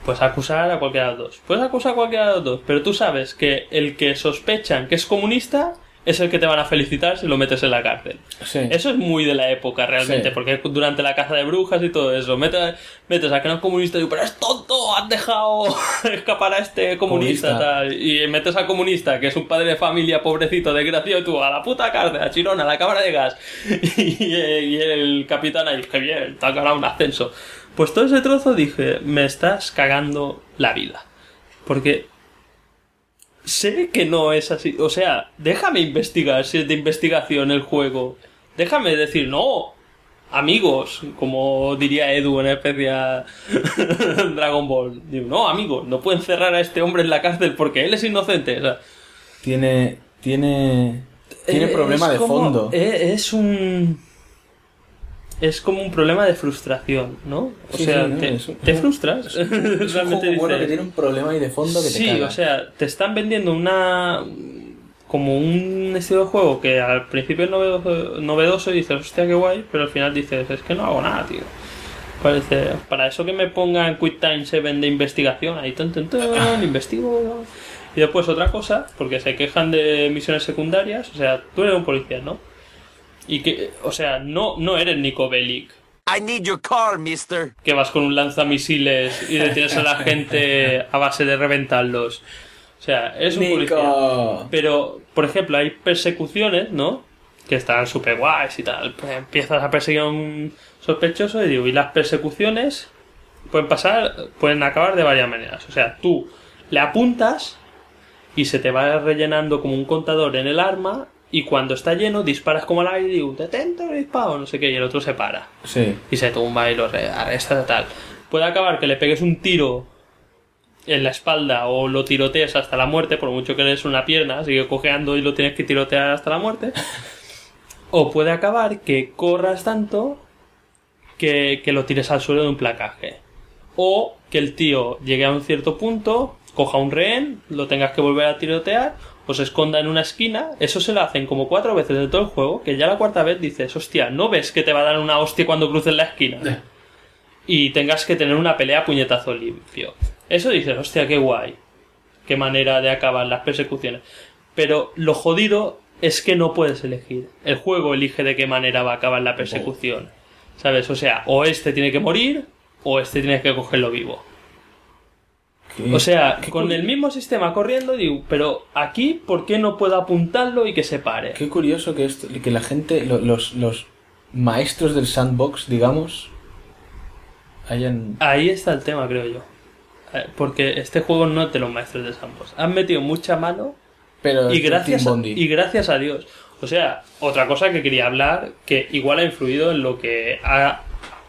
Pues acusar a cualquiera de los dos. Puedes acusar a cualquiera de los dos, pero tú sabes que el que sospechan que es comunista es el que te van a felicitar si lo metes en la cárcel. Sí. Eso es muy de la época realmente, Sí. porque durante la caza de brujas y todo eso, metes, metes a que no es comunista y digo, pero es tonto, has dejado escapar a este comunista, Comunista. tal. Y metes al comunista, que es un padre de familia pobrecito, desgraciado, y tú a la puta cárcel, a Chirona, a la cámara de gas. Y, y el capitán ahí, que bien, te ha ganado un ascenso. Pues todo ese trozo dije, me estás cagando la vida. Porque sé que no es así. O sea, déjame investigar si es de investigación el juego. Déjame decir, no, amigos, como diría Edu en especial Dragon Ball. Digo, no, amigos, no pueden cerrar a este hombre en la cárcel porque él es inocente. O sea, Tiene. Tiene. Tiene eh, problema de como- fondo. eh, es un. Es como un problema de frustración, ¿no? O Sí, sea, sí, no, te, es un- te es un- frustras. Es un Realmente juego bueno que tiene un problema ahí de fondo que te sí, o sea, te están vendiendo una como un estilo de juego que al principio es novedoso, novedoso y dices, hostia, qué guay, pero al final dices, es que no hago nada, tío. Parece, para eso que me pongan Quick Time 7 de investigación, ahí ton, ton, ton, investigo. Y después otra cosa, porque se quejan de misiones secundarias, o sea, tú eres un policía, ¿no? Y que, o sea, no, no eres Nico Bellic, I need your car, mister. que vas con un lanzamisiles y detienes a la gente a base de reventarlos. O sea, es un Nico. policía. Pero, por ejemplo, hay persecuciones, ¿no? Que están súper guays y tal. Pues empiezas a perseguir a un sospechoso y digo, y las persecuciones pueden pasar, pueden acabar de varias maneras. O sea, tú le apuntas y se te va rellenando como un contador en el arma y cuando está lleno disparas como al aire y digo, detente, disparo, no sé qué, y el otro se para Sí. y se tumba y lo re- arresta tal. Puede acabar que le pegues un tiro en la espalda o lo tirotees hasta la muerte, por mucho que le des una pierna, sigue cojeando y lo tienes que tirotear hasta la muerte. O puede acabar que corras tanto que, que lo tires al suelo de un placaje. O que el tío llegue a un cierto punto, coja un rehén, lo tengas que volver a tirotear, o se esconda en una esquina. Eso se lo hacen como cuatro veces de todo el juego, que ya la cuarta vez dices, hostia, ¿no ves que te va a dar una hostia cuando cruces la esquina? Y tengas que tener una pelea a puñetazo limpio. Eso dices, hostia, qué guay. Qué manera de acabar las persecuciones. Pero lo jodido es que no puedes elegir. El juego elige de qué manera va a acabar la persecución. ¿Sabes? O sea, o este tiene que morir, o este tiene que cogerlo vivo. O sea, con el mismo sistema corriendo, digo, pero aquí, ¿por qué no puedo apuntarlo y que se pare? Qué curioso que, esto, que la gente, lo- los, los maestros del sandbox, digamos, hayan... Ahí está el tema, creo yo. Eh, Porque este juego no es de los maestros de Sandbox. Han metido mucha mano Pero y es gracias, Bondi. y gracias a Dios. O sea, otra cosa que quería hablar que igual ha influido en lo que ha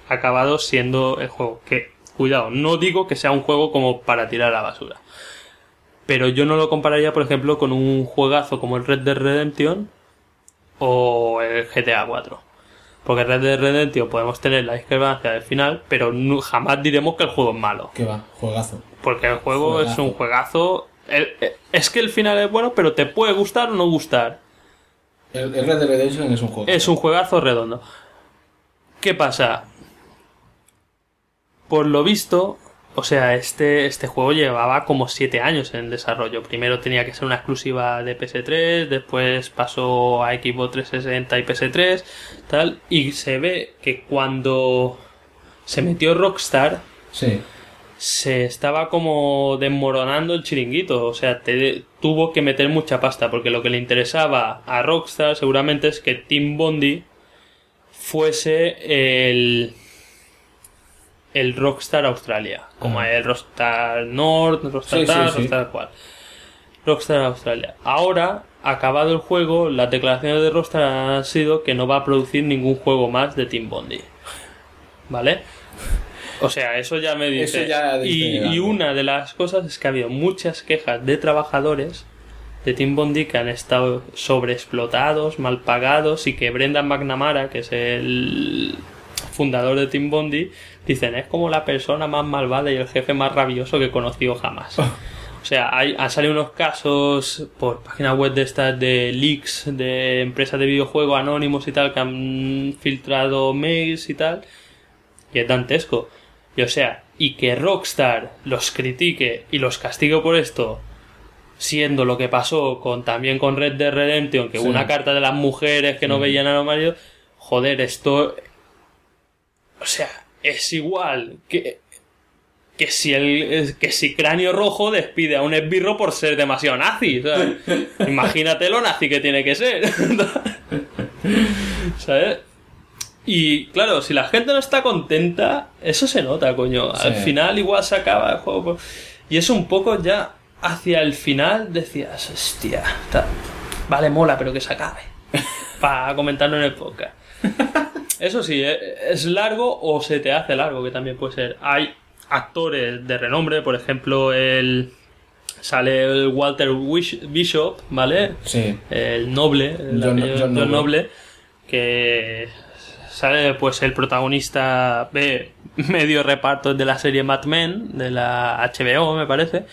acabado siendo el juego. Que, cuidado, no digo que sea un juego como para tirar a la basura. Pero yo no lo compararía, por ejemplo, con un juegazo como el Red Dead Redemption o el GTA 4. Porque Red Dead Redemption podemos tener la discrepancia del final, pero jamás diremos que el juego es malo. Que va, juegazo. Porque el juego Juegazo. es un juegazo. El- eh, es que el final es bueno, pero te puede gustar o no gustar. El, el Red Dead Redemption es un juego. Es un juegazo redondo. ¿Qué pasa? Por lo visto, o sea, este, este juego llevaba como 7 años en desarrollo. Primero tenía que ser una exclusiva de PS3, después pasó a Xbox 360 y PS3, tal. Y se ve que cuando se metió Rockstar, Sí. se estaba como desmoronando el chiringuito. O sea, te, tuvo que meter mucha pasta. Porque lo que le interesaba a Rockstar seguramente es que Tim Bondi fuese el. El Rockstar Australia. Como el Rockstar North, Rockstar Sí, tal, sí. Rockstar cual. Rockstar Australia. Ahora, acabado el juego, las declaraciones de Rockstar han sido que no va a producir ningún juego más de Tim Bondi. ¿Vale? O sea, eso ya me dice. Eso ya dice y, una de las cosas es que ha habido muchas quejas de trabajadores de Tim Bondi que han estado sobreexplotados, mal pagados y que Brendan McNamara, que es el fundador de Tim Bondi, dicen es como la persona más malvada y el jefe más rabioso que he conocido jamás. O sea, hay, han salido unos casos por páginas web de estas de leaks de empresas de videojuegos anónimos y tal que han filtrado mails y tal. Y es dantesco. Y o sea, y que Rockstar los critique y los castigue por esto, siendo lo que pasó con también con Red Dead Redemption, que Sí. hubo una carta de las mujeres que no Sí. veían a los maridos, joder, esto. O sea, es igual que. Que si el que si Cráneo Rojo despide a un esbirro por ser demasiado nazi, ¿sabes? Imagínate lo nazi que tiene que ser. ¿Sabes? Y claro, si la gente no está contenta, eso se nota, coño. Al Sí. final igual se acaba el juego. por- Y es un poco ya hacia el final decías, hostia, vale, mola, pero que se acabe. Para comentarlo en el podcast. Eso sí, eh, es largo o se te hace largo, que también puede ser. Hay actores de renombre, por ejemplo, el sale el Walter Bishop, ¿vale? Sí. El noble, el John- apellido John John Noble. Noble, que sale pues el protagonista de medio reparto de la serie Mad Men, de la HBO, me parece.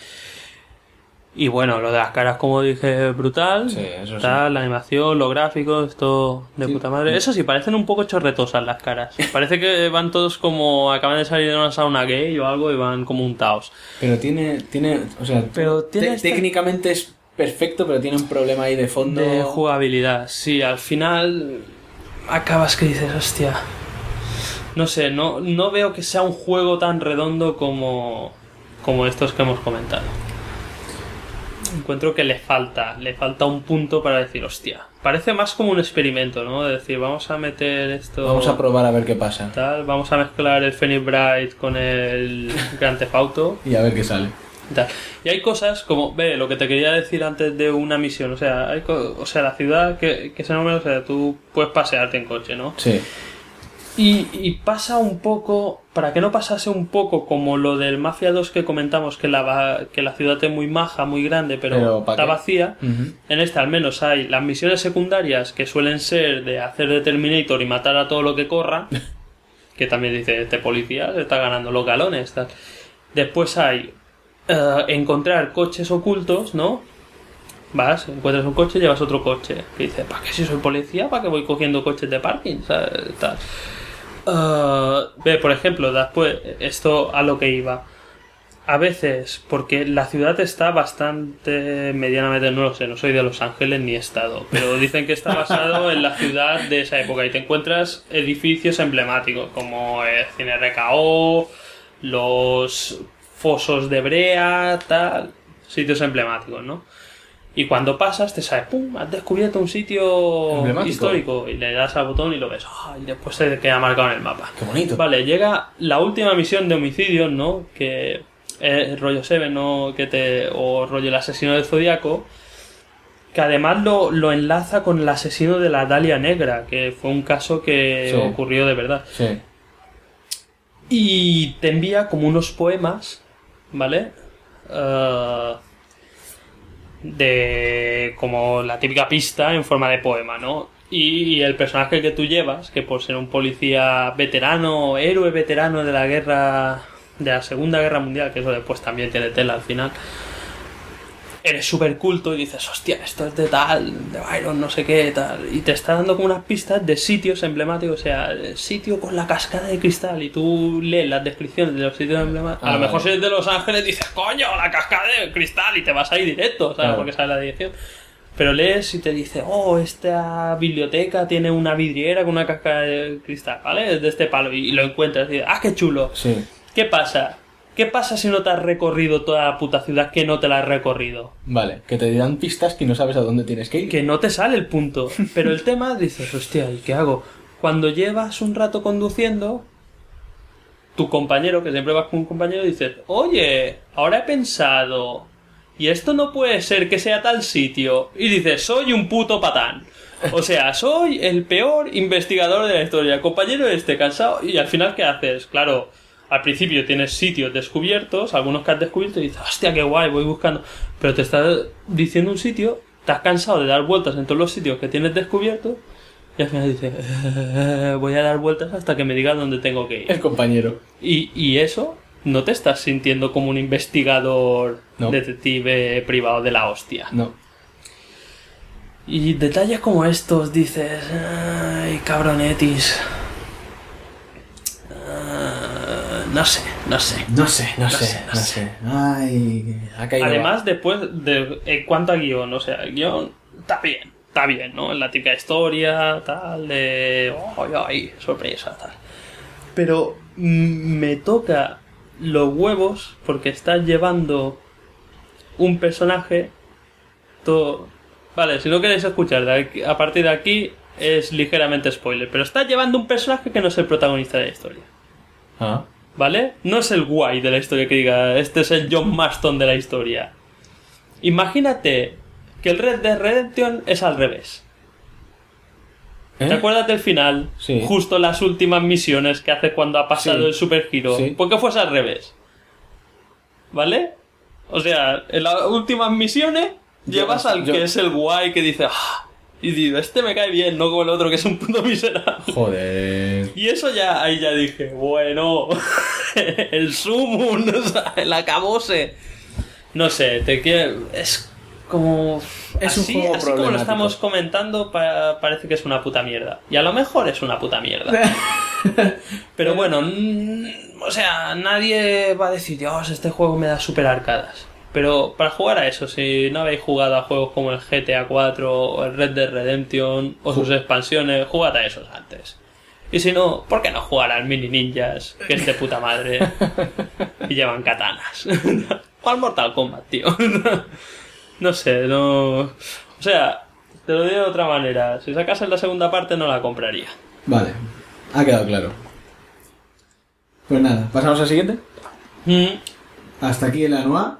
Y bueno, lo de las caras, como dije, brutal. Sí, eso sí. Tal, la animación, los gráficos, esto de Sí. puta madre. Eso sí, parecen un poco chorretosas las caras. Parece que van todos como acaban de salir de una sauna gay o algo y van como untados. Pero tiene, tiene, o sea, Pero tiene te- esta- técnicamente es perfecto, pero tiene un problema ahí de fondo. De jugabilidad, sí, al final acabas que dices, hostia. No sé, no, no veo que sea un juego tan redondo como, como estos que hemos comentado. Encuentro que le falta, le falta un punto para decir, hostia. Parece más como un experimento, ¿no? De decir, vamos a meter esto. Vamos a probar a ver qué pasa. tal, vamos a mezclar el Phoenix Bright con el Grand Theft Auto. Y a ver qué sale. Tal. Y hay cosas como, ve, lo que te quería decir antes de una misión, o sea, hay co- o sea, la ciudad que, que se nombra, o sea, tú puedes pasearte en coche, ¿no? Sí. Y, y pasa un poco, para que no pasase un poco como lo del Mafia 2 que comentamos, que la, que la ciudad es muy maja, muy grande, pero, Pero, ¿pa' está qué? vacía, en esta al menos hay las misiones secundarias que suelen ser de hacer de Terminator y matar a todo lo que corra, que también dice, este policía se está ganando los galones. tal. Después hay eh, encontrar coches ocultos, ¿no? Vas, encuentras un coche, llevas otro coche. Que dice, ¿para qué si soy policía? ¿Para qué voy cogiendo coches de parking? Tal. Eh, ve, por ejemplo, después, esto a lo que iba. A veces, porque la ciudad está bastante medianamente, no lo sé, no soy de Los Ángeles ni estado, pero dicen que está basado en la ciudad de esa época y te encuentras edificios emblemáticos como el Cine RKO, los fosos de Brea, tal, sitios emblemáticos, ¿no? Y cuando pasas te sale, ¡pum! Has descubierto un sitio histórico y le das al botón y lo ves, ¡ah! y después se queda marcado en el mapa. Qué bonito. Vale, llega la última misión de homicidio, ¿no? Que es rollo Seven, ¿no? Que te, o rollo el asesino del zodiaco. Que además lo, lo enlaza con el asesino de la Dalia Negra, que fue un caso que Sí. ocurrió de verdad. Sí. Y te envía como unos poemas, ¿vale? Eh, de como la típica pista en forma de poema, ¿no? Y, el personaje que tú llevas, que por ser un policía veterano, héroe veterano de la guerra, de la Segunda Guerra Mundial, que eso después también tiene tela al final, eres súper culto y dices, hostia, esto es de tal, de Byron, no sé qué, tal. Y te está dando como unas pistas de sitios emblemáticos, o sea, el sitio con la cascada de cristal. Y tú lees las descripciones de los sitios emblemáticos. a Ah, lo mejor vale. si eres de Los Ángeles dices, coño, la cascada de cristal, y te vas ahí directo, ¿sabes? Claro. Porque sabes la dirección. Pero lees y te dice, oh, esta biblioteca tiene una vidriera con una cascada de cristal, ¿vale? Es de este palo. Y lo encuentras y dices, ah, qué chulo. Sí. ¿Qué pasa? ¿Qué pasa si no te has recorrido toda la puta ciudad que no te la has recorrido? Vale, que te dirán pistas que no sabes a dónde tienes que ir. Que no te sale el punto. Pero el tema dices, hostia, ¿y qué hago? Cuando llevas un rato conduciendo, tu compañero, que siempre vas con un compañero, dices, oye, ahora he pensado, y esto no puede ser que sea tal sitio. Y dices, soy un puto patán. O sea, soy el peor investigador de la historia. Compañero este cansado, y al final, ¿qué haces? Claro, al principio tienes sitios descubiertos, algunos que has descubierto, y dices, hostia, qué guay, voy buscando. Pero te está diciendo un sitio, te has cansado de dar vueltas en todos los sitios que tienes descubiertos, y al final dices, "Eh, voy a dar vueltas hasta que me digas dónde tengo que ir. El compañero. Y, y eso, no te estás sintiendo como un investigador, No. detective privado de la hostia. No. Y detalles como estos dices, ay, cabronetis. Ah, no sé, no sé. No sé, no, No sé, sé, no sé. Ay, ha caído. Además, después, de, en cuanto a guion, o sea, el guion está bien, está bien, ¿no? En la típica historia, tal, de. ¡Ay, ay! Sorpresa, tal. Pero me toca los huevos porque estás llevando un personaje. Todo. Vale, si no queréis escuchar, de aquí- a partir de aquí es ligeramente spoiler, pero estás llevando un personaje que no es el protagonista de la historia. Ah. ¿Vale? No es el guay de la historia que diga, este es el John Marston de la historia. Imagínate que el Red Dead Redemption es al revés. ¿Eh? ¿Te acuerdas del final? Sí. Justo las últimas misiones que hace cuando ha pasado Sí. el Super Hero. Sí. ¿Por qué fuese al revés? ¿Vale? O sea, en las últimas misiones llevas al yo- que es el guay que dice, ah, y digo, este me cae bien, no como el otro que es un puto miserable. Joder. Y eso ya, ahí ya dije, bueno, el sumum, o sea, el acabose. No sé, te quiero. Es como. Es un así, juego así como lo estamos comentando, pa- parece que es una puta mierda. Y a lo mejor es una puta mierda. Pero bueno, mm, o sea, nadie va a decir, Dios, este juego me da super arcadas. Pero para jugar a eso, si no habéis jugado a juegos como el GTA 4 o el Red Dead Redemption o sus expansiones, jugad a esos antes. Y si no, ¿por qué no jugar al Mini Ninjas, que es de puta madre y llevan katanas? o al Mortal Kombat, tío. no sé, no. O sea, te lo digo de otra manera. Si sacas la segunda parte, no la compraría. Vale, ha quedado claro. Pues nada, pasamos al siguiente. Mm, Hasta aquí el anual.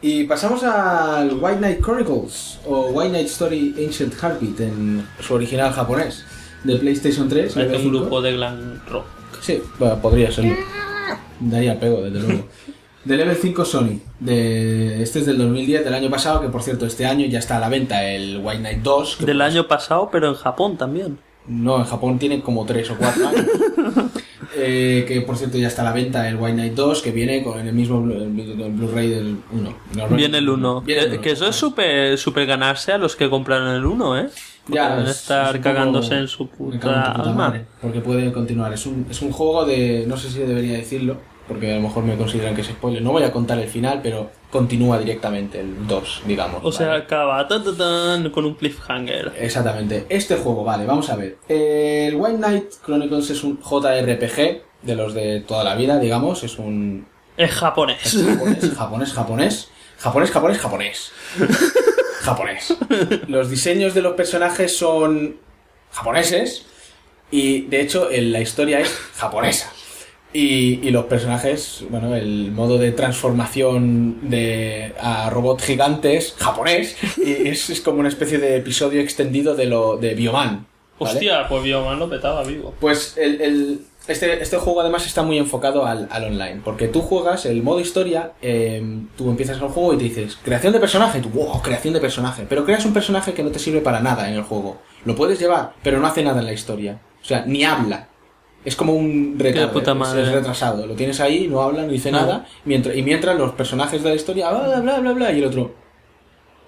Y pasamos al White Knight Chronicles o White Knight Story Ancient Heartbeat en su original japonés de PlayStation 3. Parece level un 5. grupo de glam rock. Sí, Bueno, podría serlo. daría pego, desde luego. De Level 5 Sony. De, este es del 2010, del año pasado, que por cierto este año ya está a la venta el White Knight 2. que Del año pasado, pero en Japón también. No, en Japón tiene como 3 o 4 años. Eh, que por cierto ya está a la venta el White Knight 2, que viene con el mismo Blu-ray del 1. Viene el 1. Viene el Que, eso es súper super ganarse a los que compraron el 1, ¿eh? Porque Ya, es- estar es cagándose en su en puta, madre, porque puede continuar. Es un, es un juego de. No sé si debería decirlo, porque a lo mejor me consideran que es spoiler. No voy a contar el final, pero continúa directamente el 2, digamos. O sea, ¿vale? acaba tan, tan, tan, con un cliffhanger. Exactamente. Este juego, vale, vamos a ver. El White Knight Chronicles es un JRPG de los de toda la vida, digamos. Es un. Es japonés. es japonés, japonés, japonés. Japonés, japonés, japonés. japonés. Los diseños de los personajes son japoneses y de hecho la historia es japonesa. Y, y los personajes, bueno, el modo de transformación de a robots gigantes japonés y es, es como una especie de episodio extendido de lo de Bioman. Hostia, pues Bioman lo petaba vivo. Pues el, el- este, este juego además está muy enfocado al, al online, porque tú juegas el modo historia, eh, tú empiezas el juego y te dices, creación de personaje, tú, wow, creación de personaje, pero creas un personaje que no te sirve para nada en el juego. Lo puedes llevar, pero no hace nada en la historia. O sea, ni habla. Es como un retardo, puta es- madre. es retrasado. Lo tienes ahí, no habla, no dice Ah. nada, mientras, y mientras los personajes de la historia, bla, bla, bla, bla, y el otro,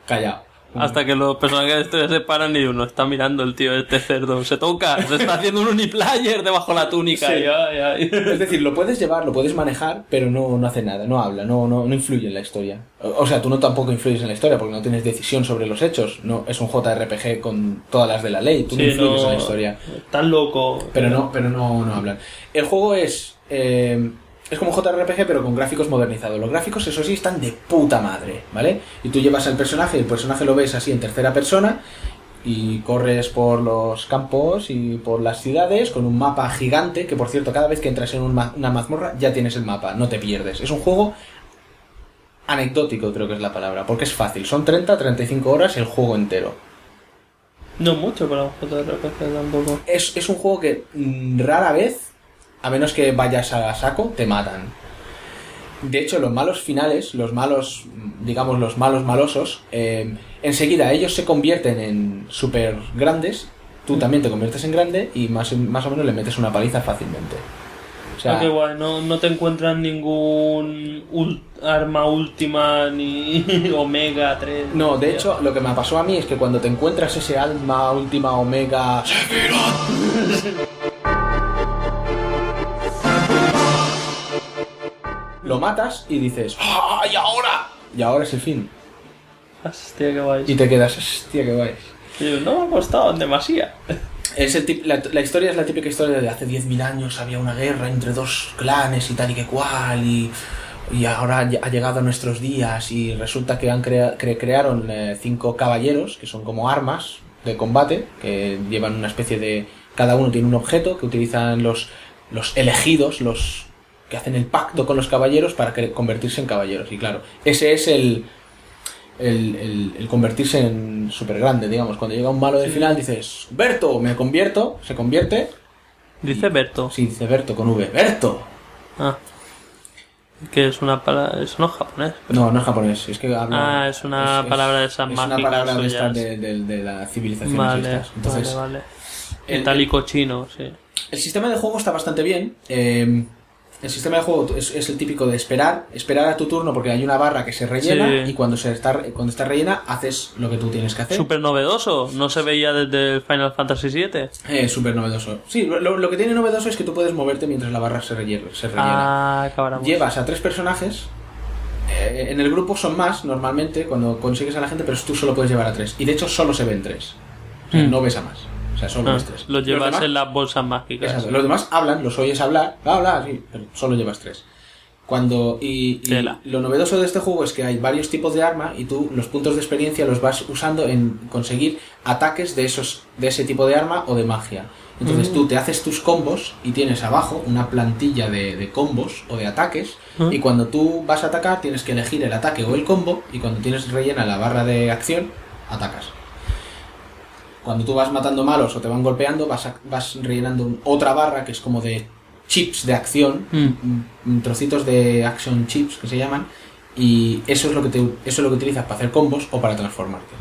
callado. Hasta que los personajes de historia se paran y uno está mirando el tío este cerdo. Se toca, se está haciendo un uniplayer debajo de la túnica. Sí. y ay, ay. Es decir, lo puedes llevar, lo puedes manejar, pero no, no hace nada, no habla, no, no, no influye en la historia. O, o sea, tú no tampoco influyes en la historia porque no tienes decisión sobre los hechos. No, es un JRPG con todas las de la ley, tú no influyes no- en la historia. Tan loco. Pero no, pero no, no hablan. El juego es. eh, es como JRPG, pero con gráficos modernizados. Los gráficos, eso sí, están de puta madre, ¿vale? Y tú llevas al personaje, y el personaje lo ves así en tercera persona, y corres por los campos y por las ciudades con un mapa gigante, que por cierto, cada vez que entras en un ma- una mazmorra ya tienes el mapa, no te pierdes. Es un juego anecdótico, creo que es la palabra, porque es fácil. Son 30-35 horas el juego entero. No mucho para un JRPG tampoco. es, es un juego que mm, rara vez, a menos que vayas a saco, te matan. De hecho, los malos finales, los malos, digamos, los malos malosos, eh, enseguida ellos se convierten en súper grandes, tú también te conviertes en grande y más, más o menos le metes una paliza fácilmente. O sea, Ah, qué guay, no, no te encuentras ningún arma última ni Omega 3. no, de hecho, lo que me pasó a mí es que cuando te encuentras ese alma última omega... Lo matas y dices, ¡ah, y ahora! Y ahora es el fin. Hostia, qué guay. Y te quedas, hostia. Y yo, no me ha costado demasiado. Es el tip- la, la historia es la típica historia de hace 10.000 años había una guerra entre dos clanes y tal y que cual y, y ahora ha llegado a nuestros días y resulta que han crea- cre- crearon eh, cinco caballeros que son como armas de combate que llevan una especie de cada uno tiene un objeto que utilizan los los elegidos los que hacen el pacto con los caballeros para que- convertirse en caballeros y claro ese es el el, el- el convertirse en súper grande, digamos. Cuando llega un malo del final dices, Berto, me convierto, se convierte. Dice Berto. Sí, dice Berto con V. ¡Berto! Ah. Que es una palabra. Eso no es japonés. No, no es japonés, es que. Ah, es una palabra de esas Es una mágicas palabra de, estas de, de- de la civilización Vale, Entonces, vale, vale. el- Itálico chino, sí. El sistema de juego está bastante bien. eh, el sistema de juego es, es el típico de esperar, esperar a tu turno porque hay una barra que se rellena Sí. y cuando se está cuando está rellena haces lo que tú tienes que hacer. Súper novedoso. No se veía desde el Final Fantasy VII. Eh, súper novedoso. Sí, lo, que tiene novedoso es que tú puedes moverte mientras la barra se rellena. Se rellena. Ah, acabáramos. Llevas a tres personajes. eh, en el grupo son más normalmente cuando consigues a la gente, pero tú solo puedes llevar a tres. Y de hecho solo se ven tres. O sea, Mm. no ves a más. Sea, solo Ah, ves tres. Los llevas demás- en las bolsas mágicas. Exacto. Los demás hablan, los oyes hablar, bla, bla, sí, pero solo llevas tres. Cuando, y, lo novedoso de este juego es que hay varios tipos de arma y tú los puntos de experiencia los vas usando en conseguir ataques de esos de ese tipo de arma o de magia. Entonces Mm. tú te haces tus combos y tienes abajo una plantilla de, de combos o de ataques Mm. y cuando tú vas a atacar tienes que elegir el ataque o el combo y cuando tienes rellena la barra de acción atacas. Cuando tú vas matando malos o te van golpeando vas, a- vas rellenando otra barra que es como de chips de acción Mm. mm, trocitos de action chips que se llaman y eso es lo que te, eso es lo que utilizas para hacer combos o para transformarte.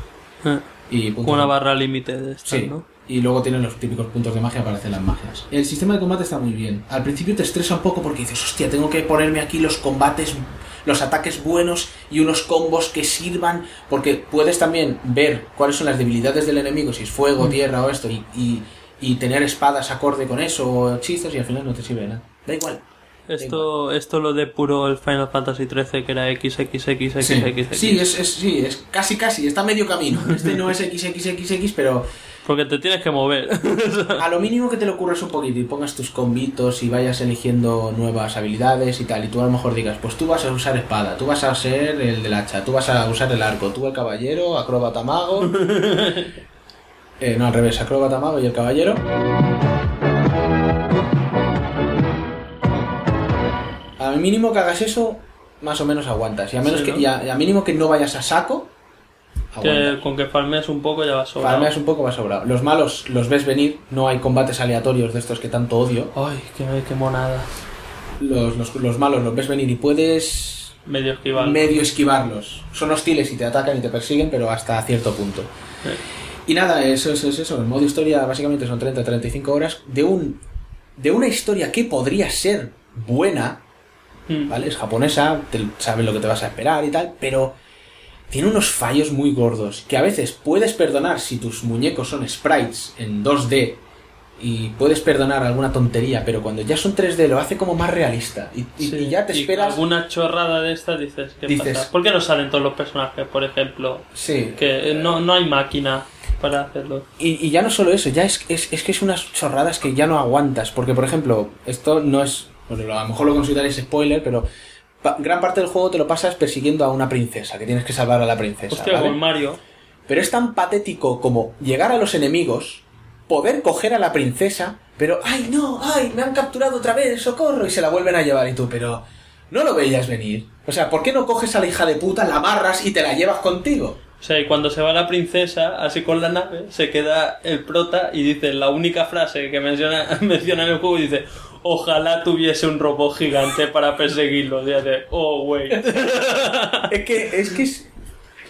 Y puntos Una de- barra límite de estas, sí. ¿no? y luego tienen los típicos puntos de magia para hacer las magias. El sistema de combate está muy bien. Al principio te estresa un poco porque dices hostia tengo que ponerme aquí los combates los ataques buenos y unos combos que sirvan porque puedes también ver cuáles son las debilidades del enemigo si es fuego Mm. tierra o esto y, y, y tener espadas acorde con eso o hechizos y al final no te sirve de nada da igual Esto, esto lo de puro el Final Fantasy XIII que era XXXXX. Sí, sí, es, es- sí, es casi casi, está medio camino. Este no es XXXX, pero Porque te tienes que mover. a lo mínimo que te lo ocurras un poquito y pongas tus combitos y vayas eligiendo nuevas habilidades y tal, y tú a lo mejor digas, pues tú vas a usar espada, tú vas a ser el del hacha, tú vas a usar el arco, tú el caballero, acróbata mago. Eh, no, al revés, acróbata mago y el caballero. A mínimo que hagas eso, más o menos aguantas. Y a menos Sí, que, ¿no? y a, y a mínimo que no vayas a saco. Que con que farmeas un poco ya va sobrado. Farmeas un poco va sobrado. Los malos los ves venir, no hay combates aleatorios de estos que tanto odio. Ay, qué, qué monada. Los, los, los malos los ves venir y puedes Medio esquivar. medio esquivarlos. Son hostiles y te atacan y te persiguen, pero hasta cierto punto. Y nada, eso es eso, El modo historia básicamente son 30-35 horas de un de una historia que podría ser buena, ¿vale? Es japonesa, te- sabes lo que te vas a esperar y tal, pero tiene unos fallos muy gordos que a veces puedes perdonar si tus muñecos son sprites en 2D y puedes perdonar alguna tontería, pero cuando ya son 3D lo hace como más realista y, y- y ya te Y esperas alguna chorrada de estas dices, ¿qué Dices- pasa? ¿Por qué no salen todos los personajes, por ejemplo? Sí. Que no, no hay máquina para hacerlo. Y, y ya no solo eso, ya es, es, es que es unas chorradas que ya no aguantas. Porque, por ejemplo, esto no es. Bueno, a lo mejor lo consideraréis spoiler, pero pa- gran parte del juego te lo pasas persiguiendo a una princesa, que tienes que salvar a la princesa. Hostia, ¿vale? con Mario. Pero es tan patético como llegar a los enemigos, poder coger a la princesa, pero ¡ay no! ¡ay! Me han capturado otra vez, socorro, y se la vuelven a llevar y tú, pero. No lo veías venir. O sea, ¿por qué no coges a la hija de puta, la amarras y te la llevas contigo? O sea, y cuando se va la princesa, así con la nave, se queda el prota y dice la única frase que menciona, menciona en el juego y dice Ojalá tuviese un robot gigante para perseguirlo. Hace, oh, güey. es que es que es,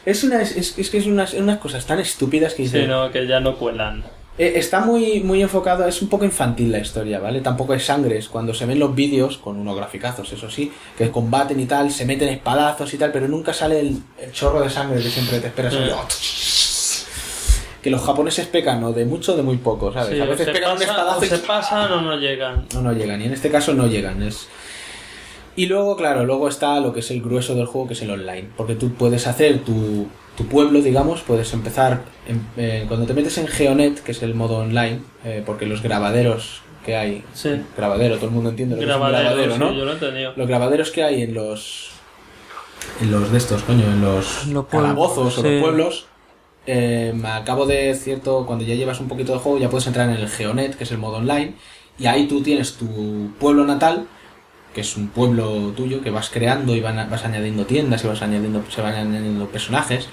es una es, es que es unas, unas cosas tan estúpidas que dices Sí, no, que ya no cuelan. Eh, está muy muy enfocado es un poco infantil la historia vale tampoco es sangres cuando se ven los vídeos con unos graficazos eso sí que combaten y tal se meten espadazos y tal pero nunca sale el, el chorro de sangre que siempre te esperas Eh. Que los japoneses pecan o de mucho o de muy poco sabes Sí, a veces se, pegan un pasa- espadazo o y se pasan o no llegan. no, no llegan. Y en este caso no llegan. Es... Y luego, claro, luego está lo que es el grueso del juego, que es el online. Porque tú puedes hacer tu, tu pueblo, digamos, puedes empezar... en- eh, cuando te metes en Geonet, que es el modo online, eh, porque los grabaderos que hay... Sí. Grabadero, todo el mundo entiende lo que es un Grabadero, grabadero, sí, ¿no? yo lo he entendido. Los grabaderos que hay en los... En los de estos, coño, en los Los pueblos, calabozos o los pueblos, eh, a cabo de cierto, cuando ya llevas un poquito de juego, ya puedes entrar en el Geonet, que es el modo online, y ahí tú tienes tu pueblo natal, que es un pueblo tuyo que vas creando y van vas añadiendo tiendas y vas añadiendo, se van añadiendo personajes,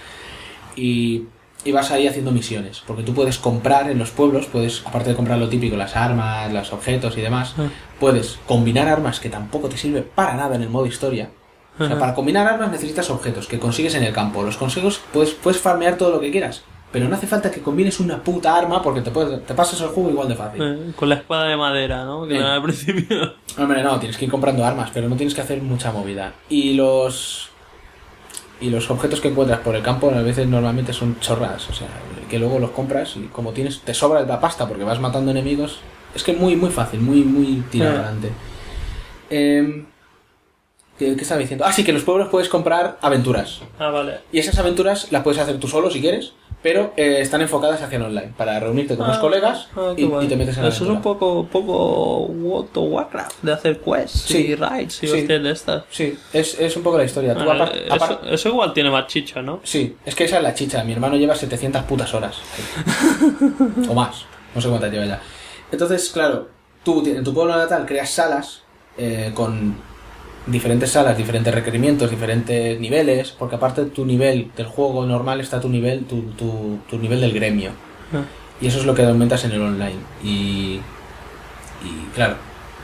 y, y vas ahí haciendo misiones, porque tú puedes comprar en los pueblos, puedes, aparte de comprar lo típico, las armas, los objetos y demás, Ah. puedes combinar armas que tampoco te sirve para nada en el modo historia. O sea, para combinar armas necesitas objetos que consigues en el campo. Los consejos puedes, puedes farmear todo lo que quieras. Pero no hace falta que combines una puta arma porque te, puedes, te pasas el juego igual de fácil. Eh, con la espada de madera, ¿no? Que al principio. Hombre, no, tienes que ir comprando armas, pero no tienes que hacer mucha movida. Y los. Y los objetos que encuentras por el campo a veces normalmente son chorras. O sea, que luego los compras y como tienes. te sobra la pasta porque vas matando enemigos. Es que es muy, muy fácil, muy, muy tirado Ah. ¿Qué, ¿Qué estaba diciendo? Ah, sí, que en los pueblos puedes comprar aventuras. Ah, vale. Y esas aventuras las puedes hacer tú solo si quieres, pero eh, están enfocadas hacia el online, para reunirte con los Ah, colegas ah, y, te metes en la Eso es un poco, poco World of Warcraft, de hacer quests Sí. y raids y Sí. hostias de estas. Sí, es, es un poco la historia. Tú Ah, eso igual tiene más chicha, ¿no? Sí, es que esa es la chicha. Mi hermano lleva 700 putas horas. o más. No sé cuántas lleva ya. Entonces, claro, tú en tu pueblo natal creas salas eh, con diferentes salas, diferentes requerimientos, diferentes niveles, porque aparte de tu nivel del juego normal está tu nivel, tu, tu, tu nivel del gremio. Ah. Y eso es lo que aumentas en el online. Y, y claro,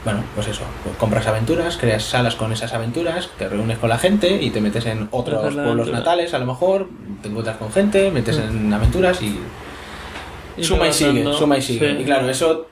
bueno, pues eso. Compras aventuras, creas salas con esas aventuras, te reúnes con la gente y te metes en otros pueblos aventura. natales, a lo mejor, te encuentras con gente, metes en aventuras y. Y suma y sigue, suma y sigue. sí. Y claro, eso.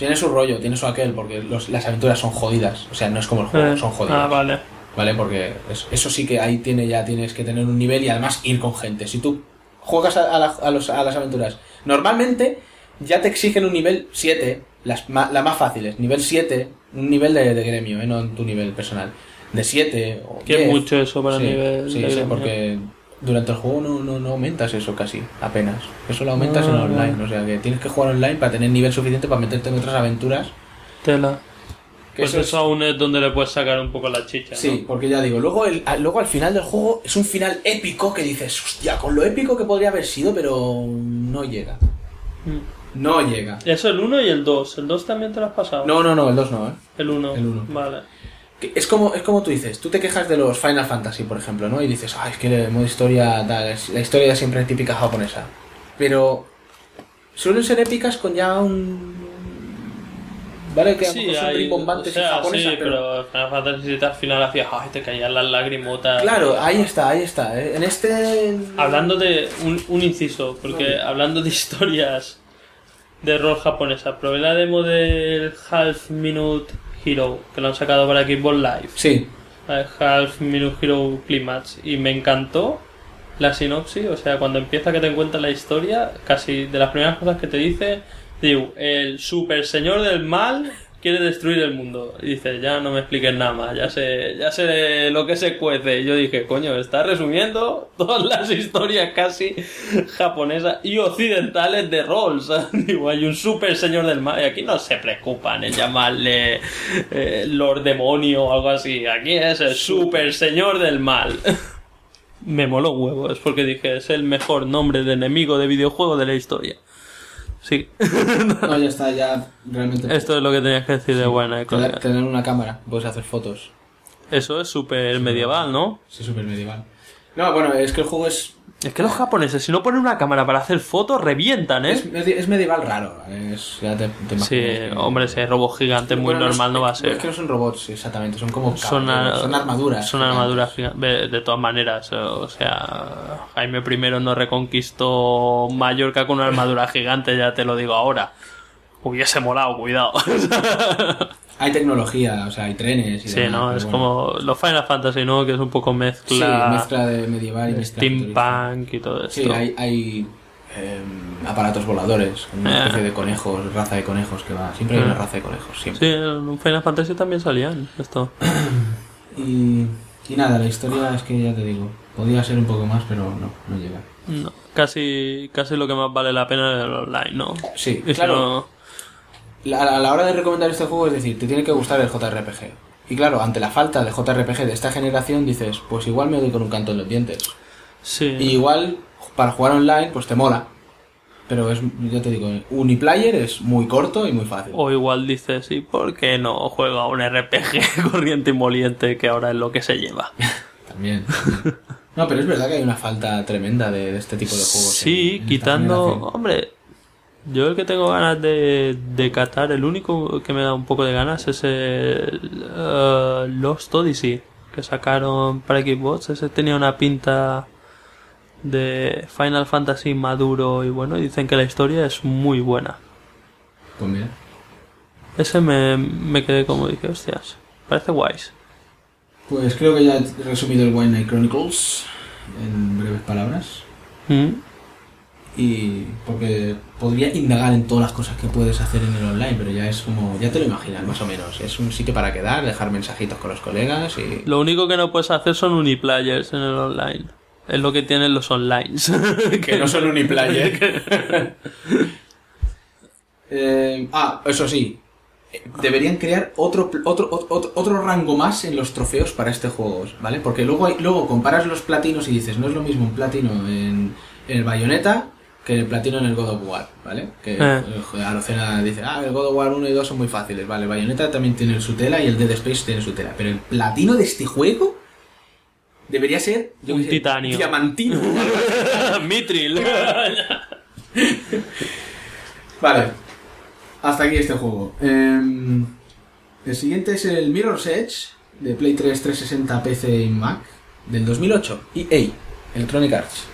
Tiene su rollo, tiene su aquel, porque los- las aventuras son jodidas. O sea, no es como el juego, Eh, son jodidas. Ah, vale. ¿Vale? Porque es- eso sí que ahí tiene ya tienes que tener un nivel y además ir con gente. Si tú juegas a, a la- a los- a las aventuras, normalmente ya te exigen un nivel 7, las, ma- más fáciles, nivel 7, un nivel de, de gremio, ¿eh? no en tu nivel personal. De 7 o Que 10. mucho eso para Sí, nivel Sí, de sí, gremio. porque durante el juego no, no, no aumentas eso casi, apenas. Eso lo aumentas en Ah, online, o sea que tienes que jugar online para tener nivel suficiente para meterte en otras aventuras. Tela. Que Pues eso eso, es- aún es donde le puedes sacar un poco la chicha, Sí, porque ya digo, luego, el, luego al final del juego es un final épico que dices, hostia, con lo épico que podría haber sido, pero no llega. Mm. No llega. Eso el 1 y el 2. ¿El 2 también te lo has pasado? No, no, no, el 2 no, ¿eh? El 1. El uno. Vale. Que es como, es como tú dices, tú te quejas de los Final Fantasy, por ejemplo, ¿no? Y dices, ay, es que el modo historia, tal, la historia siempre es típica japonesa. Pero suelen ser épicas con ya un... Vale, que Sí, son hay, o sea, japonesas, sí, pero... Final Fantasy al final hacía, ay, te caían las lagrimotas. Claro, ahí está, ahí está. ¿eh? En este... Hablando de un, un inciso, porque hablando de historias de rol japonesa, probé la demo del Half Minute Hero, que lo han sacado para Xbox Live. Sí. Half Minute Hero Climax. Y me encantó la sinopsis, o sea, cuando empieza que te cuenta la historia, casi de las primeras cosas que te dice, digo, el super señor del mal quiere destruir el mundo. Y dice, ya no me expliques nada más, ya sé, ya sé lo que se cuece. Y yo dije, coño, está resumiendo todas las historias casi japonesas y occidentales de rol. ¿sabes? Digo, hay un super señor del mal y aquí no se preocupan en llamarle eh, Lord Demonio o algo así. Aquí es el super señor del mal. Me moló un huevo, es porque dije, es el mejor nombre de enemigo de videojuego de la historia. Sí. No, ya está, ya realmente. Esto es lo que tenías que decir de buena. Tener, tener una cámara, puedes hacer fotos. Eso es súper medieval, ¿no? Sí, súper medieval. No, bueno, es que el juego es. Es que los japoneses, si no ponen una cámara para hacer fotos, revientan, ¿eh? Es, es medieval raro. Es, ya te, te Sí, hombre, hay robot gigante muy Bueno, no normal es- no va a Es ser. que no son robots exactamente, son como Son, armaduras. Son armaduras gigantes. De, todas maneras, o sea, Jaime I no reconquistó Mallorca con una armadura gigante, ya te lo digo ahora. Hubiese molado, cuidado. Hay tecnología, o sea, hay trenes y Sí, demás, ¿no? Es bueno. como los Final Fantasy, ¿no? Que es un poco mezcla... Sí, mezcla de medieval y mezcla Steampunk y todo esto. Sí, hay, hay em, aparatos voladores, una Eh. especie de conejos, raza de conejos que va. Siempre hay Eh. una raza de conejos, siempre. Sí, en un Final Fantasy también salían esto. Y, y nada, la historia es que ya te digo, podía ser un poco más, pero no, no llega. No, casi, casi lo que más vale la pena es el online, ¿no? Sí, Y si claro. no- La- a la hora de recomendar este juego es decir, te tiene que gustar el JRPG. Y claro, ante la falta de JRPG de esta generación, dices, pues igual me doy con un canto en los dientes. Sí. Y igual, para jugar online, pues te mola. Pero es, ya te digo, uniplayer es muy corto y muy fácil. O igual dices, ¿y por qué no juega un RPG corriente y moliente que ahora es lo que se lleva? También. No, pero es verdad que hay una falta tremenda de, de este tipo de juegos. Sí, en- en esta quitando... Hombre, yo el que tengo ganas de, de catar, el único que me da un poco de ganas es el eh, Lost Odyssey, que sacaron para Xbox. Ese tenía una pinta de Final Fantasy maduro y bueno, y dicen que la historia es muy buena. Pues mira. Ese me, me quedé como dije, hostias, parece guays. Pues creo que ya he resumido el White Knight Chronicles en breves palabras. Mm. Y porque podría indagar en todas las cosas que puedes hacer en el online, pero ya es como, ya te lo imaginas más o menos. Es un sitio para quedar, dejar mensajitos con los colegas y... Lo único que no puedes hacer son uniplayers en el online. Es lo que tienen los online. Que no son uniplayer. Eh, ah, eso sí. Deberían crear otro, otro, otro, otro rango más en los trofeos para este juego, ¿vale? Porque luego, hay- luego comparas los platinos y dices, no es lo mismo un platino en, el Bayonetta que el platino en el God of War, ¿vale? Que Eh. eh, Arocena dice, ah, el God of War 1 y 2 son muy fáciles, vale, el Bayonetta también tiene su tela y el Dead Space tiene su tela, pero el platino de este juego debería ser yo Un sé, titanio. diamantino. Mitril. Vale. Hasta aquí este juego. Em, el siguiente es el Mirror's Edge de Play 3, 360, PC y Mac del 2008. EA, Electronic Arts.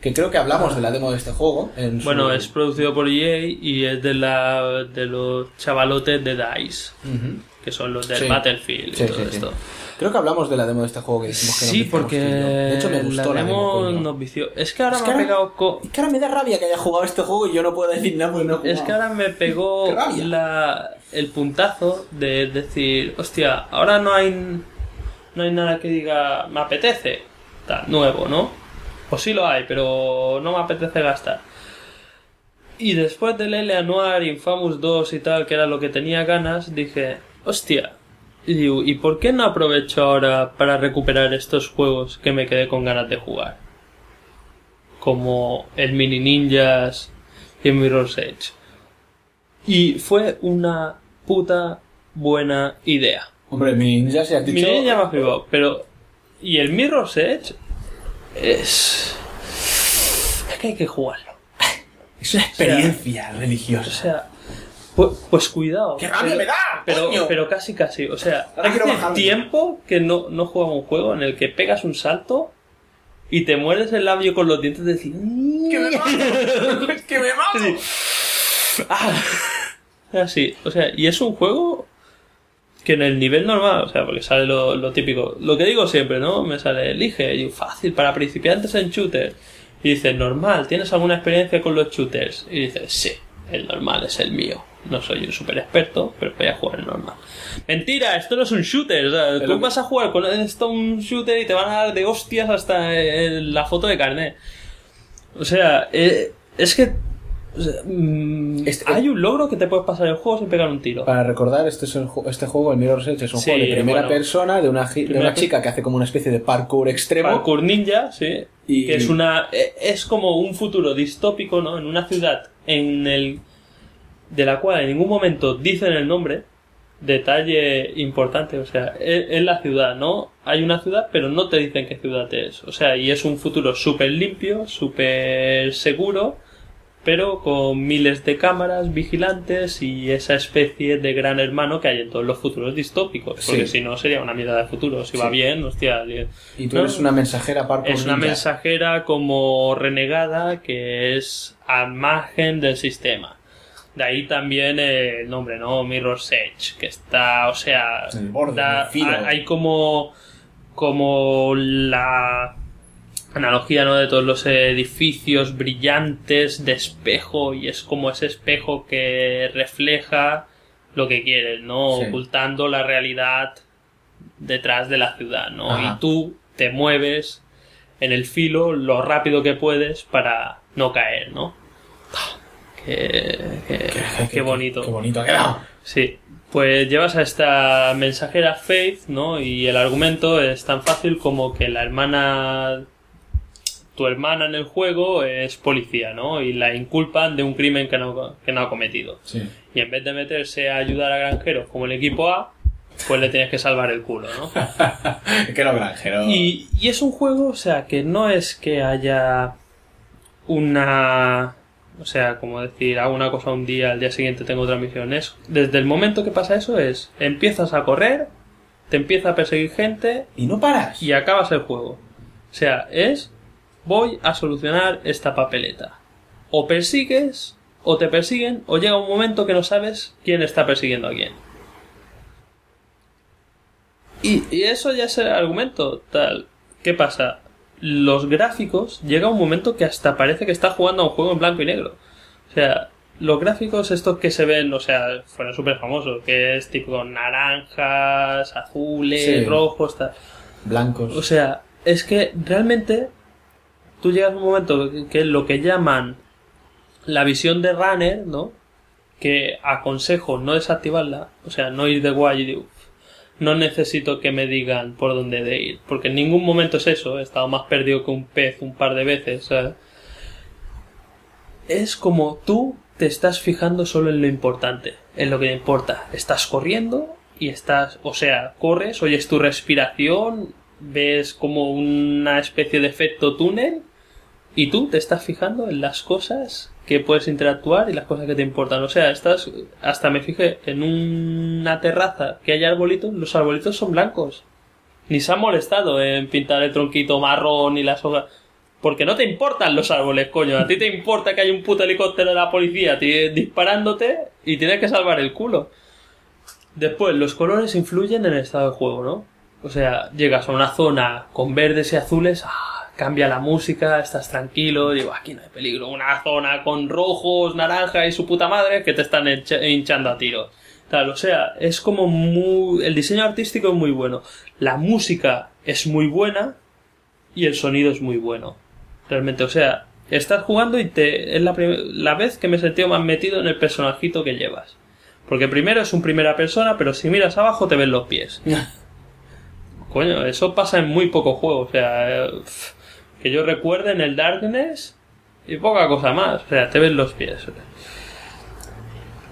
Que creo que hablamos de la demo de este juego. En su- Bueno, es producido por EA y es de la de los chavalotes de DICE, que son los del Sí. Battlefield y todo sí, esto. Creo que hablamos de la demo de este juego que dijimos que Sí, porque. De hecho, me gustó la la demo demo. coño. nos vició. Es que ahora Es me que ha ahora- pegado co- Es que ahora me da rabia que haya jugado este juego y yo no puedo decir nada porque no he. Es que ahora me pegó la, el puntazo de decir, hostia, ahora no hay no hay nada que diga me apetece, tal, nuevo, ¿no? O sí lo hay, pero no me apetece gastar. Y después del L Noir, Infamous 2 y tal, que era lo que tenía ganas, dije, hostia, y digo, ¿y por qué no aprovecho ahora para recuperar estos juegos que me quedé con ganas de jugar? Como el Mini Ninjas y el Mirror's Edge. Y fue una puta buena idea. Hombre, Mini Ninja se ha dicho... Mini pero... Y el Mirror's Edge es... Es que hay que jugarlo. Es una experiencia religiosa. O sea, pues, pues cuidado. ¡Qué rabia pero, me da, Pero, coño! pero casi, casi. O sea, Ahora hace tiempo que no, no juego a un juego en el que pegas un salto y te muerdes el labio con los dientes de decir... ¡Que me mato! ¡Que me mato! Así, o sea, y es un juego que en el nivel normal, o sea, porque sale lo, lo típico, lo que digo siempre, ¿no? Me sale, elige, y fácil, para principiantes en shooter. Y dices, normal, ¿tienes alguna experiencia con los shooters? Y dices, sí, el normal es el mío. No soy un super experto, pero voy a jugar el normal. Mentira, esto no es un shooter. O sea, tú vas a jugar con esto un shooter y te van a dar de hostias hasta en la foto de carnet. O sea, eh, es que o sea, mm, hay un logro que te puedes pasar el juego sin pegar un tiro. Para recordar, este, es el este juego, el Mirror's Edge, es un Sí, juego de primera bueno. persona de una, de una chica que hace como una especie de parkour extremo. Parkour Ninja, sí. Y- Que es una. e- Es como un futuro distópico, ¿no? En una ciudad en el. de la cual en ningún momento dicen el nombre. Detalle importante, o sea, es, es la ciudad, ¿no? Hay una ciudad, pero no te dicen qué ciudad es. O sea, y es un futuro súper limpio, súper seguro, pero con miles de cámaras vigilantes y esa especie de gran hermano que hay en todos los futuros distópicos. Porque Sí. si no sería una mierda de futuro. Si va bien, hostia. Y tú ¿no? eres una mensajera parkour Es una mensajera como renegada que es al margen del sistema. De ahí también el nombre, ¿no? Mirror's Edge, que está, o sea, borde, da- hay como, como la analogía, ¿no? De todos los edificios brillantes de espejo y es como ese espejo que refleja lo que quieres, ¿no? Sí. Ocultando la realidad detrás de la ciudad, ¿no? Ajá. Y tú te mueves en el filo lo rápido que puedes para no caer, ¿no? Qué, qué- qué bonito. Qué bonito ha quedado. Sí. Pues llevas a esta mensajera Faith, ¿no? Y el argumento es tan fácil como que la hermana. Tu hermana en el juego es policía, ¿no? Y la inculpan de un crimen que no, que no ha cometido. Sí. Y en vez de meterse a ayudar a granjeros como el equipo A, pues le tienes que salvar el culo, ¿no? que los granjeros. Y, y es un juego, o sea, que no es que haya una... O sea, como decir, hago una cosa un día, al día siguiente tengo otra misión. Es, desde el momento que pasa eso es, empiezas a correr, te empieza a perseguir gente Y no paras. y acabas el juego. O sea, es, voy a solucionar esta papeleta. O persigues, o te persiguen, o llega un momento que no sabes quién está persiguiendo a quién. Y, y eso ya es el argumento, tal. ¿Qué pasa? Los gráficos, llega un momento que hasta parece que está jugando a un juego en blanco y negro. O sea, los gráficos estos que se ven, o sea, fueron súper famosos, que es tipo naranjas, azules, Sí. rojos, tal. Blancos. O sea, es que realmente tú llegas a un momento que, que lo que llaman la visión de runner, ¿no? Que aconsejo no desactivarla, o sea, no ir de guay y "Uf, no necesito que me digan por dónde de ir, porque en ningún momento es eso, he estado más perdido que un pez un par de veces, ¿sabes? Es como tú te estás fijando solo en lo importante, en lo que te importa. Estás corriendo y estás, o sea, corres, oyes tu respiración, ves como una especie de efecto túnel y tú te estás fijando en las cosas que puedes interactuar y las cosas que te importan. O sea, estás, hasta me fijé en una terraza que hay arbolitos, los arbolitos son blancos. Ni se han molestado en pintar el tronquito marrón y las hojas. Porque no te importan los árboles, coño. A ti te importa que hay un puto helicóptero de la policía disparándote y tienes que salvar el culo. Después, los colores influyen en el estado de juego, ¿no? O sea, llegas a una zona con verdes y azules, ah, cambia la música, estás tranquilo, digo, aquí no hay peligro. Una zona con rojos, naranja y su puta madre que te están hincha- hinchando a tiros. Tal, o sea, es como muy... El diseño artístico es muy bueno. La música es muy buena y el sonido es muy bueno. Realmente, o sea, estás jugando y te es la, la vez que me he sentido más metido en el personajito que llevas. Porque primero es un primera persona, pero si miras abajo te ven los pies. Coño, eso pasa en muy pocos juegos. O sea, eh, que yo recuerde en el Darkness y poca cosa más. O sea, te ven los pies.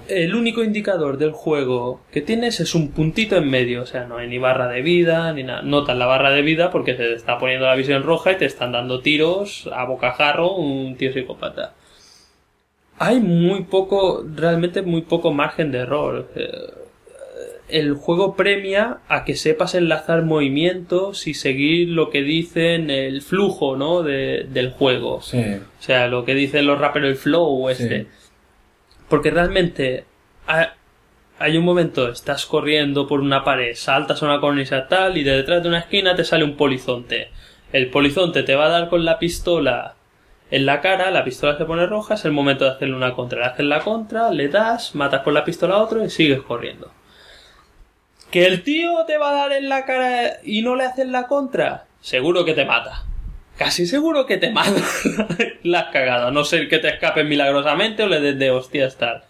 el único indicador del juego que tienes es un puntito en medio, o sea, no hay ni barra de vida ni nada. Notas la barra de vida porque te está poniendo la visión roja y te están dando tiros a bocajarro un tío psicópata. Hay muy poco, realmente muy poco margen de error. Eh, El juego premia a que sepas enlazar movimientos y seguir lo que dicen el flujo, ¿no? De- del juego. Sí. O sea, lo que dicen los raperos, el flow este. Sí. Porque realmente ha- hay un momento, estás corriendo por una pared, saltas a una cornisa tal y de detrás de una esquina te sale un polizonte. El polizonte te va a dar con la pistola en la cara, la pistola se pone roja, es el momento de hacerle una contra. Le haces la contra, le das, matas con la pistola a otro y sigues corriendo. ¿Que el tío te va a dar en la cara y no le haces la contra? Seguro que te mata. Casi seguro que te mata. la has cagado. A no ser que te escapes milagrosamente o le des de hostias tal.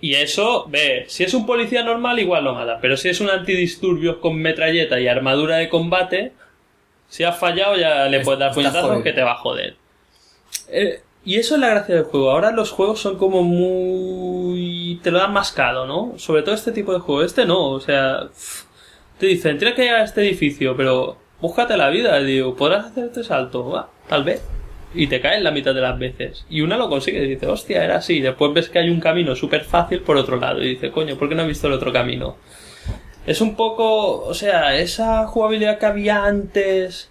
Y eso, ve, si es un policía normal igual lo mata. Pero si es un antidisturbios con metralleta y armadura de combate, si has fallado ya le puedes dar puñetazos que te va a joder. Eh, y eso es la gracia del juego. Ahora los juegos son como muy... te lo dan mascado, ¿no? Sobre todo este tipo de juego. Este no, o sea... Te dicen, tienes que llegar a este edificio, pero búscate la vida. Digo, ¿podrás hacer este salto? Va, tal vez. Y te caes la mitad de las veces. Y una lo consigue y dice, hostia, era así. Después ves que hay un camino súper fácil por otro lado. Y dice, coño, ¿por qué no he visto el otro camino? Es un poco, o sea, esa jugabilidad que había antes.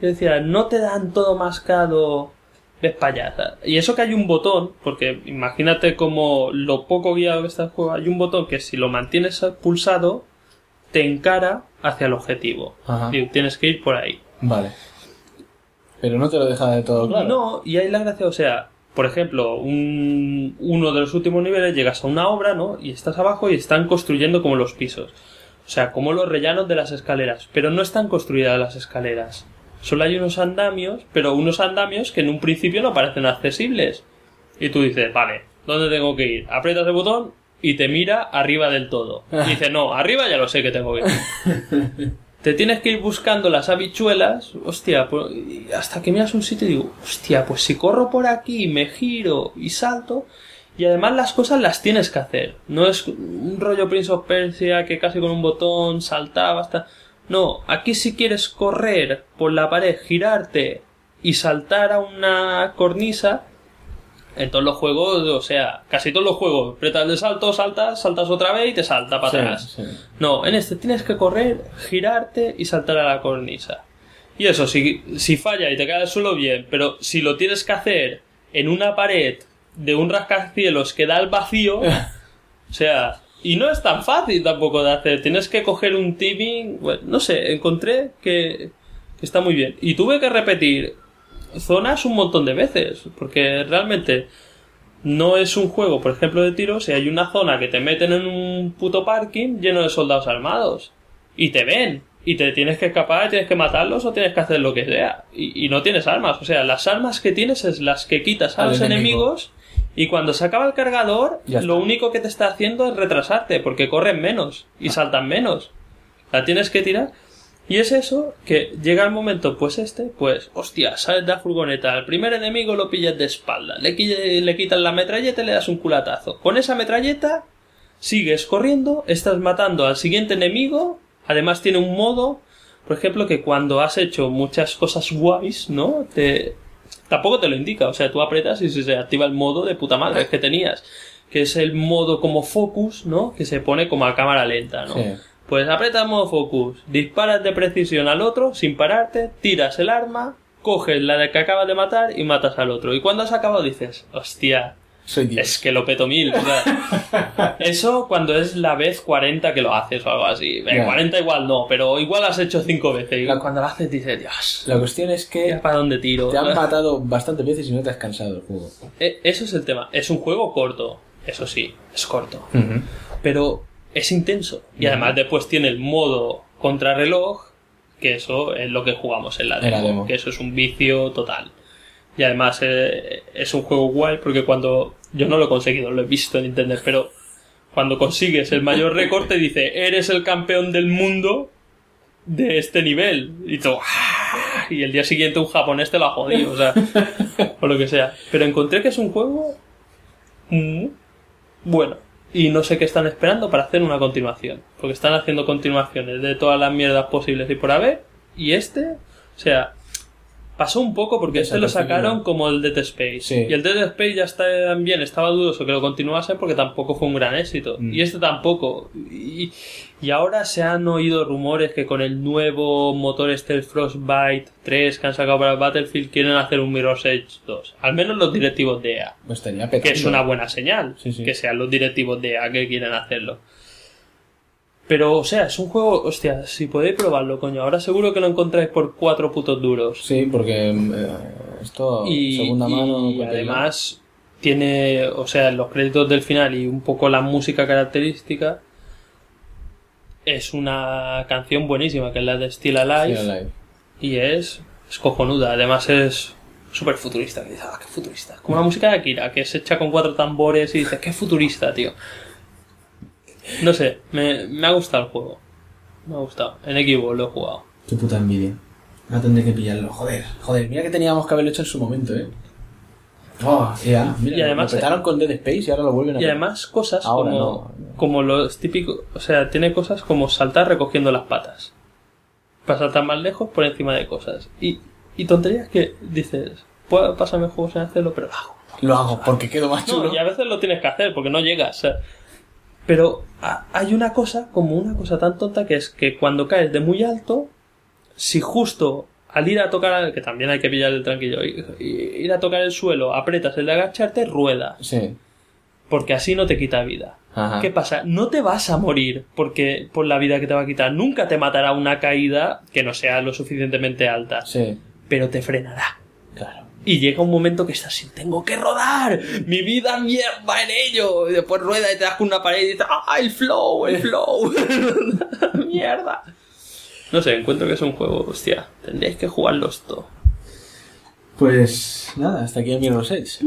Yo decía, no te dan todo mascado, ves payasa. Y eso que hay un botón, porque imagínate como lo poco guiado que está el juego, hay un botón que si lo mantienes pulsado, te encara hacia el objetivo. Ajá. Digo, tienes que ir por ahí. Vale. Pero no te lo deja de todo claro. No, y hay la gracia, o sea, por ejemplo, un, uno de los últimos niveles llegas a una obra, ¿no? Y estás abajo y están construyendo como los pisos. O sea, como los rellanos de las escaleras. Pero no están construidas las escaleras. Solo hay unos andamios, pero unos andamios que en un principio no parecen accesibles. Y tú dices, vale, ¿dónde tengo que ir? Aprietas el botón y te mira arriba del todo. Y dices, no, arriba ya lo sé que tengo que ir. te tienes que ir buscando las habichuelas, hostia, pues, hasta que miras un sitio y digo, hostia, pues si corro por aquí, me giro y salto, y además las cosas las tienes que hacer. No es un rollo Prince of Persia que casi con un botón saltaba hasta... No, aquí si quieres correr por la pared, girarte y saltar a una cornisa, en todos los juegos, o sea, casi todos los juegos, apretas de salto, saltas, saltas otra vez y te salta para Sí, atrás. sí. No, en este tienes que correr, girarte y saltar a la cornisa. Y eso, si, si falla y te cae al suelo, bien, pero si lo tienes que hacer en una pared de un rascacielos que da al vacío, o sea, y no es tan fácil tampoco de hacer, tienes que coger un timing, bueno, no sé, encontré que, que está muy bien. Y tuve que repetir zonas un montón de veces, porque realmente no es un juego, por ejemplo, de tiros, si hay una zona que te meten en un puto parking lleno de soldados armados y te ven y te tienes que escapar, tienes que matarlos o tienes que hacer lo que sea y, y no tienes armas, o sea, las armas que tienes es las que quitas a Al los enemigo. enemigos y cuando se acaba el cargador, lo único que te está haciendo es retrasarte porque corren menos y saltan menos. La tienes que tirar. Y es eso, que llega el momento, pues este, pues, hostia, sales de la furgoneta, al primer enemigo lo pillas de espalda, le, le quitas la metralleta y le das un culatazo. Con esa metralleta, sigues corriendo, estás matando al siguiente enemigo, además tiene un modo, por ejemplo, que cuando has hecho muchas cosas guays, ¿no? Te, tampoco te lo indica, o sea, tú apretas y se se activa el modo de puta madre que tenías, que es el modo como focus, ¿no? Que se pone como a cámara lenta, ¿no? Sí. Pues apretas modo focus, disparas de precisión al otro sin pararte, tiras el arma, coges la de que acabas de matar y matas al otro. Y cuando has acabado dices, hostia, Soy Dios. es que lo peto mil. o sea, eso cuando es la vez 40 que lo haces o algo así. Eh, Ya. 40 igual no, pero igual has hecho 5 veces. Cuando lo haces dices, Dios, La cuestión es que ¿para dónde tiro? te han matado bastantes veces y no te has cansado el juego. Eh, Eso es el tema. Es un juego corto, eso sí, es corto. pero es intenso. Y además después tiene el modo contrarreloj, que eso es lo que jugamos en la En demo, la demo. que eso es un vicio total. Y además eh, es un juego guay porque cuando yo no lo he conseguido, lo he visto en internet, pero cuando consigues el mayor récord te dice, eres el campeón del mundo de este nivel. Y tú, ¡ah! y el día siguiente un japonés te lo ha jodido, o sea, o lo que sea. Pero encontré que es un juego bueno. Y no sé qué están esperando para hacer una continuación. Porque están haciendo continuaciones de todas las mierdas posibles y por haber. Y este, o sea, pasó un poco porque este lo sacaron como el Dead Space. Sí. Y el Dead Space ya está bien, estaba dudoso que lo continuasen porque tampoco fue un gran éxito. Mm. Y este tampoco. Y, y ahora se han oído rumores que con el nuevo motor este el Frostbite 3 que han sacado para el Battlefield quieren hacer un Mirror's Edge 2. Al menos los directivos de EA. Pues estaría Que es una buena señal. Sí, sí. Que sean los directivos de EA que quieren hacerlo. Pero, o sea, es un juego, hostia, si podéis probarlo, coño. Ahora seguro que lo encontráis por cuatro putos duros. Sí, porque eh, esto, Y, segunda mano. y además tiene, o sea, los créditos del final y un poco la música característica. Es una canción buenísima, que es la de Still Alive. Still Alive. Y es, es cojonuda. Además es súper futurista. Que dices, ah, qué futurista. Como la música de Akira, que se echa con cuatro tambores y dices, qué futurista, tío. No sé, me, me ha gustado el juego. Me ha gustado. En Xbox lo he jugado. Qué puta envidia. Ahora tendré que pillarlo. Joder, joder, mira que teníamos que haberlo hecho en su momento, eh. Oh, ya, mira, Y además- lo petaron con Dead Space y ahora lo vuelven a Y además cosas Ahora como, como los típicos, o sea, tiene cosas como saltar recogiendo las patas. Para saltar más lejos por encima de cosas. Y, y tonterías que dices, puedo pasarme juegos sin hacerlo, pero lo hago. Lo hago porque quedo más chulo. No, y a veces lo tienes que hacer porque no llegas. o sea. Pero hay una cosa, como una cosa tan tonta, que es que cuando caes de muy alto, si justo al ir a tocar, que también hay que pillar el tranquillo, ir a tocar el suelo, apretas el de agacharte, rueda. Sí. Porque así no te quita vida. Ajá. ¿Qué pasa? No te vas a morir porque por la vida que te va a quitar. Nunca te matará una caída que no sea lo suficientemente alta. Sí. Pero te frenará. Claro. Y llega un momento que estás así, tengo que rodar, mi vida mierda en ello. Y después rueda y te das con una pared y dices, ah, el flow, el flow. mierda. No sé, encuentro que es un juego, hostia, tendréis que jugarlos todo. Pues nada, hasta aquí el Mirror's Edge.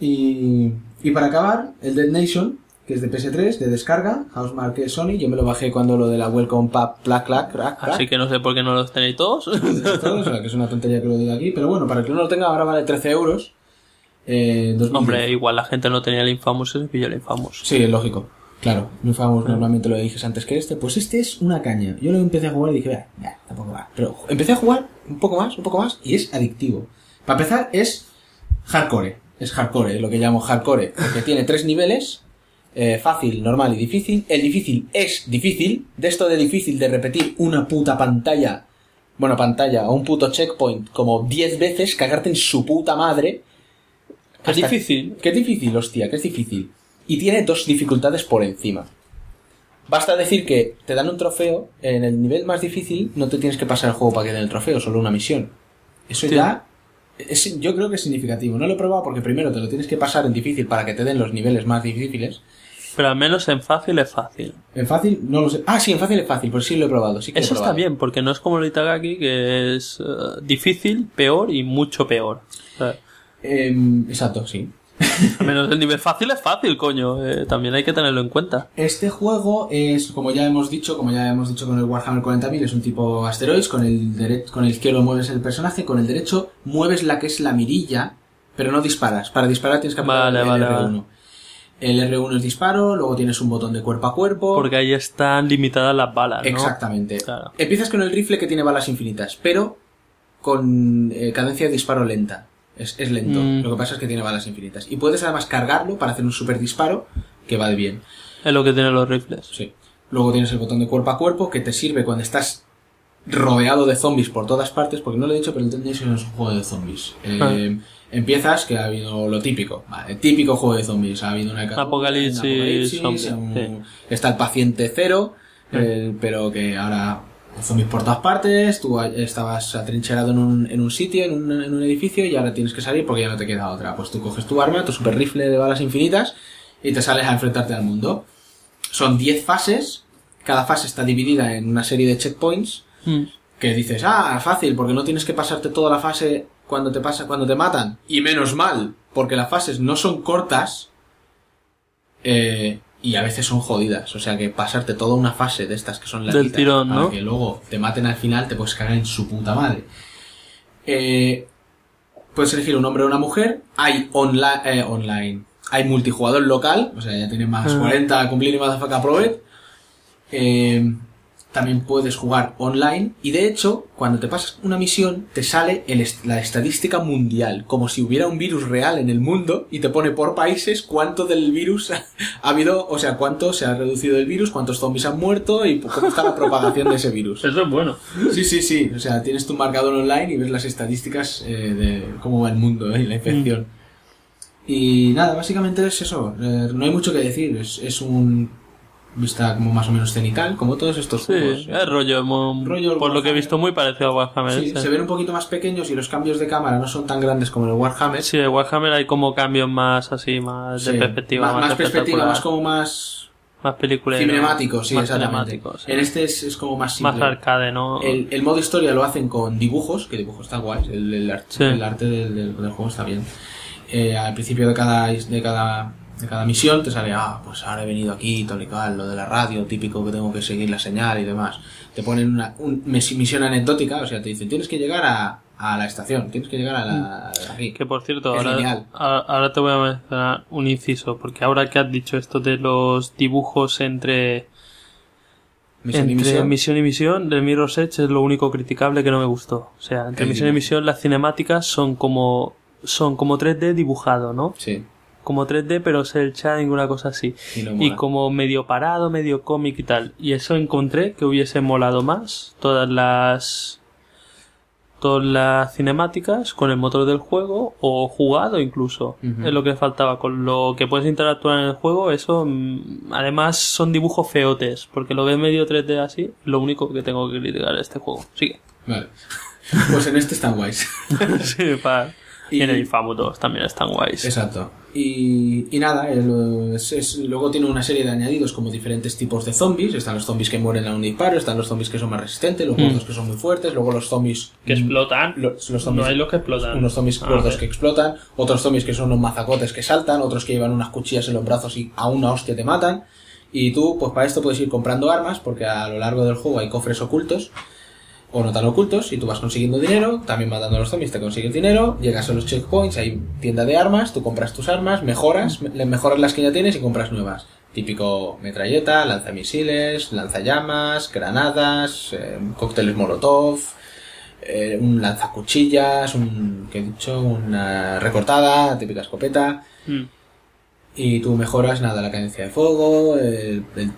Y, y para acabar, el Dead Nation, que es de PS3, de descarga, Housemark es Sony. Yo me lo bajé cuando lo de la Welcome Pack, plac, clac, crack, crack. Así que no sé por qué no los tenéis todos. Todo, o sea, que es una tontería que lo diga aquí. Pero bueno, para el que no lo tenga, ahora vale 13 euros. Eh, 2010. Hombre, igual la gente no tenía el Infamous, se pilló el Infamous. Sí, es lógico. Claro, no Infamous normalmente lo dices antes que este. Pues este es una caña. Yo lo empecé a jugar y dije, "Bah, bah, tampoco va. Pero empecé a jugar un poco más, un poco más, y es adictivo. Para empezar, es hardcore. Es hardcore, lo que llamo hardcore. Porque tiene tres niveles. Eh, fácil, normal y difícil. El difícil es difícil. De esto de difícil de repetir una puta pantalla. Bueno, pantalla o un puto checkpoint como 10 veces, cagarte en su puta madre. ¿Qué Hasta- difícil? ¿Qué es difícil, hostia? ¿Qué es difícil? Y tiene dos dificultades por encima. Basta decir que te dan un trofeo, en el nivel más difícil no te tienes que pasar el juego para que den el trofeo, solo una misión. Eso Sí. ya, es, yo creo que es significativo. No lo he probado porque primero te lo tienes que pasar en difícil para que te den los niveles más difíciles. Pero al menos en fácil es fácil. En fácil, no lo sé. Ah, sí, en fácil es fácil, pues sí lo he probado. Sí que lo he Eso está bien, porque no es como el Itagaki, que es eh, difícil, peor y mucho peor. O sea, Em, exacto, sí. al menos el nivel fácil es fácil, coño. eh, también hay que tenerlo en cuenta. Este juego es, como ya hemos dicho, como ya hemos dicho con el Warhammer 40.000, es un tipo asteroids, con el, dere- con el izquierdo mueves el personaje, con el derecho mueves la que es la mirilla, pero no disparas. Para disparar tienes que apretar Vale, el vale, R1. vale. El R1 es disparo, luego tienes un botón de cuerpo a cuerpo. Porque ahí están limitadas las balas, ¿no? Exactamente. Claro. Empiezas con el rifle que tiene balas infinitas, pero con eh, cadencia de disparo lenta. Es, es lento. Mm. Lo que pasa es que tiene balas infinitas. Y puedes además cargarlo para hacer un super disparo que va de bien. Es lo que tienen los rifles. Sí. Luego tienes el botón de cuerpo a cuerpo que te sirve cuando estás rodeado de zombies por todas partes, porque no lo he dicho, pero el Dead es un juego de zombies. Eh, Empiezas que ha habido lo típico, vale, típico juego de zombies. Ha habido una Apocalipsis, apocalipsis, zombies, un- sí. está el paciente cero, eh, pero que ahora zombies por todas partes, tú estabas atrincherado en un, en un sitio, en un, en un edificio, y ahora tienes que salir porque ya no te queda otra. Pues tú coges tu arma, tu super rifle de balas infinitas, y te sales a enfrentarte al mundo. Son 10 fases, cada fase está dividida en una serie de checkpoints, Mm. que dices, ah, fácil, porque no tienes que pasarte toda la fase cuando te pasa, cuando te matan. Y menos mal, porque las fases no son cortas, eh, y a veces son jodidas. O sea que pasarte toda una fase de estas que son Del tirón, para ¿no? que luego te maten al final, te puedes cagar en su puta madre. Eh, puedes elegir un hombre o una mujer. Hay online, online. hay multijugador local, o sea, ya tiene más Ah. 40 cumplir y Motherfucker Pro It. Eh, también puedes jugar online y de hecho, cuando te pasas una misión, te sale el est- la estadística mundial, como si hubiera un virus real en el mundo y te pone por países cuánto del virus ha habido, o sea, cuánto se ha reducido el virus, cuántos zombies han muerto y cómo está la propagación de ese virus. Eso es bueno. Sí, sí, sí. O sea, tienes tu marcador online y ves las estadísticas eh, de cómo va el mundo eh, y la infección. Y nada, básicamente es eso. Eh, no hay mucho que decir. Es, es un vista como más o menos cenital, como todos estos Sí, juegos. es rollo, Rollo por lo que he visto, muy parecido a Warhammer. Sí, sí. se ven un poquito más pequeños y los cambios de cámara no son tan grandes como en el Warhammer. Sí, en Warhammer hay como cambios más así, más de Sí, perspectiva. Más, Más, más perspectiva, más como más Más película. cinemático, sí, más exactamente. sí. En este es, es como más simple. Más arcade, ¿no? El, el modo historia lo hacen con dibujos, que dibujo está guay, el, el arte, Sí. el arte del, del- del juego está bien. Eh, al principio de cada, de cada de cada misión te sale, ah, pues ahora he venido aquí, tal y cual, lo de la radio, típico que tengo que seguir la señal y demás. Te ponen una un- misión anecdótica, o sea, te dicen, tienes que llegar a, a la estación, tienes que llegar a la... a aquí. Que por cierto, ahora, ahora te voy a mencionar un inciso, porque ahora que has dicho esto de los dibujos entre Misión y entre misión. misión y misión, del Mirror's Edge es lo único criticable que no me gustó. O sea, entre misión y misión las cinemáticas son como son como 3D dibujado, ¿no? Sí. Como 3D, pero cel shading, una cosa así. Y no Y mola. como medio parado, medio cómic y tal. Y eso encontré que hubiese molado más todas las todas las cinemáticas con el motor del juego o jugado incluso. Es lo que faltaba. Con lo que puedes interactuar en el juego, eso mm, además son dibujos feotes. Porque lo ves medio 3D así, lo único que tengo que criticar de este juego. Sigue. Vale. Pues en este están guays. sí, pa- Y- Y en el Infamous 2 también están guays. Exacto. Y, y nada, el- es- es- luego tiene una serie de añadidos como diferentes tipos de zombies. Están los zombies que mueren a un disparo, están los zombies que son más resistentes, los Mm. gordos que son muy fuertes, luego los zombies Que explotan. los, los no zombies- hay los que explotan. unos zombies Ah, gordos que explotan, otros zombies que son unos mazacotes que saltan, otros que llevan unas cuchillas en los brazos y a una hostia te matan. Y tú, pues para esto puedes ir comprando armas, porque a lo largo del juego hay cofres ocultos o no tan ocultos y tú vas consiguiendo dinero, también matando a los zombies te consigues dinero, llegas a los checkpoints, hay tienda de armas, tú compras tus armas, mejoras, mejoras las que ya tienes y compras nuevas. Típico metralleta, lanzamisiles, lanzallamas, granadas, eh, cócteles molotov, eh, un lanzacuchillas, un, ¿qué he dicho? Una recortada, típica escopeta. Mm. Y tú mejoras, nada, la cadencia de fuego, el- el-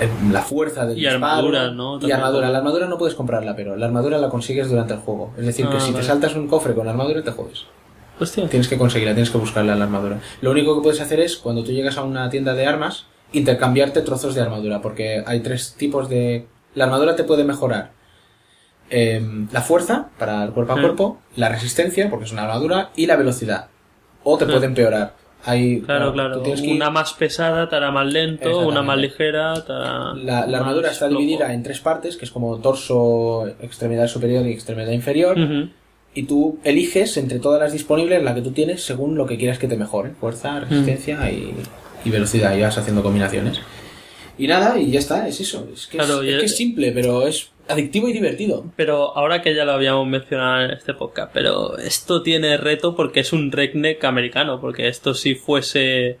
el- la, fuerza del Y disparo. armadura, ¿no? Y armadura. La armadura no puedes comprarla, pero la armadura la consigues durante el juego. Es decir, que Ah, si te saltas un cofre con armadura, te jodes. Hostia. Tienes que conseguirla, tienes que buscarla la armadura. Lo único que puedes hacer es, cuando tú llegas a una tienda de armas, intercambiarte trozos de armadura, porque hay tres tipos de... La armadura te puede mejorar em, la fuerza, para el cuerpo a Sí. cuerpo, la resistencia, porque es una armadura, y la velocidad. O te Sí. puede empeorar. Hay, Claro, claro. ir- Una más pesada te hará más lento, una más ligera te hará La, la armadura está flojo. dividida en tres partes, que es como torso, extremidad superior y extremidad inferior. Ujú. Y tú eliges entre todas las disponibles la que tú tienes según lo que quieras que te mejore. Fuerza, resistencia y, y velocidad. Y vas haciendo combinaciones. Y nada, y ya está, es eso. Es que, Claro, es, es que es simple, pero es adictivo y divertido. Pero ahora que ya lo habíamos mencionado en este podcast, pero esto tiene reto porque es un redneck americano, porque esto si fuese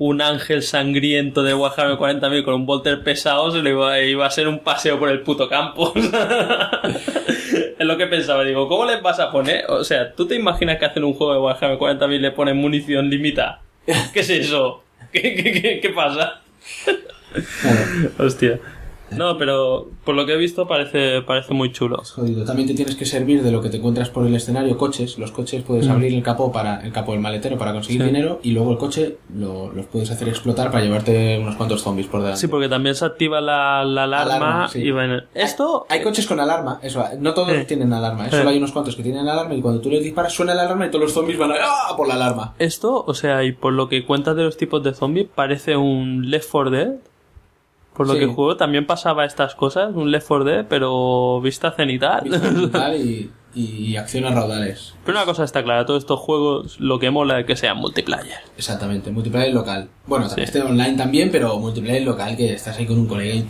un ángel sangriento de Warhammer 40.000 con un volter pesado, se le iba, iba a ser un paseo por el puto campo. es lo que pensaba, digo, ¿cómo les vas a poner? O sea, ¿tú te imaginas que hacen un juego de Warhammer 40.000 y le ponen munición limitada? ¿Qué es eso? ¿Qué, qué, qué, qué pasa? Hostia. No, pero por lo que he visto parece, parece muy chulo. Jodido. También te tienes que servir de lo que te encuentras por el escenario, coches. Los coches puedes Mm. abrir el capó para el capó del maletero para conseguir Sí. dinero y luego el coche lo- los puedes hacer explotar para llevarte unos cuantos zombies por delante. Sí, porque también se activa la, la alarma, Alarma, sí. y bueno, esto Hay coches con alarma, eso, no todos tienen alarma, ¿eh? Solo hay unos cuantos que tienen alarma y cuando tú les disparas suena la alarma y todos los zombies van a ¡ah! por la alarma. esto, o sea, y por lo que cuentas de los tipos de zombies, parece un Left 4 Dead. Por lo Sí. que juego también pasaba estas cosas, un Left 4 Dead, pero vista cenital. Tal, y, y acciones raudales. pero una cosa está clara, todos estos juegos lo que mola es que sean multiplayer. Exactamente, multiplayer local. Bueno, Sí. este online también, pero multiplayer local que estás ahí con un colega y...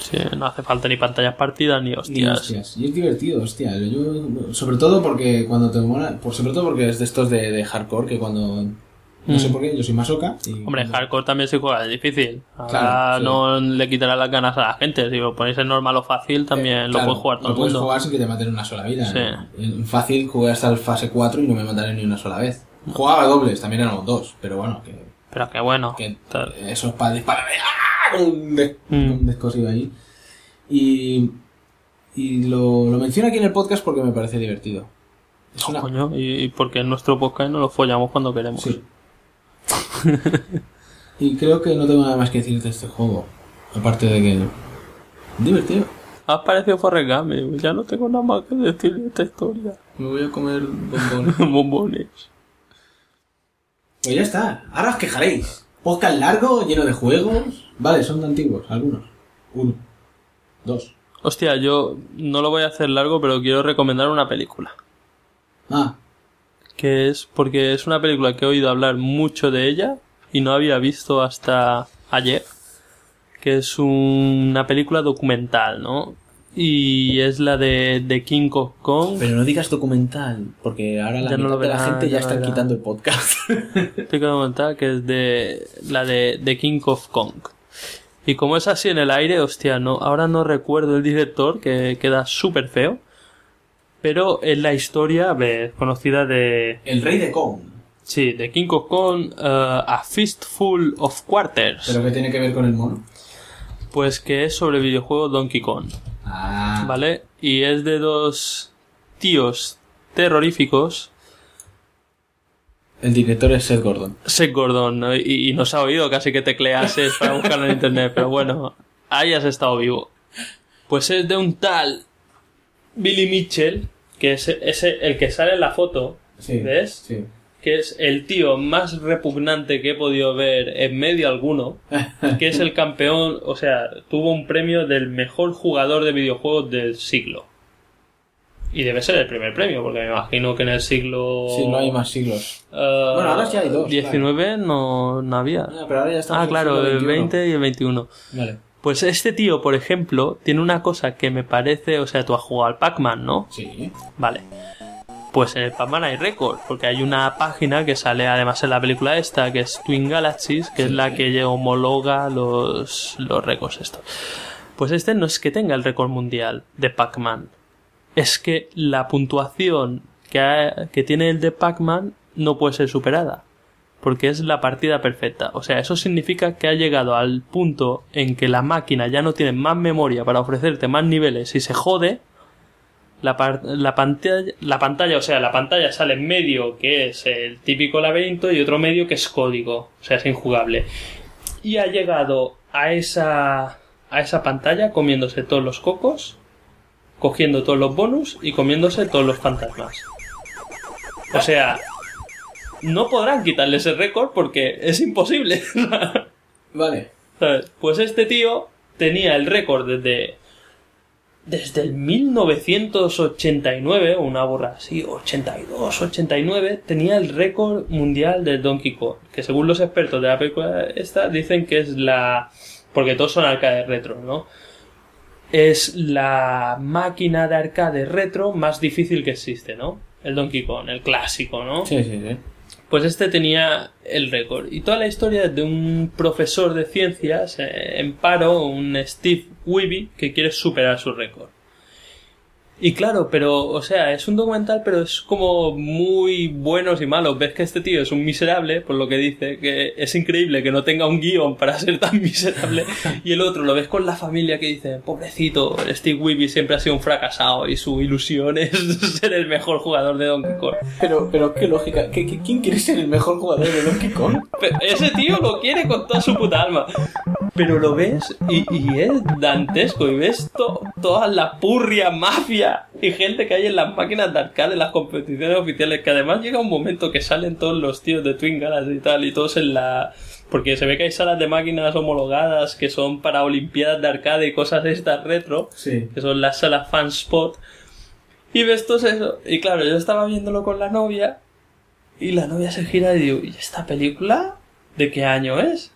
Sí, no hace falta ni pantallas partidas ni Ni hostias. hostias. Y es divertido, hostia. Yo, sobre todo porque cuando te mola, por, sobre todo porque es de estos de, de hardcore que cuando No sé Mm. por qué, yo soy masoca. Y Hombre, hardcore también se juega, es difícil. Ahora Claro, sí. no le quitará las ganas a la gente. Si lo ponéis en normal o fácil, también lo Claro, puede jugar todo lo el puedes mundo. jugar sin que te maten una sola vida. Sí. En fácil jugué hasta el fase 4 y no me mataron ni una sola vez. Jugaba dobles, también éramos dos, pero bueno, que, Pero que bueno. que eso es para. ¡ah! Con un, des- Mm. un descosido ahí. Y, y lo, lo menciono aquí en el podcast porque me parece divertido. Es una- Coño, y, y porque en nuestro podcast no lo follamos cuando queremos. Sí. Y creo que no tengo nada más que decir de este juego. Aparte de que. Divertido. Ha aparecido Forrest Gump, y ya no tengo nada más que decir de esta historia. Me voy a comer bombones. Bombones. Pues ya está. Ahora os quejaréis. Podcast largo, lleno de juegos. Vale, son de antiguos, algunos. Uno. Dos. Hostia, yo no lo voy a hacer largo, pero quiero recomendar una película. Ah, Que es porque es una película que he oído hablar mucho de ella y no había visto hasta ayer. Que es una película documental, ¿no? Y es la de, de King of Kong. Pero no digas documental, porque ahora la Ya no de la gente ya ya está quitando el podcast. Documental que es de la de, de King of Kong. Y como es así en el aire, hostia, no, ahora no recuerdo el director, que queda súper feo. Pero es la historia conocida de, el rey de Kong. Sí, de King of Kong, eh, A Fistful of Quarters. ¿Pero qué tiene que ver con el mono? Pues que es sobre el videojuego Donkey Kong. Ah. ¿Vale? Y es de dos tíos terroríficos. El director es Seth Gordon. Seth Gordon, ¿no? y, y nos ha oído casi que tecleases para buscarlo en internet, pero bueno, ahí has estado vivo. Pues es de un tal Billy Mitchell, que es, es el que sale en la foto, Sí, ¿ves? Sí. que es el tío más repugnante que he podido ver en medio alguno, que es el campeón, o sea, tuvo un premio del mejor jugador de videojuegos del siglo. Y debe ser el primer premio, porque me imagino que en el siglo... Sí, no hay más siglos. eh, Bueno, ahora sí hay dos, 19 no, no había. Ah, pero ahora ya estamos Ah, claro, el XXI. 20 y el 21. Vale. Pues este tío, por ejemplo, tiene una cosa que me parece, o sea, tú has jugado al Pac-Man, ¿no? Sí. Vale. Pues en el Pac-Man hay récord, porque hay una página que sale además en la película esta, que es Twin Galaxies, que es la que homologa los, los récords estos. Pues este no es que tenga el récord mundial de Pac-Man, es que la puntuación que, ha- que tiene el de Pac-Man no puede ser superada, porque es la partida perfecta. O sea, eso significa que ha llegado al punto en que la máquina ya no tiene más memoria para ofrecerte más niveles y se jode, la, la pantalla, la pantalla, o sea, la pantalla sale en medio que es el típico laberinto y otro medio que es código, o sea, es injugable. Y ha llegado a esa a esa pantalla comiéndose todos los cocos, cogiendo todos los bonus y comiéndose todos los fantasmas. O sea, no podrán quitarle ese récord porque es imposible. Vale. ¿Sabes? Pues este tío tenía el récord desde desde el 1989, una borra así, 82, 89, tenía el récord mundial del Donkey Kong, que según los expertos de la película esta dicen que es la porque todos son arcade retro, ¿no? Es la máquina de arcade retro más difícil que existe, ¿no? El Donkey Kong, el clásico, ¿no? Sí, sí, sí. Pues este tenía el récord. Y toda la historia de un profesor de ciencias eh, en paro, un Steve Weeby, que quiere superar su récord. Y claro, pero, o sea, es un documental, pero es como muy buenos y malos. Ves que este tío es un miserable, por lo que dice, que es increíble que no tenga un guion para ser tan miserable. Y el otro lo ves con la familia que dice, pobrecito, Steve Weeby siempre ha sido un fracasado y su ilusión es ser el mejor jugador de Donkey Kong. Pero, pero qué lógica. ¿Qué, qué- quién quiere ser el mejor jugador de Donkey Kong? Pero ese tío lo quiere con toda su puta alma. Pero lo ves y, y es dantesco. Y ves to- toda la purria mafia y gente que hay en las máquinas de arcade, en las competiciones oficiales. Que además llega un momento que salen todos los tíos de Twin Galaxy y tal. Y todos en la. Porque se ve que hay salas de máquinas homologadas que son para olimpiadas de arcade y cosas estas retro. Sí. Que son las salas fan spot. Y ves todo eso. Y claro, yo estaba viéndolo con la novia. Y la novia se gira y digo, ¿y esta película? ¿De qué año es?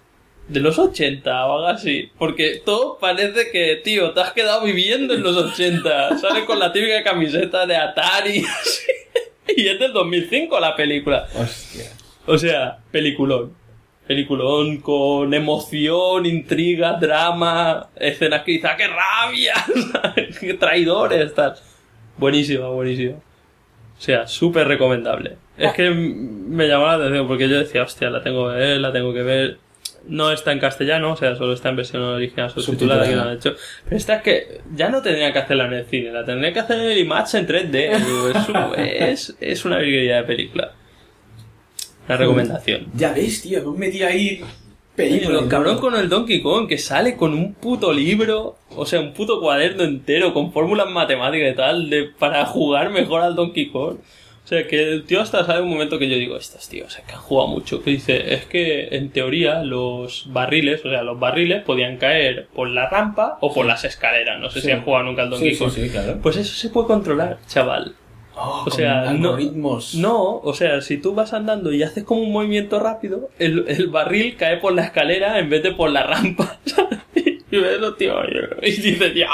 De los 80 o algo así. Porque todo parece que, tío, te has quedado viviendo en los 80. Sale con la típica camiseta de Atari. así. Y es del 2005 la película. Hostia. O sea, peliculón. Peliculón con emoción, intriga, drama, escenas que dices, ¡ah, qué rabia! ¡Qué traidores! Tal. Buenísima, buenísima. O sea, súper recomendable. Es que m- me llamaba la atención porque yo decía, hostia, la tengo que ver, la tengo que ver. No está en castellano, o sea, solo está en versión original subtitulada que lo han hecho. Pero esta es que ya no tendrían que hacerla en el cine, la tendrían que hacer en el IMAX en 3D. Digo, Es, un- es, es una virguería de película. Una recomendación. Ya ves, tío, me metí ahí. Película. lo cabrón con el Donkey Kong, que sale con un puto libro, o sea, un puto cuaderno entero con fórmulas matemáticas y tal, de, para jugar mejor al Donkey Kong. O sea, que el tío hasta sabe un momento que yo digo, estos tíos, es que han jugado mucho. Que dice, es que en teoría los barriles, o sea, los barriles podían caer por la rampa o por las escaleras. No sé Sí. si han jugado nunca al Donkey Kong. sí, claro. Pues eso se puede controlar, chaval. Oh, O sea, no, algoritmos. no, o sea, si tú vas andando y haces como un movimiento rápido, el, el barril cae por la escalera en vez de por la rampa. y ves los tíos y dices, ya.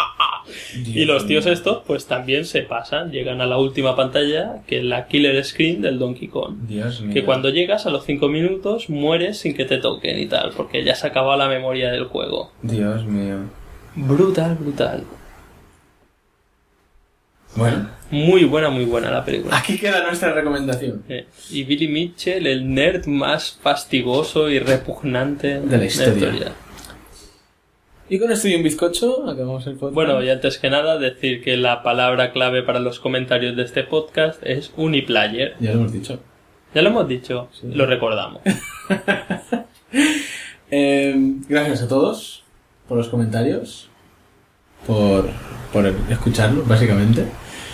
Y los tíos estos, pues también se pasan, llegan a la última pantalla, que es la killer screen del Donkey Kong. Dios mío. Que cuando llegas a los 5 minutos mueres sin que te toquen y tal, porque ya se ha acabado la memoria del juego. Dios mío. Brutal, brutal. Bueno. Muy buena, muy buena la película. Aquí queda nuestra recomendación. Eh, Y Billy Mitchell, el nerd más fastigoso y repugnante De la historia. Y con esto y un bizcocho acabamos el podcast. Bueno, y antes que nada, decir que la palabra clave para los comentarios de este podcast es uniplayer. Ya lo hemos dicho. Ya lo hemos dicho, lo recordamos. Eh, gracias a todos por los comentarios, por, por escucharlos, básicamente.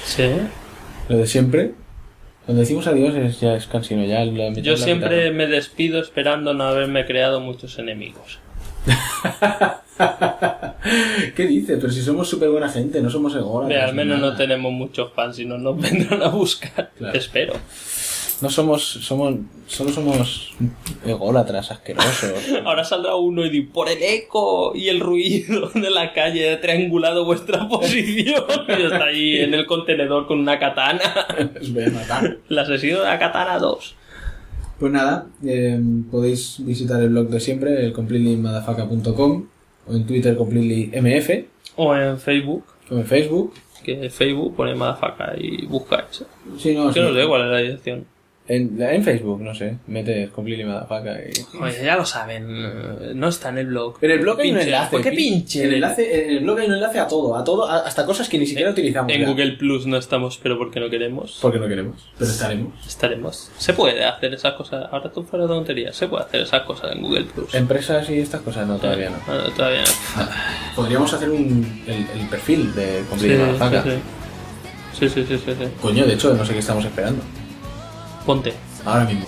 Sí. Lo de siempre. Cuando decimos adiós es, ya es cansino, ya la Yo la siempre me despido esperando no haberme creado muchos enemigos. ¿Qué dice? Pero si somos súper buena gente, no somos ególatras. Al menos nada. no tenemos muchos fans, si no nos vendrán a buscar. Espero. No somos, somos, solo somos ególatras, asquerosos. Ahora saldrá uno y dice, por el eco y el ruido de la calle he triangulado vuestra posición. Y está ahí en el contenedor con una katana. Voy a matar. El asesino de la katana 2. Pues nada, eh, podéis visitar el blog de siempre, el completelymadafaka.com o en Twitter completely.mf O en Facebook. o en Facebook. Que en Facebook pone Madafaka y buscáis. Sí, no, que sí. no sé cuál es la dirección. En, en Facebook, no sé, metes completely motherfucker y... Oye, ya lo saben. No está en el blog. En el blog hay un enlace. ¿Por qué pi- pinche? En el, enlace, en el blog hay un enlace a todo, a todo, a- hasta cosas que ni siquiera utilizamos. En ya. Google Plus no estamos, pero porque no queremos. Porque no queremos, pero estaremos. Estaremos. Se puede hacer esas cosas. Ahora tú fuera de tontería. Se puede hacer esas cosas en Google Plus. Empresas y estas cosas, no, todavía no. No, todavía no. Podríamos hacer un, el, el perfil de Sí, completely sí, sí. Sí, sí, sí, sí, sí. Coño, de hecho, no sé qué estamos esperando. Ponte. Ahora mismo.